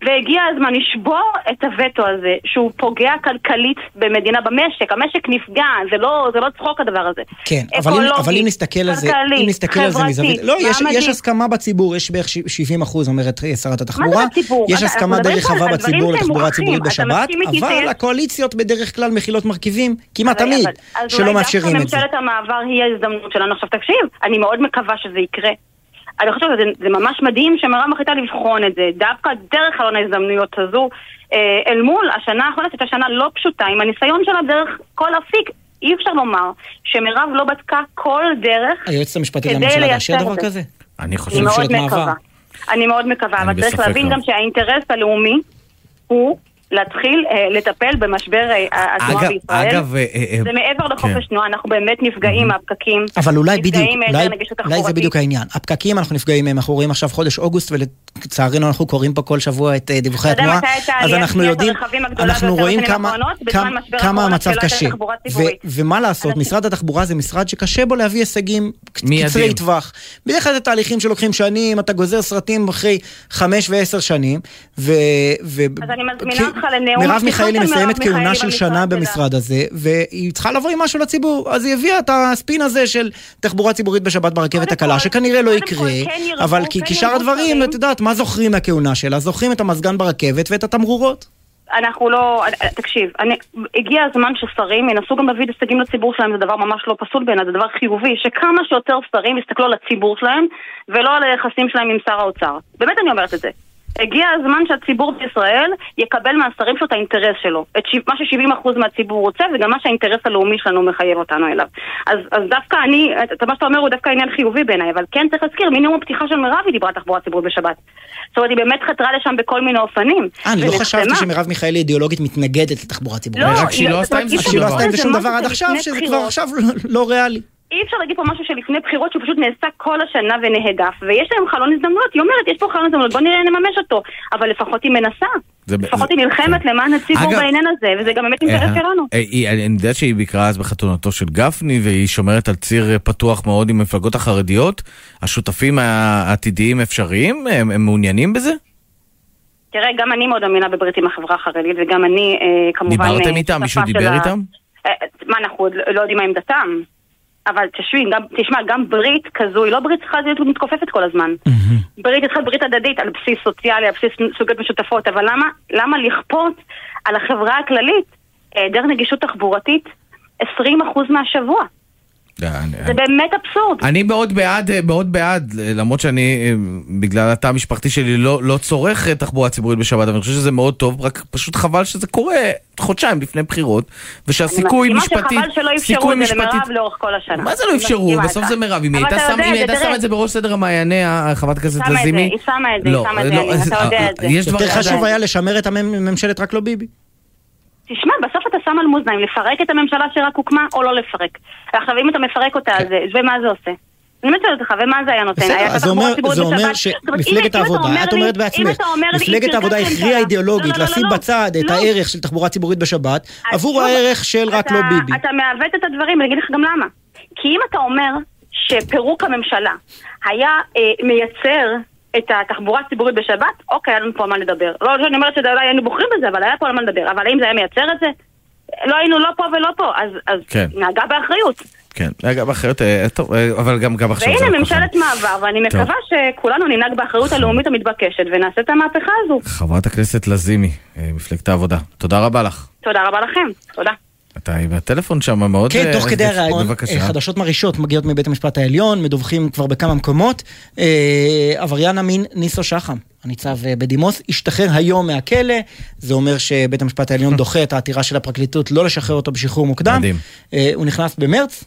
והגיע הזמן לשבור את הווטו הזה, שהוא פוגע כלכלית במדינה, במשק. המשק נפגע, זה לא, זה לא צחוק הדבר הזה. כן, אבל אם, אבל אם נסתכל על זה, אם נסתכל על זה מזווית, לא, יש. יש הסכמה בציבור, יש בערך ש- 70 אחוז, אומרת אה, שרת התחבורה, בציבור? יש הסכמה די רחבה בציבור לתחבורה. ציבורית בשבת, אבל הקואליציות בדרך כלל מכילות מרכיבים, כמעט תמיד, אז שלא אולי מאפשרים את זה. דווקא ממשלת המעבר היא ההזדמנות שלנו. עכשיו תקשיב, אני מאוד מקווה שזה יקרה. אני חושבת שזה זה ממש מדהים שמרב מחליטה לבחון את זה, דווקא דרך חלון ההזדמנויות הזו, אה, אל מול השנה האחרונה, שהייתה שנה לא פשוטה, עם הניסיון שלה דרך כל אפיק. אי אפשר לומר שמרב לא בדקה כל דרך היועצת המשפטית כדי לממשלה לייצר תאשר דבר את זה. כזה? אני מאוד ממשלת מעבר. אני מאוד מקווה, אבל צריך להבין רב. גם שהאינטרס הלאומי הוא להתחיל אה, לטפל במשבר אה, התנועה אגב, בישראל. אגב, אה, אה, זה מעבר לחופש כן. תנועה, אנחנו באמת נפגעים מהפקקים. אבל אולי בדיוק, אולי, אולי זה. בדיוק העניין. הפקקים אנחנו נפגעים מהם, אנחנו רואים עכשיו חודש אוגוסט ולצערנו אנחנו קוראים פה כל שבוע את אה, דיווחי התנועה. אז אנחנו יודעים, אנחנו רואים כמה, כמה, כמה המצב קשה. ו-. ומה לעשות, משרד התחבורה זה משרד שקשה בו להביא הישגים. קצרי טווח. בדרך כלל זה תהליכים שלוקחים שנים, אתה גוזר סרטים אחרי חמש ועשר שנים, ו... אז אני מזמינה אותך לנאום מרב מיכאלי מסיימת כהונה של שנה במשרד הזה, והיא צריכה לבוא עם משהו לציבור, אז היא הביאה את הספין הזה של תחבורה ציבורית בשבת ברכבת הקלה, שכנראה לא יקרה, כן אבל כי כן כי שאר הדברים. את יודעת, מה זוכרים מהכהונה שלה? זוכרים את המזגן ברכבת ואת התמרורות. אנחנו לא, תקשיב, אני, הגיע הזמן ששרים ינסו גם להביא הישגים לציבור שלהם, זה דבר ממש לא פסול בעיניי, זה דבר חיובי, שכמה שיותר שרים יסתכלו על הציבור שלהם, ולא על היחסים שלהם עם שר האוצר. באמת אני אומרת את זה. הגיע הזמן שהציבור בישראל יקבל מהשרים שלו את האינטרס שלו. את ש... מה ש-70% מהציבור רוצה, וגם מה שהאינטרס הלאומי שלנו מחייב אותנו אליו. אז, אז דווקא אני, את מה שאתה אומר הוא דווקא עניין חיובי בעיניי, אבל כן צריך להזכיר, מנאום הפתיחה של מירב היא דיברה תחבורה ציבורית בשבת. זאת אומרת, היא באמת חתרה לשם בכל מיני אופנים. אה, אני לא. חשבתי שמרב מיכאלי אידיאולוגית מתנגדת לתחבורה ציבורית. לא, רק שהיא לא היא- עשתה עם זה זאת שום שהיא לא דבר. עשתה עם זה שום דבר עד עכשיו, שזה כבר. עכשיו לא ריאלי. אי אפשר להגיד פה משהו שלפני בחירות שהוא פשוט נעשה כל השנה ונהדף, ויש להם חלון הזדמנויות, היא אומרת, יש פה חלון הזדמנויות, בוא נראה נממש אותו, אבל לפחות היא מנסה, זה- לפחות זה- היא נלחמת למען הציבור אגב- בעניין הזה, וזה גם באמת אינטרס אה, שלנו. אה, היא- אני יודע שהיא ביקרה אז בחתונתו של גפני, והיא שומרת על ציר אה, פתוח מאוד עם המפלגות החרדיות. השותפים העתידיים אפשריים? הם הם מעוניינים בזה? תראה, גם אני מאוד מאמינה בברית עם החברה החרדית, וגם אני אה, כמובן... דיברתם אה, איתם? מישהו דיבר איתם? אה, מה, אנחנו עוד לא יודעים מה עמדתם? אבל תשמעי, גם, תשמע, גם ברית כזו, היא לא ברית צריכה להיות מתכופפת כל הזמן. ברית צריכה להיות ברית הדדית על בסיס סוציאלי, על בסיס סוגיות משותפות, אבל למה, למה לכפות על החברה הכללית היעדר נגישות תחבורתית 20% מהשבוע? זה באמת אבסורד. אני מאוד בעד, אה, מאוד בעד, אה, למרות שאני, אה, בגלל התא המשפחתי שלי, לא, לא צורך אה, תחבורה ציבורית בשבת, אבל אני חושב שזה מאוד טוב, רק פשוט חבל שזה קורה חודשיים לפני בחירות, ושהסיכוי אני משפטית, מסכימה שחבל שלא אפשרו סיכוי את זה למירב לאורך כל השנה. מה זה לא אני אפשרו? בסוף. זה מירב, אם היא הייתה שמה- את זה בראש סדר המעייני, חברת הכנסת שמה את זה, לזימי, היא שמה את זה, היא לא, שמה את זה, לא, אני- אתה יודע אה, את זה. יותר חשוב היה לשמר את הממשלת רק לא ביבי. תשמע, בסוף אתה שם על מאזניים, לפרק את הממשלה שרק הוקמה או לא לפרק. עכשיו, אם אתה מפרק אותה, אז ומה זה עושה? אני שואלת אותך, ומה זה היה נותן? בסדר, אז זה אומר- שמפלגת העבודה, את אומרת בעצמך, מפלגת העבודה הכריעה. אידיאולוגית לא, לא, לא, לשים. בצד את. הערך של תחבורה ציבורית בשבת עבור הערך של רק לא ביבי. אתה מעוות את הדברים, אני אגיד לך גם למה. כי אם אתה אומר שפירוק הממשלה היה אה, מייצר את התחבורה הציבורית בשבת, אוקיי, היה לנו פה על מה לדבר. לא שאני אומרת שאולי היינו בוחרים בזה, אבל היה פה על מה לדבר. אבל האם זה היה מייצר את זה? לא היינו לא פה ולא פה, אז, אז כן. נהגה באחריות. כן, רגע, באחריות, אה, טוב, אה, אבל גם גם עכשיו זה והנה לא. ממשלת מעבר, ואני טוב. מקווה שכולנו ננהג באחריות הלאומית המתבקשת ונעשה את המהפכה הזו. חברת הכנסת לזימי, אה, מפלגת העבודה, תודה רבה לך. תודה רבה לכם, תודה. אתה עם הטלפון שם מאוד... כן, תוך כדי אה, הרעיון, בבקשה. אה, חדשות מרעישות מגיעות מבית המשפט העליון, מדווחים כבר בכמה מקומות. אה, עבריין המין ניסו שחם, הניצב בדימוס, השתחרר היום מהכלא. זה אומר שבית המשפט העליון דוחה את העתירה של הפרקליטות לא לשחרר אותו בשחרור מוקדם. מדהים. הוא נכנס במרץ,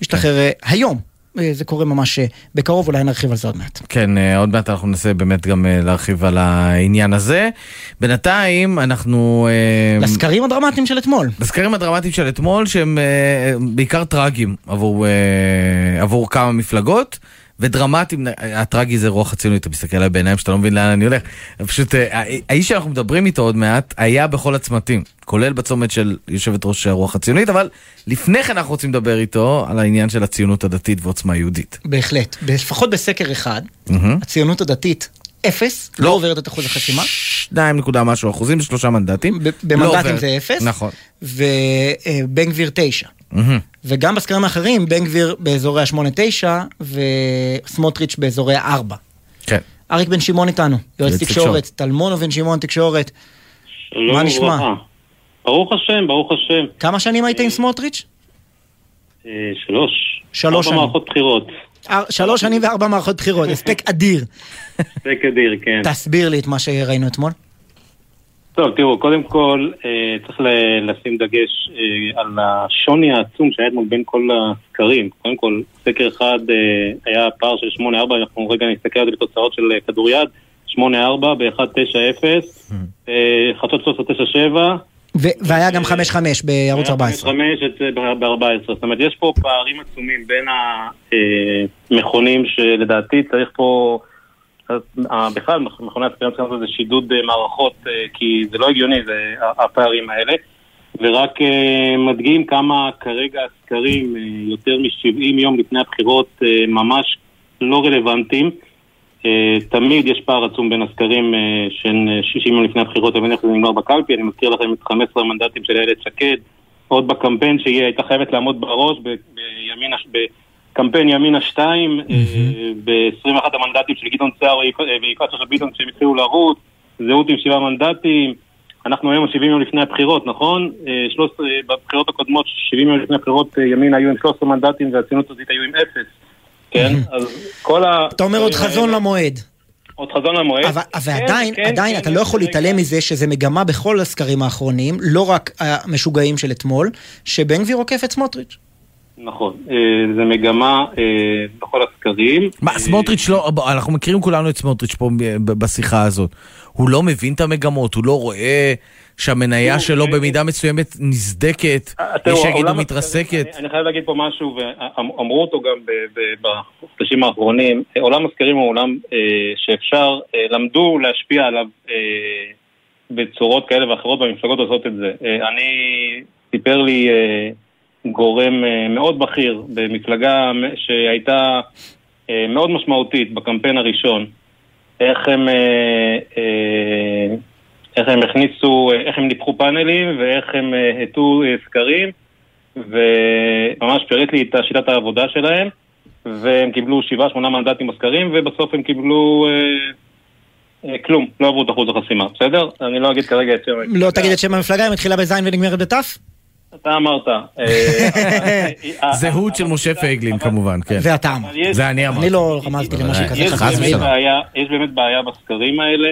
השתחרר היום. אה, זה קורה ממש אה, בקרוב, אולי נרחיב על זה עוד מעט. כן, אה, עוד מעט אנחנו ננסה באמת גם להרחיב על העניין הזה. בינתיים אנחנו... לסקרים הדרמטיים של אתמול. בסקרים הדרמטיים של אתמול, שהם בעיקר טרגיים עבור, עבור כמה מפלגות. ודרמטיים, הטרגי זה רוח הציונות, אתה מסתכל עליי בעיניים שאתה לא מבין לאן אני הולך. פשוט, אה, האיש שאנחנו מדברים איתו עוד מעט, היה בכל הצמתים, כולל בצומת של יושבת ראש הרוח הציונית, אבל לפני כן אנחנו רוצים לדבר איתו על העניין של הציונות הדתית ועוצמה יהודית. בהחלט. לפחות בסקר אחד. הציונות הדתית אפס, לא עוברת את אחוז החסימה. שניים נקודה משהו אחוזים, שלושה מנדטים. לא במנדטים עוברת. זה אפס. נכון. ובן גביר תשע. מהמם. וגם בסקרים האחרים, בן גביר באזורי השמונה-תשע, וסמוטריץ' באזורי הארבע. כן. אריק בן שמעון איתנו, יועץ תקשורת. טלמון בן שמעון תקשורת. שלום מה נשמע? וברכה. ברוך השם, ברוך השם. כמה שנים היית עם סמוטריץ'? אה, שלוש. שלוש ארבע שנים. מערכות בחירות. אר- שלוש שנים וארבע מערכות בחירות, הספק אדיר. הספק אדיר, כן. תסביר לי את מה שראינו אתמול. טוב, תראו, קודם כל אה, צריך לשים דגש אה, על השוני העצום שהיה אתמול בין כל הסקרים. קודם כל, סקר אחד אה, היה פער של 8-4, אנחנו רגע נסתכל על זה בתוצאות של אה, כדוריד. 84 ב-190, אה, חצות 1397. והיה גם 5-5 בערוץ 14. 5 ב-14. זאת אומרת, יש פה פערים עצומים בין המכונים שלדעתי צריך פה... אה, בכלל, מכוני הסקרים צריכים לעשות איזה שידוד אה, מערכות, אה, כי זה לא הגיוני, זה הפערים האלה. ורק אה, מדגים כמה כרגע הסקרים אה, יותר מ-70 יום לפני הבחירות אה, ממש לא רלוונטיים. אה, תמיד יש פער עצום בין הסקרים אה, אה, 60 יום לפני הבחירות לבין איך זה נגמר בקלפי. אני מזכיר לכם את 15 המנדטים של איילת שקד, עוד בקמפיין שהיא הייתה חייבת לעמוד בראש ב- בקמפיין ימינה 2, ב-21 המנדטים של גדעון סער ויפ- אה, ויפעת שאשא ביטון כשהם התחילו לרוץ, זהות עם שבעה מנדטים. אנחנו היום 70 יום לפני הבחירות, נכון? אה, 13, בבחירות הקודמות, 70 יום לפני הבחירות, אה, ימינה היו עם 13 מנדטים והציונות הדתית היו עם אפס. כן? אז כל ה... אתה אומר עוד חזון למועד. עוד חזון למועד. אבל ועדיין, כן, עדיין כן, אתה לא יכול להתעלם מזה שזה מגמה בכל הסקרים האחרונים, לא רק המשוגעים של אתמול, שבן גביר עוקף את סמוטריץ'. נכון, אה, זה מגמה אה, בכל הסקרים. מה, סמוטריץ' לא, אנחנו מכירים כולנו את סמוטריץ' פה בשיחה הזאת. הוא לא מבין את המגמות, הוא לא רואה שהמניה שלו במידה מסוימת נסדקת, תראו, יש שיגידו מתרסקת. אני, חייב להגיד פה משהו, ואמרו אותו גם בחודשים האחרונים, אה, עולם הסקרים הוא עולם אה, שאפשר, אה, למדו להשפיע עליו אה, בצורות כאלה ואחרות, והמפלגות עושות את זה. אה, אני, סיפר לי אה, גורם אה, מאוד בכיר במפלגה שהייתה אה, מאוד משמעותית בקמפיין הראשון, איך הם, אה, אה, איך הם הכניסו, איך הם ניפחו פאנלים ואיך הם אה, הטו אה, סקרים וממש פירט לי את שיטת העבודה שלהם והם קיבלו שבעה, שמונה מנדטים בסקרים ובסוף הם קיבלו אה, אה, כלום, לא עברו את אחוז החסימה, בסדר? אני לא אגיד כרגע את שם המפלגה. לא תגיד את שם המפלגה, היא מתחילה בזין ונגמרת בתף? אתה אמרת. אה, זהות של משה פייגלין כמובן, כן. זה אתה אמרת. זה אני אמרתי. אני לא רמזתי למשהו כזה. חס ושלום. יש באמת בעיה בסקרים האלה.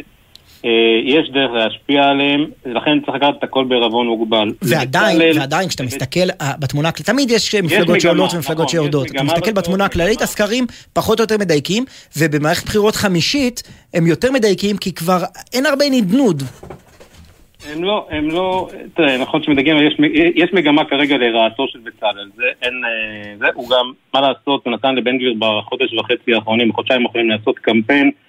אה, יש דרך להשפיע עליהם, לכן צריך לקחת את הכל בערבון מוגבל. ועדיין, ועדיין, כשאתה מסתכל אה, בתמונה תמיד יש מפלגות מגמה, שעולות נכון, ומפלגות יש שיורדות. אתה מסתכל בתמונה הכללית, הסקרים פחות או יותר מדייקים, ובמערכת בחירות חמישית הם יותר מדייקים, כי כבר אין הרבה נדנוד. הם לא, הם לא, תראה, נכון שמדגים, יש, יש מגמה כרגע לרעתו של בצלאל. זה אין, אה, זה, הוא גם, מה לעשות, הוא נתן לבן גביר בחודש וחצי האחרונים, בחודשיים האחרונים לעשות קמפיין אה,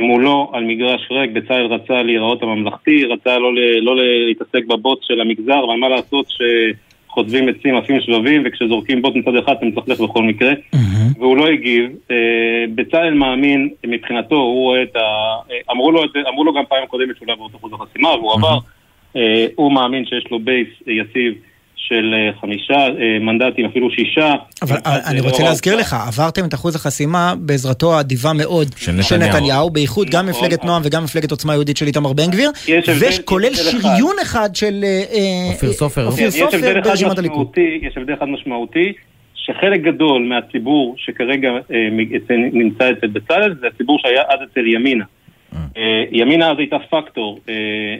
מולו על מגרש ריק. בצלאל רצה להיראות הממלכתי, רצה לא, לא להתעסק בבוט של המגזר, אבל מה לעשות שחוטבים עצים, עפים שבבים, וכשזורקים בוט מצד אחד אתה מצחצח בכל מקרה. והוא לא הגיב. אה, בצלאל מאמין, מבחינתו, הוא רואה את ה... אה, אמרו לו, את אמרו לו גם פעם קודמת שהוא לא עבר את אחוז החסימה, והוא עבר. אה, הוא מאמין שיש לו בייס אה, יציב של אה, חמישה אה, מנדטים, אפילו שישה. אבל אז, אני אה, רוצה לאור להזכיר לך, עברתם את אחוז החסימה בעזרתו האדיבה מאוד של נתניהו. נתניהו, בייחוד גם מפלגת נועם וגם מפלגת עוצמה יהודית של איתמר בן גביר, וכולל הבדל אחד. שריון אחד של אה, אה, אופיר סופר. אופיר כן, יש הבדל סופר אחד ברשימת הליכוד. משמעותי, יש הבדל אחד משמעותי, שחלק גדול מהציבור שכרגע אה, נמצא אצל בצלאל, זה הציבור שהיה אז אצל ימינה. אה, ימינה אז הייתה פקטור אה,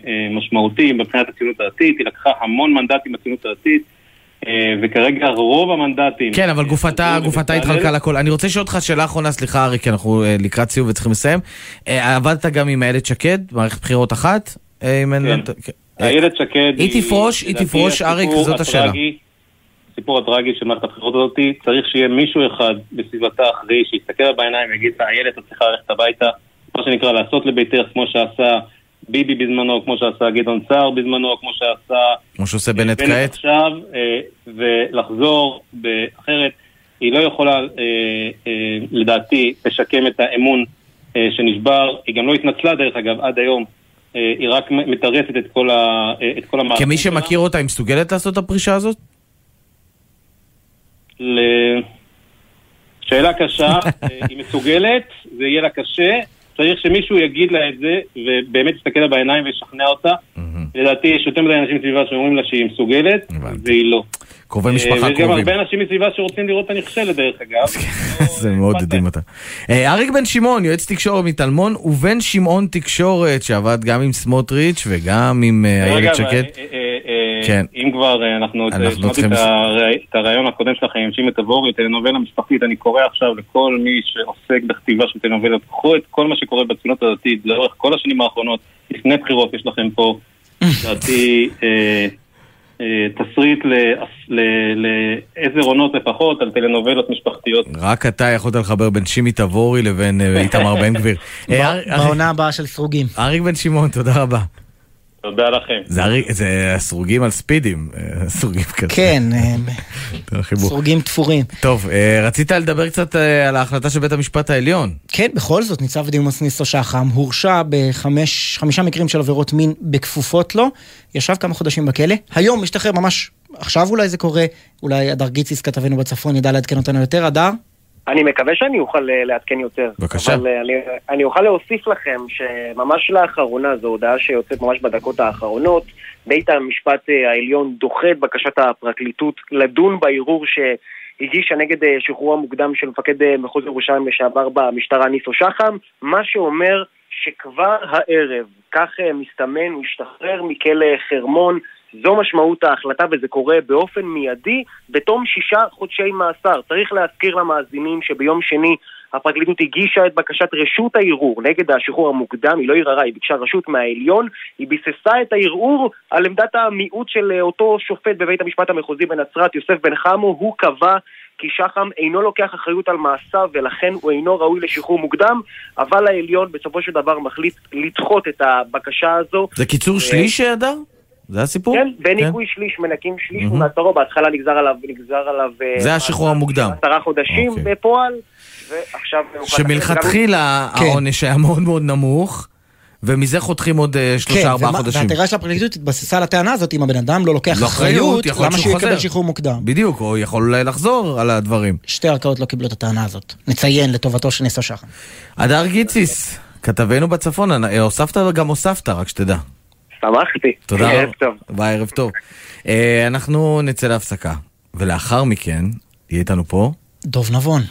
אה, משמעותי מבחינת הציונות הדתית, היא לקחה המון מנדטים בציונות הדתית, וכרגע רוב המנדטים... כן, אבל גופתה, גופתה התחלקה לכל. אני רוצה לשאול אותך שאלה אחרונה, סליחה אריק, כי אנחנו לקראת סיום וצריכים לסיים. עבדת גם עם איילת שקד, מערכת בחירות אחת? לא- כן. איילת שקד... היא תפרוש, היא תפרוש, אריק, זאת השאלה. הסיפור הטרגי של מערכת הבחירות הזאת, צריך שיהיה מישהו אחד בסביבתה אחרי, שיסתכל לה בעיניים ויגיד לה, איילת, את צריכה ללכת הביתה, מה שנקרא, לעשות לביתך, כמו שעשה ביבי בזמנו, כמו שעשה גדעון סער בזמנו, כמו שעשה כמו שעושה בנט בנט כעת? עכשיו, אה, ולחזור, אחרת היא לא יכולה, אה, אה, לדעתי, לשקם את האמון שנשבר. היא גם לא התנצלה, דרך אגב, עד היום. היא רק מטרפת את כל, ה, את כל המערכת. כמי שמכיר אותה, היא מסוגלת לעשות את הפרישה הזאת? ל... שאלה קשה, היא מסוגלת, זה יהיה לה קשה, צריך שמישהו יגיד לה את זה, ובאמת יסתכל לה בעיניים וישכנע אותה. לדעתי יש יותר מדי אנשים מסביבה שאומרים לה שהיא מסוגלת, והיא לא. קרובי אה, משפחה ויש גם קרובים. הרבה אנשים מסביבה שרוצים לראות אותה נכשלת דרך אגב. זה מאוד הדהים אותה. אה, אריק בן שמעון, יועץ תקשורת מטלמון, ובן שמעון תקשורת, שעבד גם עם סמוטריץ' וגם עם אה, איילת שקד. כן. אם כבר אנחנו, שמעתי את את הרעיון הקודם שלכם עם שימי תבורי, טלנובלה משפחתית, אני קורא עכשיו לכל מי שעוסק בכתיבה של טלנובלות, קחו את כל מה שקורה בציונות הדתית לאורך כל השנים האחרונות, לפני בחירות יש לכם פה, לדעתי, אה, אה, תסריט לעשר עונות לפחות על טלנובלות משפחתיות. רק אתה יכולת לחבר בין שימי תבורי לבין אה, איתמר בן גביר. בעונה הבאה של סרוגים. אריק בן שמעון, תודה רבה. תודה לכם. זה אריק- זה סרוגים על ספידים, אה, סרוגים כזה. כן, אה. סרוגים תפורים. טוב, אה, רצית לדבר קצת על ההחלטה של בית המשפט העליון. כן, בכל זאת, ניצב בדימוס ניסו שחם הורשע בחמישה מקרים של עבירות מין בכפופות לו, ישב כמה חודשים בכלא, היום משתחרר ממש, עכשיו אולי זה קורה, אולי הדר גיציס כתבנו בצפון ידע לעדכן אותנו יותר, הדר? אני מקווה שאני אוכל אה, לעדכן יותר. בבקשה. אבל אה, אני, אני אוכל להוסיף לכם שממש לאחרונה, זו הודעה שיוצאת ממש בדקות האחרונות, בית המשפט אה, העליון דוחה את בקשת הפרקליטות לדון בערעור שהגישה נגד שחרורו המוקדם של מפקד מחוז ירושלים לשעבר במשטרה ניסו שחם, מה שאומר שכבר הערב, כך מסתמן, הוא ישתחרר מכלא חרמון. זו משמעות ההחלטה וזה קורה באופן מיידי בתום שישה חודשי מאסר. צריך להזכיר למאזינים שביום שני הפרקליטות הגישה את בקשת רשות הערעור נגד השחרור המוקדם, היא לא ערערה, היא ביקשה רשות מהעליון, היא ביססה את הערעור על עמדת המיעוט של אה, אותו שופט בבית המשפט המחוזי בנצרת, יוסף בן חמו, הוא קבע כי שחם אינו לוקח אחריות על מעשיו ולכן הוא אינו ראוי לשחרור מוקדם, אבל העליון בסופו של דבר מחליט לדחות את הבקשה הזו. זה קיצור אה, שליש, הדר? זה הסיפור? כן, בניכוי שליש, מנקים שליש ממאסרו, בהתחלה נגזר עליו, נגזר עליו... אה, זה השחרור המוקדם. עשרה חודשים אוקיי. בפועל, ועכשיו... שמלכתחילה כן. העונש היה מאוד מאוד נמוך, ומזה חותכים עוד אה, שלושה ארבעה ומה- חודשים. והעתירה של הפרקליטות התבססה על הטענה הזאת, אם הבן אדם לא לוקח לא אחריות, למה שהוא יקבל. שחרור מוקדם? בדיוק, או יכול אולי לחזור על הדברים. שתי ערכאות לא קיבלו את הטענה הזאת. נציין לטובתו של ניסו שחם. הדר גיציס, כתבנו בצפון, אה, הוספת וגם הוספת, רק שתדע. שמחתי. תודה ערב רבה. טוב. ביי, ערב טוב. אה, אנחנו נצא להפסקה, ולאחר מכן, יהיה איתנו פה, דוב נבון.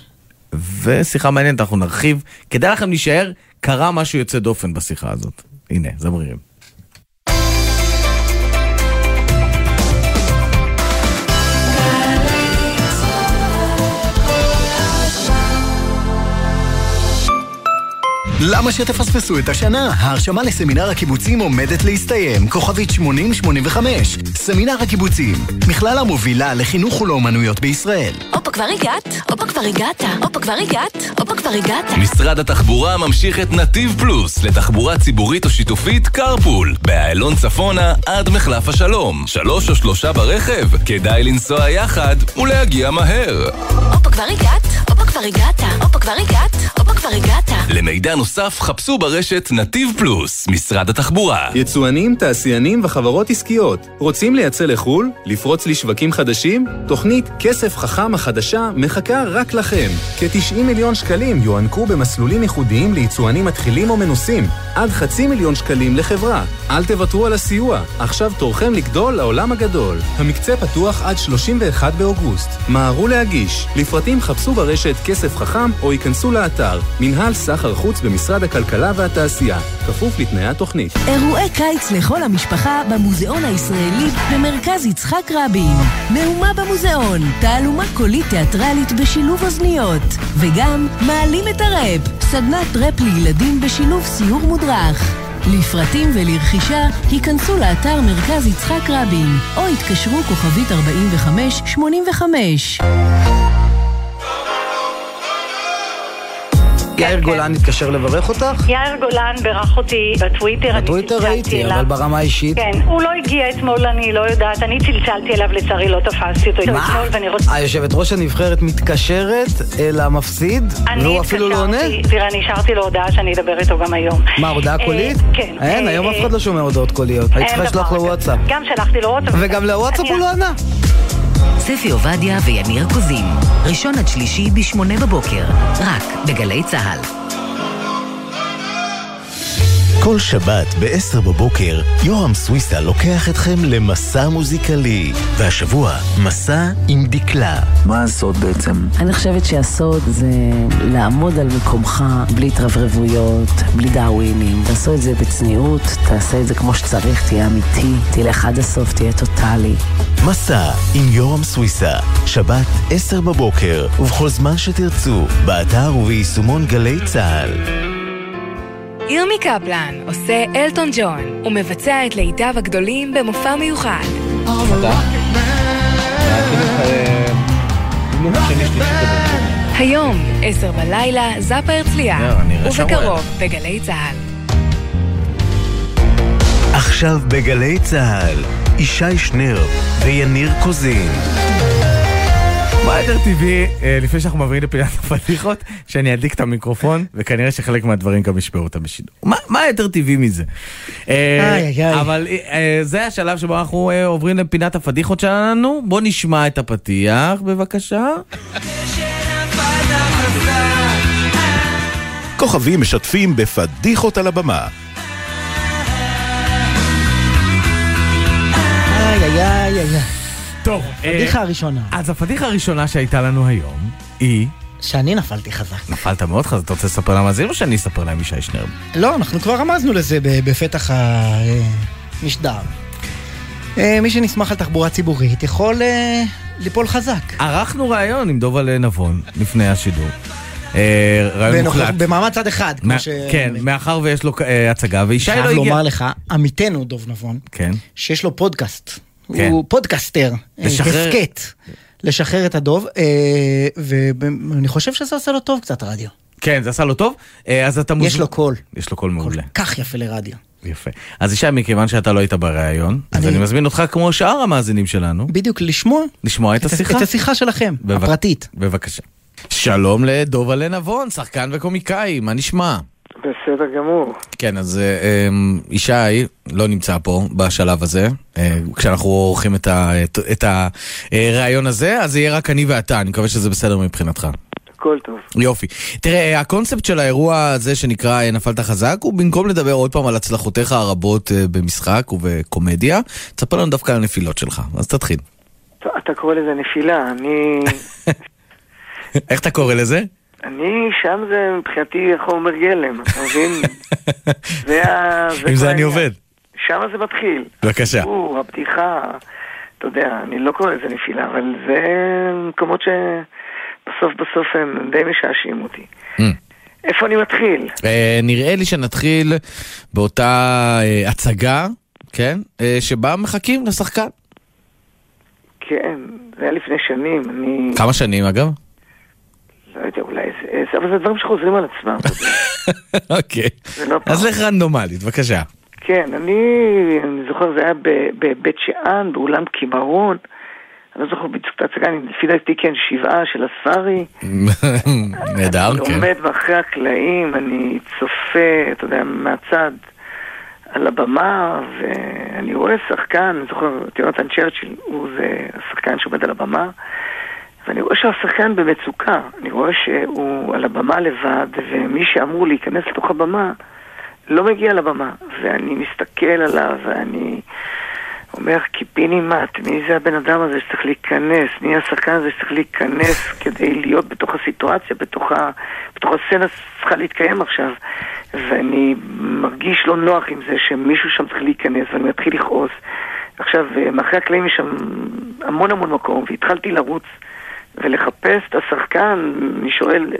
ושיחה מעניינת, אנחנו נרחיב. כדאי לכם להישאר, קרה משהו יוצא דופן בשיחה הזאת. הנה, זמרירים. למה שתפספסו את השנה? ההרשמה לסמינר הקיבוצים עומדת להסתיים, כוכבית 8085. סמינר הקיבוצים, מכללה מובילה לחינוך ולאומנויות בישראל. הופה כבר הגעת, הופה כבר הגעת, הופה כבר הגעת, הופה כבר הגעת. משרד התחבורה ממשיך את נתיב פלוס לתחבורה ציבורית או שיתופית קרפול באיילון צפונה עד מחלף השלום. שלוש או שלושה ברכב, כדאי לנסוע יחד ולהגיע מהר. הופה כבר הגעת, הופה כבר הגעת, הופה כבר הגעת, הופה כבר הגעת. למידע נוסף חפשו ברשת נתיב פלוס, משרד התחבורה. יצואנים, תעשיינים וחברות עסקיות, רוצים לייצא לחו"ל? לפרוץ לשווקים חדשים? תוכנית כסף חכם החדשה מחכה רק לכם. כ-90 מיליון שקלים יוענקו במסלולים ייחודיים ליצואנים מתחילים או מנוסים. עד חצי מיליון שקלים לחברה. אל תוותרו על הסיוע, עכשיו תורכם לגדול לעולם הגדול. המקצה פתוח עד 31 באוגוסט. מהרו להגיש. לפרטים חפשו ברשת כסף חכם או ייכנסו לאתר מנהל סחר חוץ במשרד הכלכלה והתעשייה, כפוף לתנאי התוכנית. אירועי קיץ לכל המשפחה במוזיאון הישראלי במרכז יצחק רבין. מהומה במוזיאון, תעלומה קולית תיאטרלית בשילוב אוזניות. וגם מעלים את הראפ, סדנת ראפ לילדים בשילוב סיור מודרך. לפרטים ולרכישה, היכנסו לאתר מרכז יצחק רבין, או התקשרו כוכבית 4585. יאיר גולן התקשר לברך אותך? יאיר גולן בירך אותי בטוויטר, בטוויטר ראיתי, אליו. אבל ברמה האישית? כן, הוא לא הגיע אתמול, אני לא יודעת, אני צלצלתי אליו, לצערי לא תפסתי אותו אתמול, ואני רוצה... היושבת ראש הנבחרת מתקשרת אל המפסיד, והוא אפילו לא עונה? תראה, אני השארתי לו הודעה שאני אדבר איתו גם היום. מה, הודעה אה, קולית? כן. אין, היום אה, אף אחד לא שומע הודעות קוליות. היית צריכה לשלוח לו. וואטסאפ. גם שלחתי לו וואטסאפ. וגם לוואטסאפ הוא לא ענה. ספי עובדיה ויניר קוזין, ראשון עד שלישי בשמונה בבוקר, רק בגלי צה"ל. כל שבת ב-10 בבוקר, יורם סוויסה לוקח אתכם למסע מוזיקלי. והשבוע, מסע עם דקלה. מה הסוד בעצם? אני חושבת שהסוד זה לעמוד על מקומך בלי התרברבויות, בלי דאווינים. תעשו את זה בצניעות, תעשה את זה כמו שצריך, תהיה אמיתי, תלך עד הסוף, תהיה טוטאלי. מסע עם יורם סוויסה, שבת 10 בבוקר, ובכל זמן שתרצו, באתר וביישומון גלי צה"ל. ירמי קפלן עושה אלטון ג'ון ומבצע את להיטיו הגדולים במופע מיוחד. היום, עשר בלילה, זאפה הרצליה, ובקרוב בגלי צה"ל. עכשיו בגלי צה"ל, ישי שנר ויניר קוזין. מה יותר טבעי, אה, לפני שאנחנו מעבירים לפינת הפדיחות, שאני אדליק את המיקרופון, וכנראה שחלק מהדברים גם ישמעו אותם בשידור. מה- מה יותר טבעי מזה? אה. אבל אה, זה השלב שבו אנחנו עוברים לפינת הפדיחות שלנו. בוא נשמע את הפתיח, בבקשה. כוכבים משתפים בפדיחות על הבמה. איי, איי, איי, איי. טוב, הפדיחה הראשונה. אז הפדיחה הראשונה שהייתה לנו היום היא... שאני נפלתי חזק. נפלת מאוד חזק, אתה רוצה לספר למאזינים או שאני אספר להם ישי שנר? לא, אנחנו כבר רמזנו לזה בפתח המשדר. אה, מי שנסמך על תחבורה ציבורית יכול אה, ליפול חזק. ערכנו ראיון עם דובל'ה נבון לפני השידור. אה, ראיון בנוכח- מוקלט. במעמד צד אחד, כמו ש... כן, מאחר ויש לו אה, הצגה, וישי חייב לא הגיע. לומר לך, עמיתנו דוב נבון, כן. שיש לו פודקאסט. כן. הוא פודקסטר, אה, לשחרר- הסכת. לשחרר את הדוב, אה, ואני חושב שזה עושה לו טוב קצת רדיו. כן, זה עשה לו טוב. אה, אז אתה מוזמן... יש לו קול. יש לו קול מעולה. כך יפה לרדיו. יפה. אז ישי, מכיוון שאתה לא היית בריאיון, אז אני מזמין אותך כמו שאר המאזינים שלנו, בדיוק, לשמוע לשמוע את השיחה. את השיחה שלכם, בבק- הפרטית. בבקשה. שלום לדובה נבון, שחקן וקומיקאי, מה נשמע? בסדר גמור. כן, אז אה, אמ, ישי לא נמצא פה בשלב הזה, אה, כשאנחנו עורכים את ה- את- את הרעיון הזה, אז זה יהיה רק אני ואתה, אני מקווה שזה בסדר מבחינתך. הכל טוב. יופי. תראה, הקונספט של האירוע הזה שנקרא אה, נפלת חזק, הוא במקום לדבר עוד פעם על הצלחותיך הרבות במשחק ובקומדיה, תספר לנו דווקא על הנפילות שלך, אז תתחיל. אתה קורא לזה נפילה, אני... איך אתה קורא לזה? אני, שם זה מבחינתי חומר גלם, אתה מבין? זה ה... עם זה אני. עובד. שם זה מתחיל. בבקשה. הסיפור, הבדיחה, אתה יודע, אני לא קורא לזה נפילה, אבל זה מקומות שבסוף בסוף הם די משעשעים אותי. Mm. איפה אני מתחיל? אה, נראה לי שנתחיל באותה אה, הצגה, כן? אה, שבה מחכים לשחקן. כן, זה היה לפני שנים, אני... כמה שנים אגב? לא יודע, אולי זה... זה- אבל זה דברים שחוזרים על עצמם. אוקיי. לא. אז לך רנדומלית, בבקשה. כן, אני, אני זוכר, זה היה בבית שאן, באולם קימרון. אני לא זוכר בדיוק את ההצגה, אני- לפי דעתי כן, שבעה של הספארי. נהדר, אני כן. עומד מאחורי הקלעים, אני צופה, אתה יודע, מהצד על הבמה, ואני רואה שחקן, אני זוכר, את יונתן צ'רצ'יל, הוא זה השחקן שעומד על הבמה, ואני רואה שהשחקן במצוקה, אני רואה שהוא על הבמה לבד, ומי שאמור להיכנס לתוך הבמה לא מגיע לבמה, ואני מסתכל עליו, ואני אומר, קיפינימט, מי זה הבן אדם הזה שצריך להיכנס? מי השחקן הזה שצריך להיכנס כדי להיות בתוך הסיטואציה, בתוך, ה... בתוך הסצנה שצריכה להתקיים עכשיו? ואני מרגיש לא נוח עם זה שמישהו שם צריך להיכנס, ואני מתחיל לכעוס. עכשיו, מאחורי הקלעים יש שם המון המון מקום, והתחלתי לרוץ ולחפש את השחקן, אני שואל,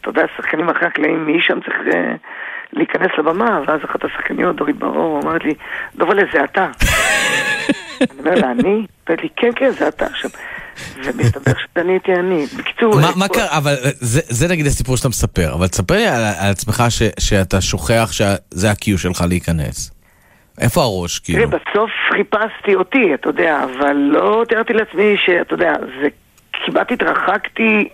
אתה יודע, שחקנים מאחורי הקלעים, מי שם צריך אה, להיכנס לבמה? ואז אחת השחקניות, דורית ברור, אומרת לי, דובלה, זה אתה. אני אומר לה, אני? אומרת לי, כן, כן, זה אתה. עכשיו, ומסתבר שאני הייתי אני. בקיצור... מה- אה, קרה? אבל אה, זה נגיד הסיפור שאתה מספר, אבל תספר לי על עצמך שאתה שוכח שזה ה-Q שלך להיכנס. איפה הראש, תראה, כאילו? בסוף חיפשתי אותי, אתה יודע, אבל לא תיארתי לעצמי שאתה יודע, זה כמעט התרחקתי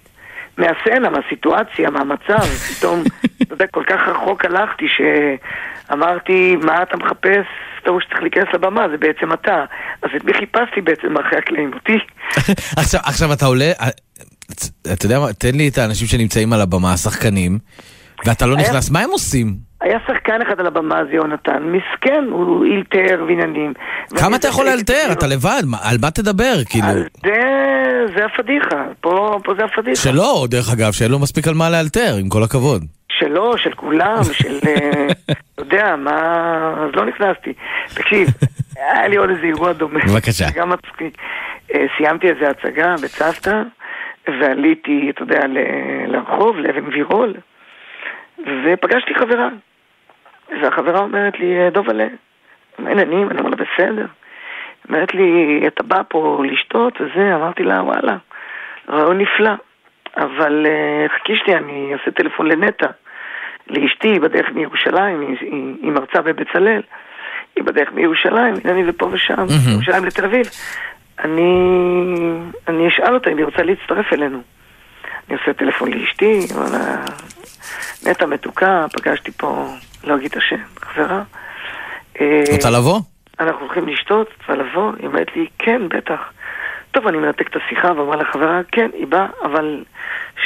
מהסצנה, מהסיטואציה, מהמצב, פתאום, אתה יודע, כל כך רחוק הלכתי שאמרתי, מה אתה מחפש? אתה שצריך להיכנס לבמה, זה בעצם אתה. אז את מי חיפשתי בעצם מאחורי הקלעים? אותי? עכשיו, עכשיו אתה עולה, אה, אתה יודע מה, תן לי את האנשים שנמצאים על הבמה, השחקנים, ואתה לא נכנס, מה הם עושים? היה שחקן אחד על הבמה, זה יונתן. מסכן, הוא אילתר ועניינים. כמה אתה יכול לאלתר? אתה לבד, מה- על מה תדבר? כאילו... זה, זה הפדיחה, פה, פה זה הפדיחה. שלא, דרך אגב, שאין לו מספיק על מה לאלתר, עם כל הכבוד. שלו, של כולם, של... אה, אתה יודע, מה... אז לא נכנסתי. תקשיב, היה לי עוד איזה אירוע דומה. בבקשה. גם מצחיק. אה, סיימתי איזה הצגה בצוותא, ועליתי, אתה יודע, ל- לרחוב, לאבן גבירול, ופגשתי חברה. והחברה אומרת לי, "אה, דובלה, מה העניינים? אני אומר לה, בסדר. אומרת לי, אתה בא פה לשתות וזה, אמרתי לה, וואלה, רעיון נפלא. אבל אה, חכי שנייה, אני אעשה טלפון לנטע, לאשתי, בדרך מירושלים, היא, היא, היא מרצה בבצלאל, היא בדרך מירושלים, הנה זה פה ושם, מירושלים לתל אביב. אני, אני אשאל אותה אם היא רוצה להצטרף אלינו. אני עושה טלפון לאשתי, נטע מתוקה, פגשתי פה, לא אגיד את השם, חברה. אה, רוצה לבוא? אנחנו הולכים לשתות, צריכה לבוא, היא אומרת לי, כן, בטח. טוב, אני מנתק את השיחה ואומר לחברה, כן, היא באה, אבל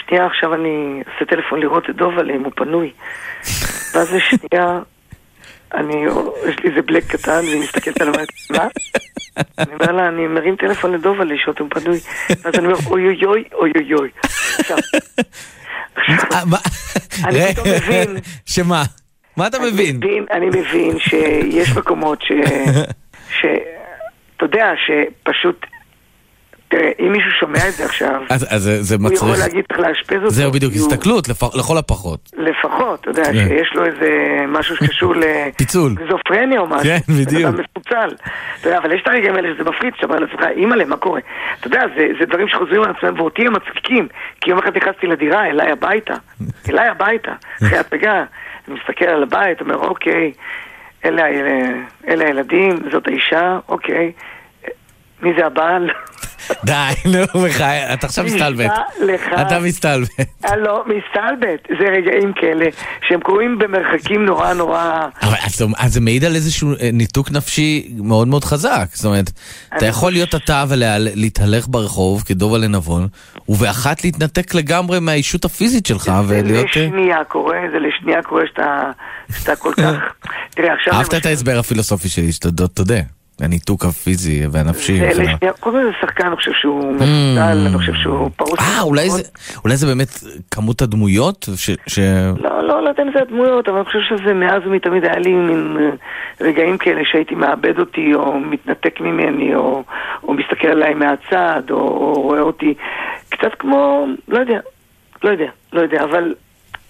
שנייה עכשיו אני אעשה טלפון לראות את דובלה אם הוא פנוי. ואז לשנייה, אני, יש לי איזה בלק קטן, והיא מסתכלת אומרת, מה? אני אומר לה, אני מרים טלפון לדובלה לשאול אם הוא פנוי. ואז אני אומר, אוי אוי אוי, אוי אוי אוי. עכשיו, אני פתאום מבין. שמה? מה אתה מבין? אני מבין שיש מקומות ש... ש... אתה יודע, שפשוט... תראה, אם מישהו שומע את זה עכשיו, אז אז זה- זה הוא יכול מצריך... להגיד צריך לאשפז אותו. זהו בדיוק, הסתכלות, לפ- לכל הפחות. לפחות, אתה יודע, כן. שיש לו איזה משהו שקשור פיצול. לסכיזופרניה או משהו. כן, בדיוק. אדם מפוצל. אתה יודע, אבל יש את הרגעים האלה שזה מפחיד, שאתה אומר לעצמך, אימא'לה, מה קורה? אתה יודע, זה, זה דברים שחוזרים על עצמם, ואותי הם מצחיקים. כי יום אחד נכנסתי לדירה, אליי הביתה. אליי הביתה. אחרי הצגה, אני מסתכל על הבית, אומר, אוקיי, אלה, ה- אלה הילדים, זאת האישה, אוקיי. מי זה הבעל? די, נו, בחייך, אתה עכשיו מסתלבט. אתה מסתלבט. אה, לא, מסתלבט. זה רגעים כאלה שהם קורים במרחקים נורא נורא... אבל אז זה- זה מעיד על איזשהו אה, ניתוק נפשי מאוד מאוד חזק. זאת אומרת, אתה יכול להיות אתה ולהתהלך ברחוב כדובה לנבון, ובאחת להתנתק לגמרי מהאישות הפיזית שלך ולהיות... אה, לשנייה קורה, זה לשנייה קורה שאתה, שאתה כל כך... תראה, עכשיו... אהבת את ההסבר הפילוסופי שלי, שתודה, תודה. הניתוק הפיזי והנפשי. כל זה שחקן, אני חושב שהוא מפוצל, אני חושב שהוא פרוס. אה, אולי זה- באמת כמות הדמויות ש... ש- לא, לא, לא יודע אם זה הדמויות, אבל אני חושב שזה מאז ומתמיד היה לי מין אה, רגעים כאלה שהייתי מאבד אותי, או מתנתק ממני, או, או מסתכל עליי מהצד, או, או רואה אותי קצת כמו, לא יודע, לא יודע, לא יודע, אבל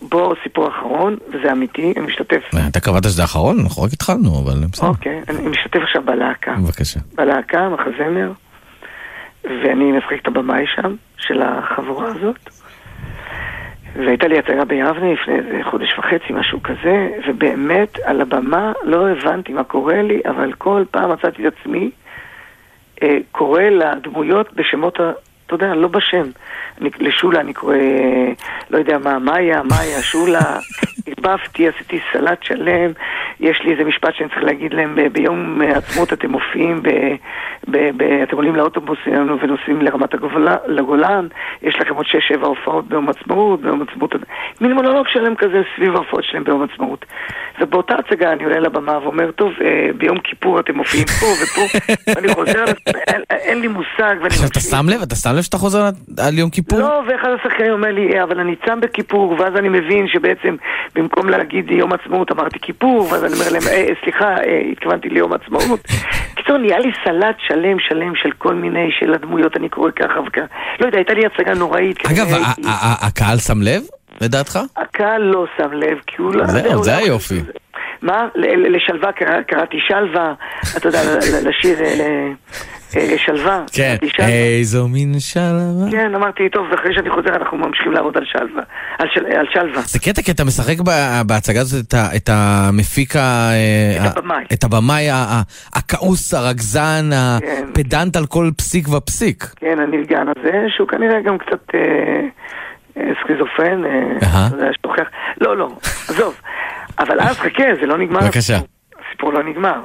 בוא, סיפור אחרון, וזה אמיתי, אני משתתף, אתה קבעת שזה האחרון? אנחנו רק התחלנו, אבל בסדר. אוקיי, אני משתתף עכשיו בלהקה. בבקשה. בלהקה, מחזמר, ואני משחק את הבמאי שם, של החבורה הזאת. והייתה לי הצגה ביבנה לפני איזה חודש וחצי, משהו כזה, ובאמת, על הבמה לא הבנתי מה קורה לי, אבל כל פעם מצאתי את עצמי אה, קורא לדמויות בשמות, אתה יודע, לא בשם. אני, לשולה אני קורא, לא יודע מה, מאיה, מאיה, שולה, ערבבתי, עשיתי סלט שלם, יש לי איזה משפט שאני צריך להגיד להם, ביום העצמאות אתם מופיעים, ב, ב, ב, אתם עולים לאוטובוס ונוסעים לרמת הגולן, לגולן, יש לכם עוד שש-שבע הופעות ביום עצמאות, ביום עצמאות, מין מונולוג שלם כזה סביב ההופעות שלהם ביום עצמאות. ובאותה הצגה אני עולה לבמה ואומר, טוב, אה, ביום כיפור אתם מופיעים פה ופה, ואני חוזר, אין, אין לי מושג, ואני עכשיו, אתה שם לב? אתה שם לב שאתה חוזר על- יום כיפור? לא, ואחד השחקנים אומר לי, "אה, אבל אני צם בכיפור, ואז אני מבין שבעצם במקום להגיד יום עצמאות אמרתי כיפור, ואז אני אומר להם, "אה, סליחה, אה, התכוונתי ליום עצמאות. קיצור, נהיה לי סלט שלם שלם של כל מיני, של הדמויות, אני קורא ככה וככה. לא יודע, הייתה לי הצגה נוראית. אגב, כנראה ה- הייתי- ה- ה- הקהל שם לב, לדעתך? הקהל לא שם לב, כי הוא לא... זהו, הוא זה לא- היופי. מה? לשלווה קרא- קראתי שלווה, אתה יודע, לשיר אה, אה, שלווה. כן. איזו מין שלווה. כן, אמרתי, טוב, ואחרי שאני חוזר אנחנו ממשיכים לעבוד על שלווה. על של- על שלווה. זה קטע כי אתה משחק בהצגה הזאת את ה- את המפיק, ה- ה- הבמאי. את הבמאי הכעוס, הרגזן, הפדנט על כל פסיק ופסיק. כן, הנרגן הזה, שהוא כנראה גם קצת אה, אה, סכיזופרן, אה, שוכח. לא, לא, עזוב. אבל אז חכה, זה לא נגמר. בבקשה. הסיפור לא נגמר.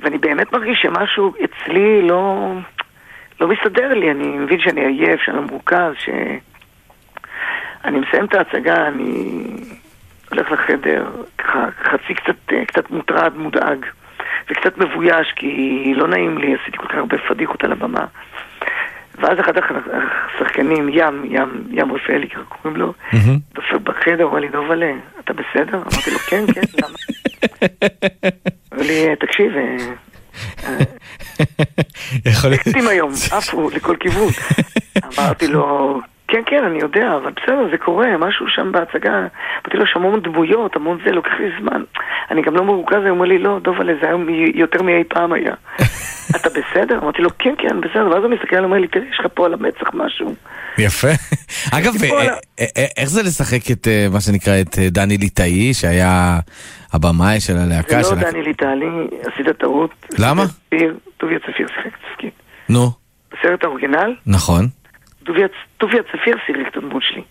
ואני באמת מרגיש שמשהו אצלי לא, לא מסתדר לי. אני מבין שאני עייף, שאני לא מרוכז, ש... אני מסיים את ההצגה, אני הולך לחדר, ככה חצי קצת, אה, קצת מוטרד, מודאג, וקצת מבויש, כי לא נעים לי, עשיתי כל כך הרבה פדיחות על הבמה. ואז אחד השחקנים, ים, ים, ים רפאלי, ככה קוראים לו, דופק בחדר, אומר לי, דובלה, אתה בסדר? אמרתי לו, כן, כן, למה? אומר לי, תקשיב, אה, יכול להיות... היום, עפו לכל כיוון. אמרתי לו, כן, כן, אני יודע, אבל בסדר, זה קורה, משהו שם בהצגה. אמרתי לו, יש המון דמויות, המון זה, לוקח לי זמן. אני גם לא מרוכז, הוא אומר לי, לא, דובלה, זה היום יותר מאי פעם היה. אתה בסדר? אמרתי לו, כן, כן, בסדר. ואז הוא מסתכל עליי, אומר לי, תראה, יש לך פה על המצח משהו. יפה. אגב, אה, אה, אה, איך זה לשחק את מה שנקרא את דני ליטאי, שהיה הבמאי של הלהקה? זה לא דני ליטלי, עשית טעות. למה? טוביה צפיר שיחק תפקיד. נו, בסרט האורגינל, נכון. טוביה- צפיר שיחק את הדמות שלי.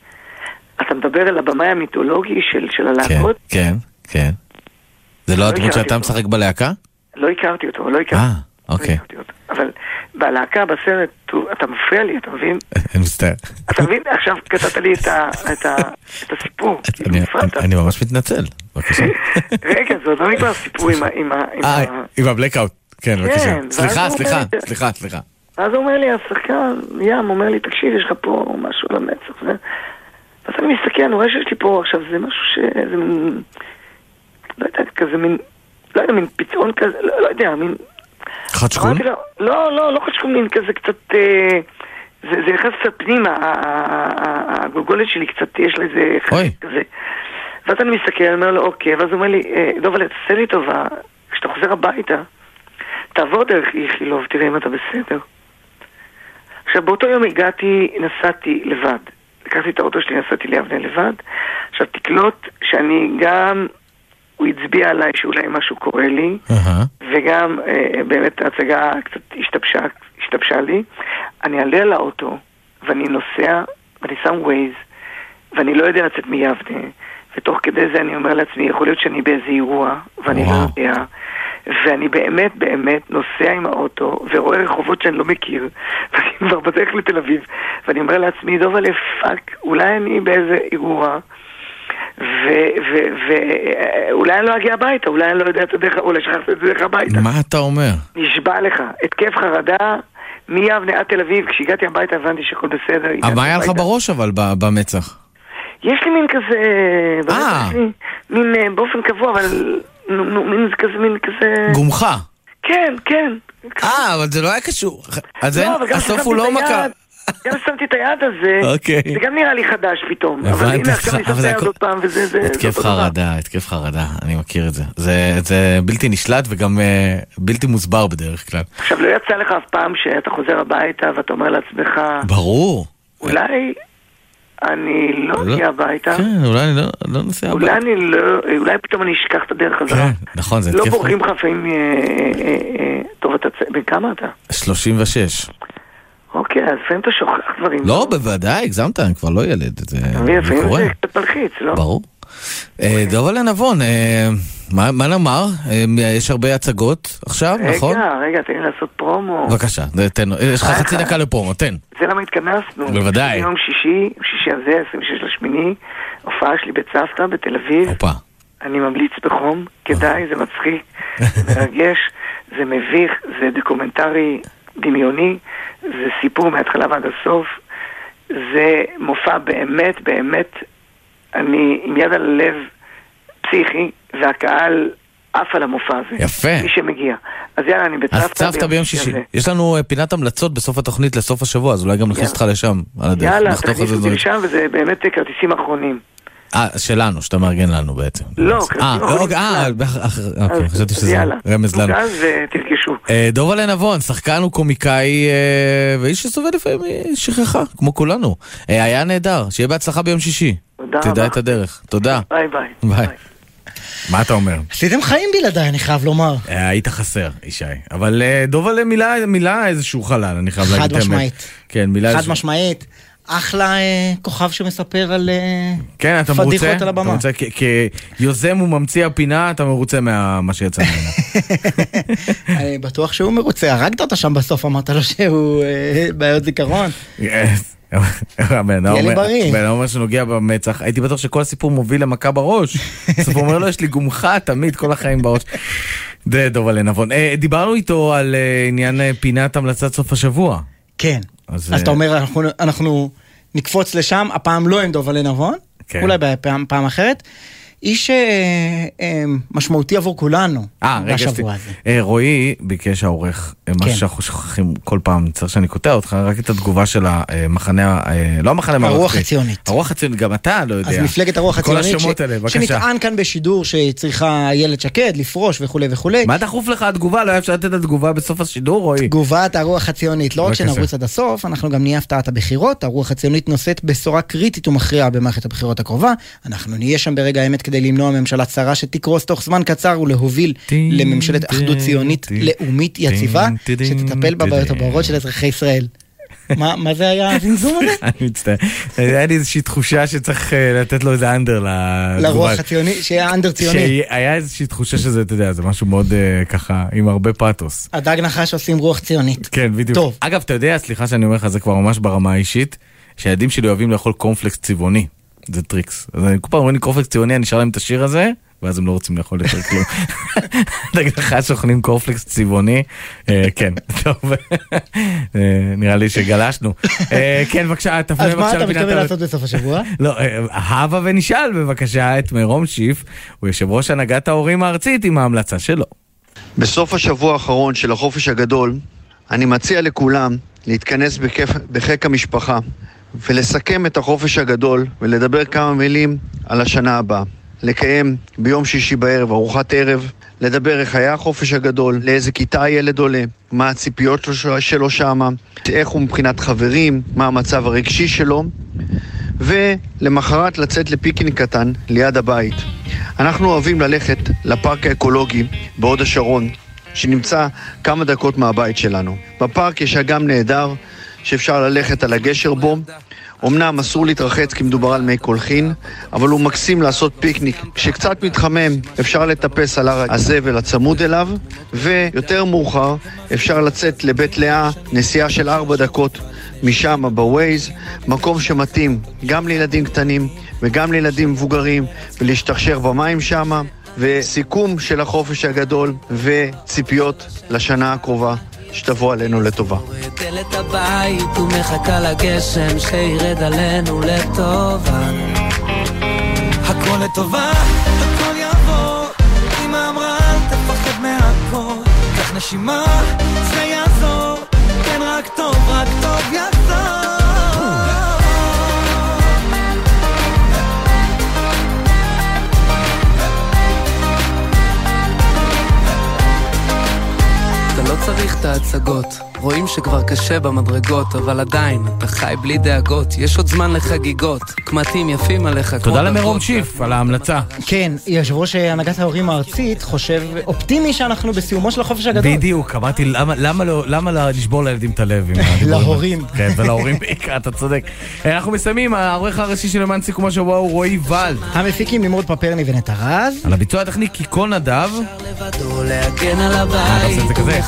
אתה מדבר על הבמאי המיתולוגי של, של הלהקות? כן, כן. זה לא לא הדמות שאתה. משחק בלהקה? לא הכרתי אותו, לא הכרתי. אה, אוקיי. אבל בלהקה, בסרט, אתה מפריע לי, אתה מבין? אני מצטער. אתה מבין? עכשיו קטעת לי את, הסיפור. כאילו, אני- ממש מתנצל. בבקשה. רגע, זה עוד לא נגמר הסיפור עם ה... עם ה, עם אה, הבלקאוט. כן, כן, בבקשה. ואז סליחה, סליחה, סליחה, סליחה. ואז אומר לי, השחקן, ים, אומר לי, תקשיב, יש לך פה משהו על המצח. ו... ואז אני מסתכל, אני רואה שיש לי פה עכשיו, זה משהו ש... זה מין... לא יודע, כזה מין... לא יודע, מין פצעון כזה, לא, לא יודע, מין... חדשקון? לו, לא, לא, לא חדשקון, מין כזה קצת... אה, זה, זה נכנס קצת פנימה, הגולגולת שלי קצת, יש לה איזה חלק כזה. ואז אני מסתכל, אני אומר לו, אוקיי, ואז הוא אומר לי, אה, דובל, תעשה לי טובה, כשאתה חוזר הביתה, תעבור דרך איכילוב, תראה אם אתה בסדר. עכשיו, באותו יום הגעתי, נסעתי לבד. לקחתי את האוטו שלי, נסעתי ליבנה לבד. עכשיו, תקלוט שאני גם, הוא הצביע עליי שאולי משהו קורה לי, וגם אה, באמת ההצגה קצת השתבשה, השתבשה לי. אני אעלה על האוטו, ואני נוסע, ואני שם ווייז, ואני לא יודע לצאת מיבנה, ותוך כדי זה אני אומר לעצמי, יכול להיות שאני באיזה אירוע, ואני לא יודע. ואני באמת באמת נוסע עם האוטו ורואה רחובות שאני לא מכיר ואני כבר בדרך לתל אביב ואני אומר לעצמי, דובל'ה, fuck, אולי אני באיזה אירוע ואולי אני לא אגיע הביתה, אולי אני לא יודע את הדרך, אולי שכחתי את הדרך הביתה. מה אתה אומר? נשבע לך, התקף חרדה מיבנה עד תל אביב, כשהגעתי הביתה הבנתי שהכל בסדר. מה היה לך. בראש אבל במצח? יש לי מין כזה, לי מין אה, באופן קבוע, אבל מין כזה, מין כזה... גומחה. כן, כן. אה, אבל זה לא היה קשור. אז אין, לא, גם הסוף הוא לא מכה. גם שמתי את היד הזה, אוקיי. זה גם נראה לי חדש פתאום. אבל הנה, עכשיו אני שם את היד עוד פעם, וזה... זה- התקף. חרדה, התקף חרדה, אני מכיר את זה. זה, זה בלתי נשלט וגם אה, בלתי מוסבר בדרך כלל. עכשיו, לא יצא לך אף פעם שאתה חוזר הביתה ואתה אומר לעצמך, ברור. אולי אני לא לא- אגיע הביתה, כן, אולי אני לא, לא נוסע אולי הביתה. אני לא, אולי פתאום אני אשכח את הדרך חזרה. נכון, זה לא התקף בורחים לך לפעמים, טוב, אתה, בן כמה אתה? 36. אוקיי, אז לפעמים אתה שוכח דברים. לא, בוודאי, הגזמת, אני כבר לא ילד. זה זה לפעמים קורה. זה קצת מלחיץ, לא? ברור. הנבון, אה, מה מה נאמר? אה, יש הרבה הצגות עכשיו, נכון? רגע, רגע, תן לי לעשות פרומו. בבקשה, תן, יש לך חצי דקה לפרומו, תן. זה למה התכנסנו. בוודאי. יום שישי, שישי הזה, 26 לשמיני, הופעה שלי בצוותא בתל אביב. הופה. אני ממליץ בחום, כדאי, זה מצחיק, זה מרגש, זה מביך, זה דוקומנטרי דמיוני, זה סיפור מההתחלה ועד הסוף, זה מופע באמת, באמת, אני עם יד על הלב פסיכי, והקהל עף על המופע הזה. יפה. מי שמגיע. אז יאללה, אני בצוותא. אז צוותא ביום שישי. הזה. יש לנו אה, פינת המלצות בסוף התוכנית לסוף השבוע, אז אולי גם נכניס אותך לשם, על הדרך. יאללה, תכניסו אותי. לשם, וזה באמת כרטיסים אחרונים. אה, שלנו, שאתה מארגן לנו בעצם. לא, אה, כרטיסים אחרונים. אוקיי, אה, אוקיי, חשבתי שזה. רמז לנו. אז ותרגשו. אה, דובל נבון, שחקן וקומיקאי אה, ואיש שסובל לפעמים משכחה, כמו כולנו. אה, היה נהדר, שיהיה בהצלחה ביום שישי. תודה תדע רבה. את הדרך. תודה. ביי ביי. ביי. מה אתה אומר? עשיתם חיים בלעדיי, אני חייב לומר. אה, היית חסר, ישי. אבל אה, דובל מילה, מילה איזשהו חלל, אני חייב חד להגיד את האמת. משמעית. כן, מילה חד איזשהו- משמעית. אחלה אה, כוכב שמספר על אה, כן, אתה מרוצה? פדיחות על אתה הבמה. מרוצה? כ- כיוזם וממציא הפינה, אתה מרוצה ממה שיצא ממנה. אני בטוח שהוא מרוצה. הרגת אותה שם בסוף, אמרת לו שהוא אה, בעיות זיכרון. אה, הבן אדם אומר- שנוגע במצח, הייתי בטוח שכל הסיפור מוביל למכה בראש. בסוף הוא אומר לו, יש לי גומחה תמיד, כל החיים בראש. זה דובה לנבון. אה, דיברנו איתו על אה, עניין אה, פינת המלצת סוף השבוע. כן. אז אתה אומר, אנחנו- נקפוץ לשם, הפעם לא עם דובה לנבון, כן. אולי פעם אחרת. איש אה, אה, משמעותי עבור כולנו אה, רגע, בשבוע הזה. אה, רועי ביקש העורך, אה, מה כן. שאנחנו שוכחים כל פעם, צריך שאני קוטע אותך, רק את התגובה של המחנה, אה, לא המחנה הממלכתי. הרוח הציונית. הרוח הציונית, גם אתה לא יודע. אז מפלגת הרוח כל הציונית, השמות ש- האלה, בבקשה. שנטען כאן בשידור שצריכה איילת שקד לפרוש וכולי וכולי. מה דחוף לך התגובה? לא היה אפשר לתת את התגובה בסוף השידור, רועי? תגובת הרוח הציונית, לא רק. שנרוץ עד הסוף, אנחנו גם נהיה הפתעת הבחירות. הרוח הציונית נושאת בשורה קריטית ומכריעה במערכת הבחירות הקרובה. אנחנו נהיה שם ברגע האמת כדי למנוע ממשלה צרה שתקרוס תוך זמן קצר ולהוביל לממשלת אחדות ציונית לאומית יציבה, שתטפל בבעיות הבוערות של אזרחי ישראל. מה מה זה היה הזמזום הזה? אני מצטער. היה לי איזושהי תחושה שצריך אה, לתת לו איזה אנדר. לרוח הציוני, שיהיה אנדר ציוני. שהיה איזושהי תחושה שזה, אתה יודע, זה משהו מאוד אה, ככה, עם הרבה פאתוס. הדג נחש עושים רוח ציונית. כן, בדיוק. טוב. אגב, אתה יודע, סליחה שאני אומר לך, זה כבר ממש ברמה האישית, שהילדים שלי אוהבים לאכול קורנפלקס צבעוני. זה טריקס. אז אני כל פעם אומרים לי קורנפלקס צבעוני, אני אשיר להם את השיר הזה, ואז הם לא רוצים לאכול יותר כלום. דג נחש אוכלים קורנפלקס צבעוני, אה, כן, טוב, אה, נראה לי שגלשנו. אה, כן, בבקשה, תפנה אז בבקשה מה אתה מתכוון לעשות בסוף השבוע? לא, הבה ונשאל בבקשה את מירום שיף, הוא יושב ראש הנהגת ההורים הארצית עם ההמלצה שלו. בסוף השבוע האחרון של החופש הגדול, אני מציע לכולם להתכנס בחיק המשפחה ולסכם את החופש הגדול ולדבר כמה מילים על השנה הבאה. לקיים ביום שישי בערב ארוחת ערב, לדבר איך היה החופש הגדול, לאיזה כיתה הילד עולה, מה הציפיות שלו- שמה, איך הוא מבחינת חברים, מה המצב הרגשי שלו, ולמחרת לצאת לפיקניק קטן ליד הבית. אנחנו אוהבים ללכת לפארק האקולוגי בהוד השרון, שנמצא כמה דקות מהבית שלנו. בפארק יש אגם נהדר שאפשר ללכת על הגשר בו. אמנם אסור להתרחץ כי מדובר על מי קולחין, אבל הוא מקסים לעשות פיקניק. כשקצת מתחמם אפשר לטפס על הר הזבל הצמוד אליו, ויותר מאוחר אפשר לצאת לבית לאה, נסיעה של ארבע דקות משם בווייז, מקום שמתאים גם לילדים קטנים וגם לילדים מבוגרים, ולהשתכשך במים שם, וסיכום של החופש הגדול וציפיות לשנה הקרובה שתבוא עלינו לטובה. נשימה, צריך את ההצגות, רואים שכבר קשה במדרגות, אבל עדיין, אתה חי בלי דאגות, יש עוד זמן לחגיגות, קמטים יפים עליך כמו תודה. למירום שיף על ההמלצה. כן, יושב ראש הנהגת ההורים הארצית חושב אופטימי שאנחנו בסיומו של החופש הגדול. בדיוק, אמרתי, למה- למה לא- לא לשבור לילדים את הלב? עם? להורים. כן, ולהורים בעיקר, אתה צודק. אה, אנחנו מסיימים, העורך הראשי של למען סיכום השבוע הוא רועי ולד. המפיקים נמרוד פפרני ונטע רז. על הביצוע הטכני קיקון נדב. על אתה עושה את זה כזה?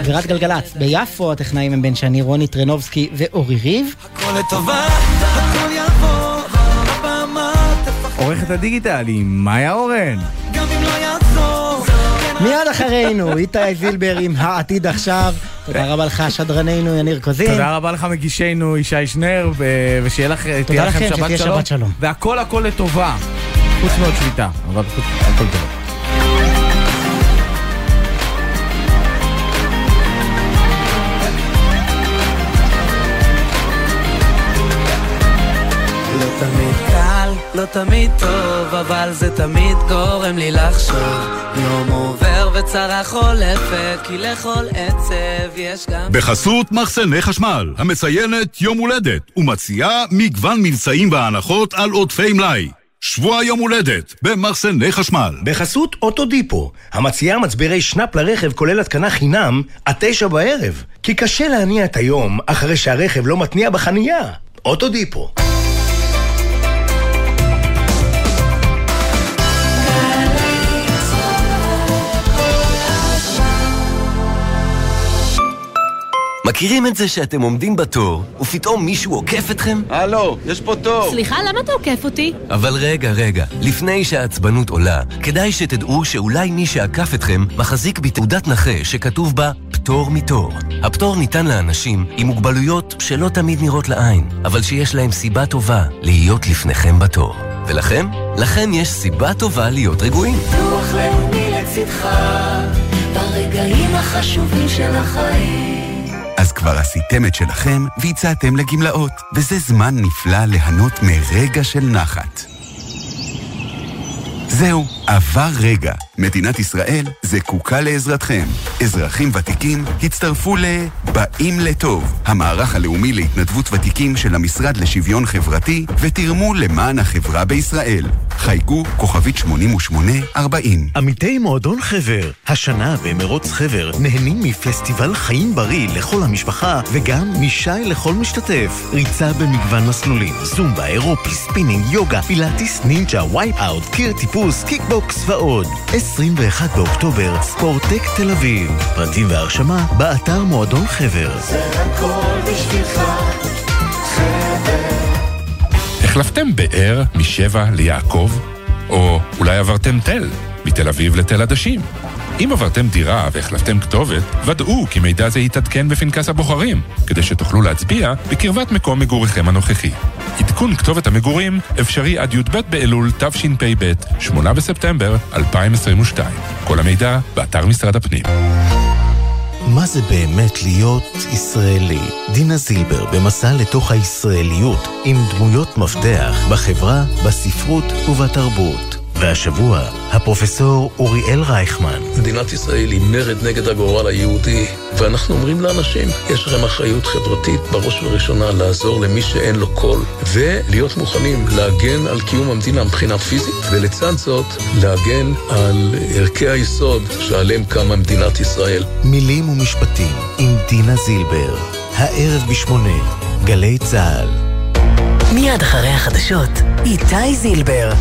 אווירת גלגלצ. ביפו הטכנאים הם בן שני, רוני טרנובסקי ואורי ריב. הכל לטובה, הכל יעבור, הבמה תפחד עורכת הדיגיטל היא מאיה אורן. גם אם לא יעזור. מיד אחרינו, איתי זילבר עם העתיד עכשיו. תודה רבה לך, שדרננו יניר קוזין. תודה רבה לך מגישנו ישי שנר, ו- ושיהיה לך, תודה לכם לכם, שבת שתהיה שלום. שבת שלום. והכל הכל לטובה. חוץ מעוד שביתה, אבל חוץ, הכל טוב. תמיד קל, לא תמיד טוב, אבל זה תמיד גורם לי לחשוב. יום עובר וצרה חולפת, כי לכל עצב יש גם... בחסות מחסני חשמל, המציינת יום הולדת, ומציעה מגוון מבצעים והנחות על עודפי מלאי. שבוע יום הולדת במחסני חשמל. בחסות אוטודיפו, המציעה מצברי שנאפ לרכב כולל התקנה חינם עד תשע בערב. כי קשה להניע את היום אחרי שהרכב לא מתניע בחנייה. אוטודיפו. מכירים את זה שאתם עומדים בתור, ופתאום מישהו עוקף אתכם? הלו, יש פה תור. סליחה, למה אתה עוקף אותי? אבל רגע, רגע, לפני שהעצבנות עולה, כדאי שתדעו שאולי מי שעקף אתכם מחזיק בתעודת נכה שכתוב בה פטור מתור. הפטור ניתן לאנשים עם מוגבלויות שלא תמיד נראות לעין, אבל שיש להם סיבה טובה להיות לפניכם בתור. ולכם? לכם יש סיבה טובה להיות רגועים. ביטוח לאומי לצדך, ברגעים החשובים של החיים. אז כבר עשיתם את שלכם והצעתם לגמלאות, וזה זמן נפלא ליהנות מרגע של נחת. זהו, עבר רגע. מדינת ישראל זקוקה לעזרתכם. אזרחים ותיקים הצטרפו ל... באים לטוב, המערך הלאומי להתנדבות ותיקים של המשרד לשוויון חברתי, ותרמו למען החברה בישראל. חייגו כוכבית 8840. עמיתי מועדון חבר, השנה במרוץ חבר נהנים מפסטיבל חיים בריא לכל המשפחה וגם שי לכל משתתף. ריצה במגוון מסלולים, זומבה, אירובי, ספינינג, יוגה, פילאטיס, נינג'ה, wipeout, קיר טיפוס, קיקבוקס ועוד. 21 באוקטובר, ספורטק תל אביב. פרטים והרשמה באתר מועדון חבר. זה הכל בשבילך. החלפתם באר משבע ליעקב? או אולי עברתם תל, מתל אביב לתל עדשים? אם עברתם דירה והחלפתם כתובת, ודאו כי מידע זה יתעדכן בפנקס הבוחרים, כדי שתוכלו להצביע בקרבת מקום מגוריכם הנוכחי. עדכון כתובת המגורים אפשרי עד י"ב באלול תשפ"ב, 8 בספטמבר 2022. כל המידע באתר משרד הפנים. מה זה באמת להיות ישראלי? דינה זילבר במסע לתוך הישראליות עם דמויות מפתח בחברה, בספרות ובתרבות. והשבוע, הפרופסור אוריאל רייכמן. מדינת ישראל היא מרד נגד הגורל היהודי, ואנחנו אומרים לאנשים, יש לכם אחריות חברתית בראש ובראשונה לעזור למי שאין לו קול, ולהיות מוכנים להגן על קיום המדינה מבחינה פיזית, ולצד זאת, להגן על ערכי היסוד שעליהם קמה מדינת ישראל. מילים ומשפטים עם דינה זילבר, הערב בשמונה, גלי צה"ל. מיד אחרי החדשות, איתי זילבר.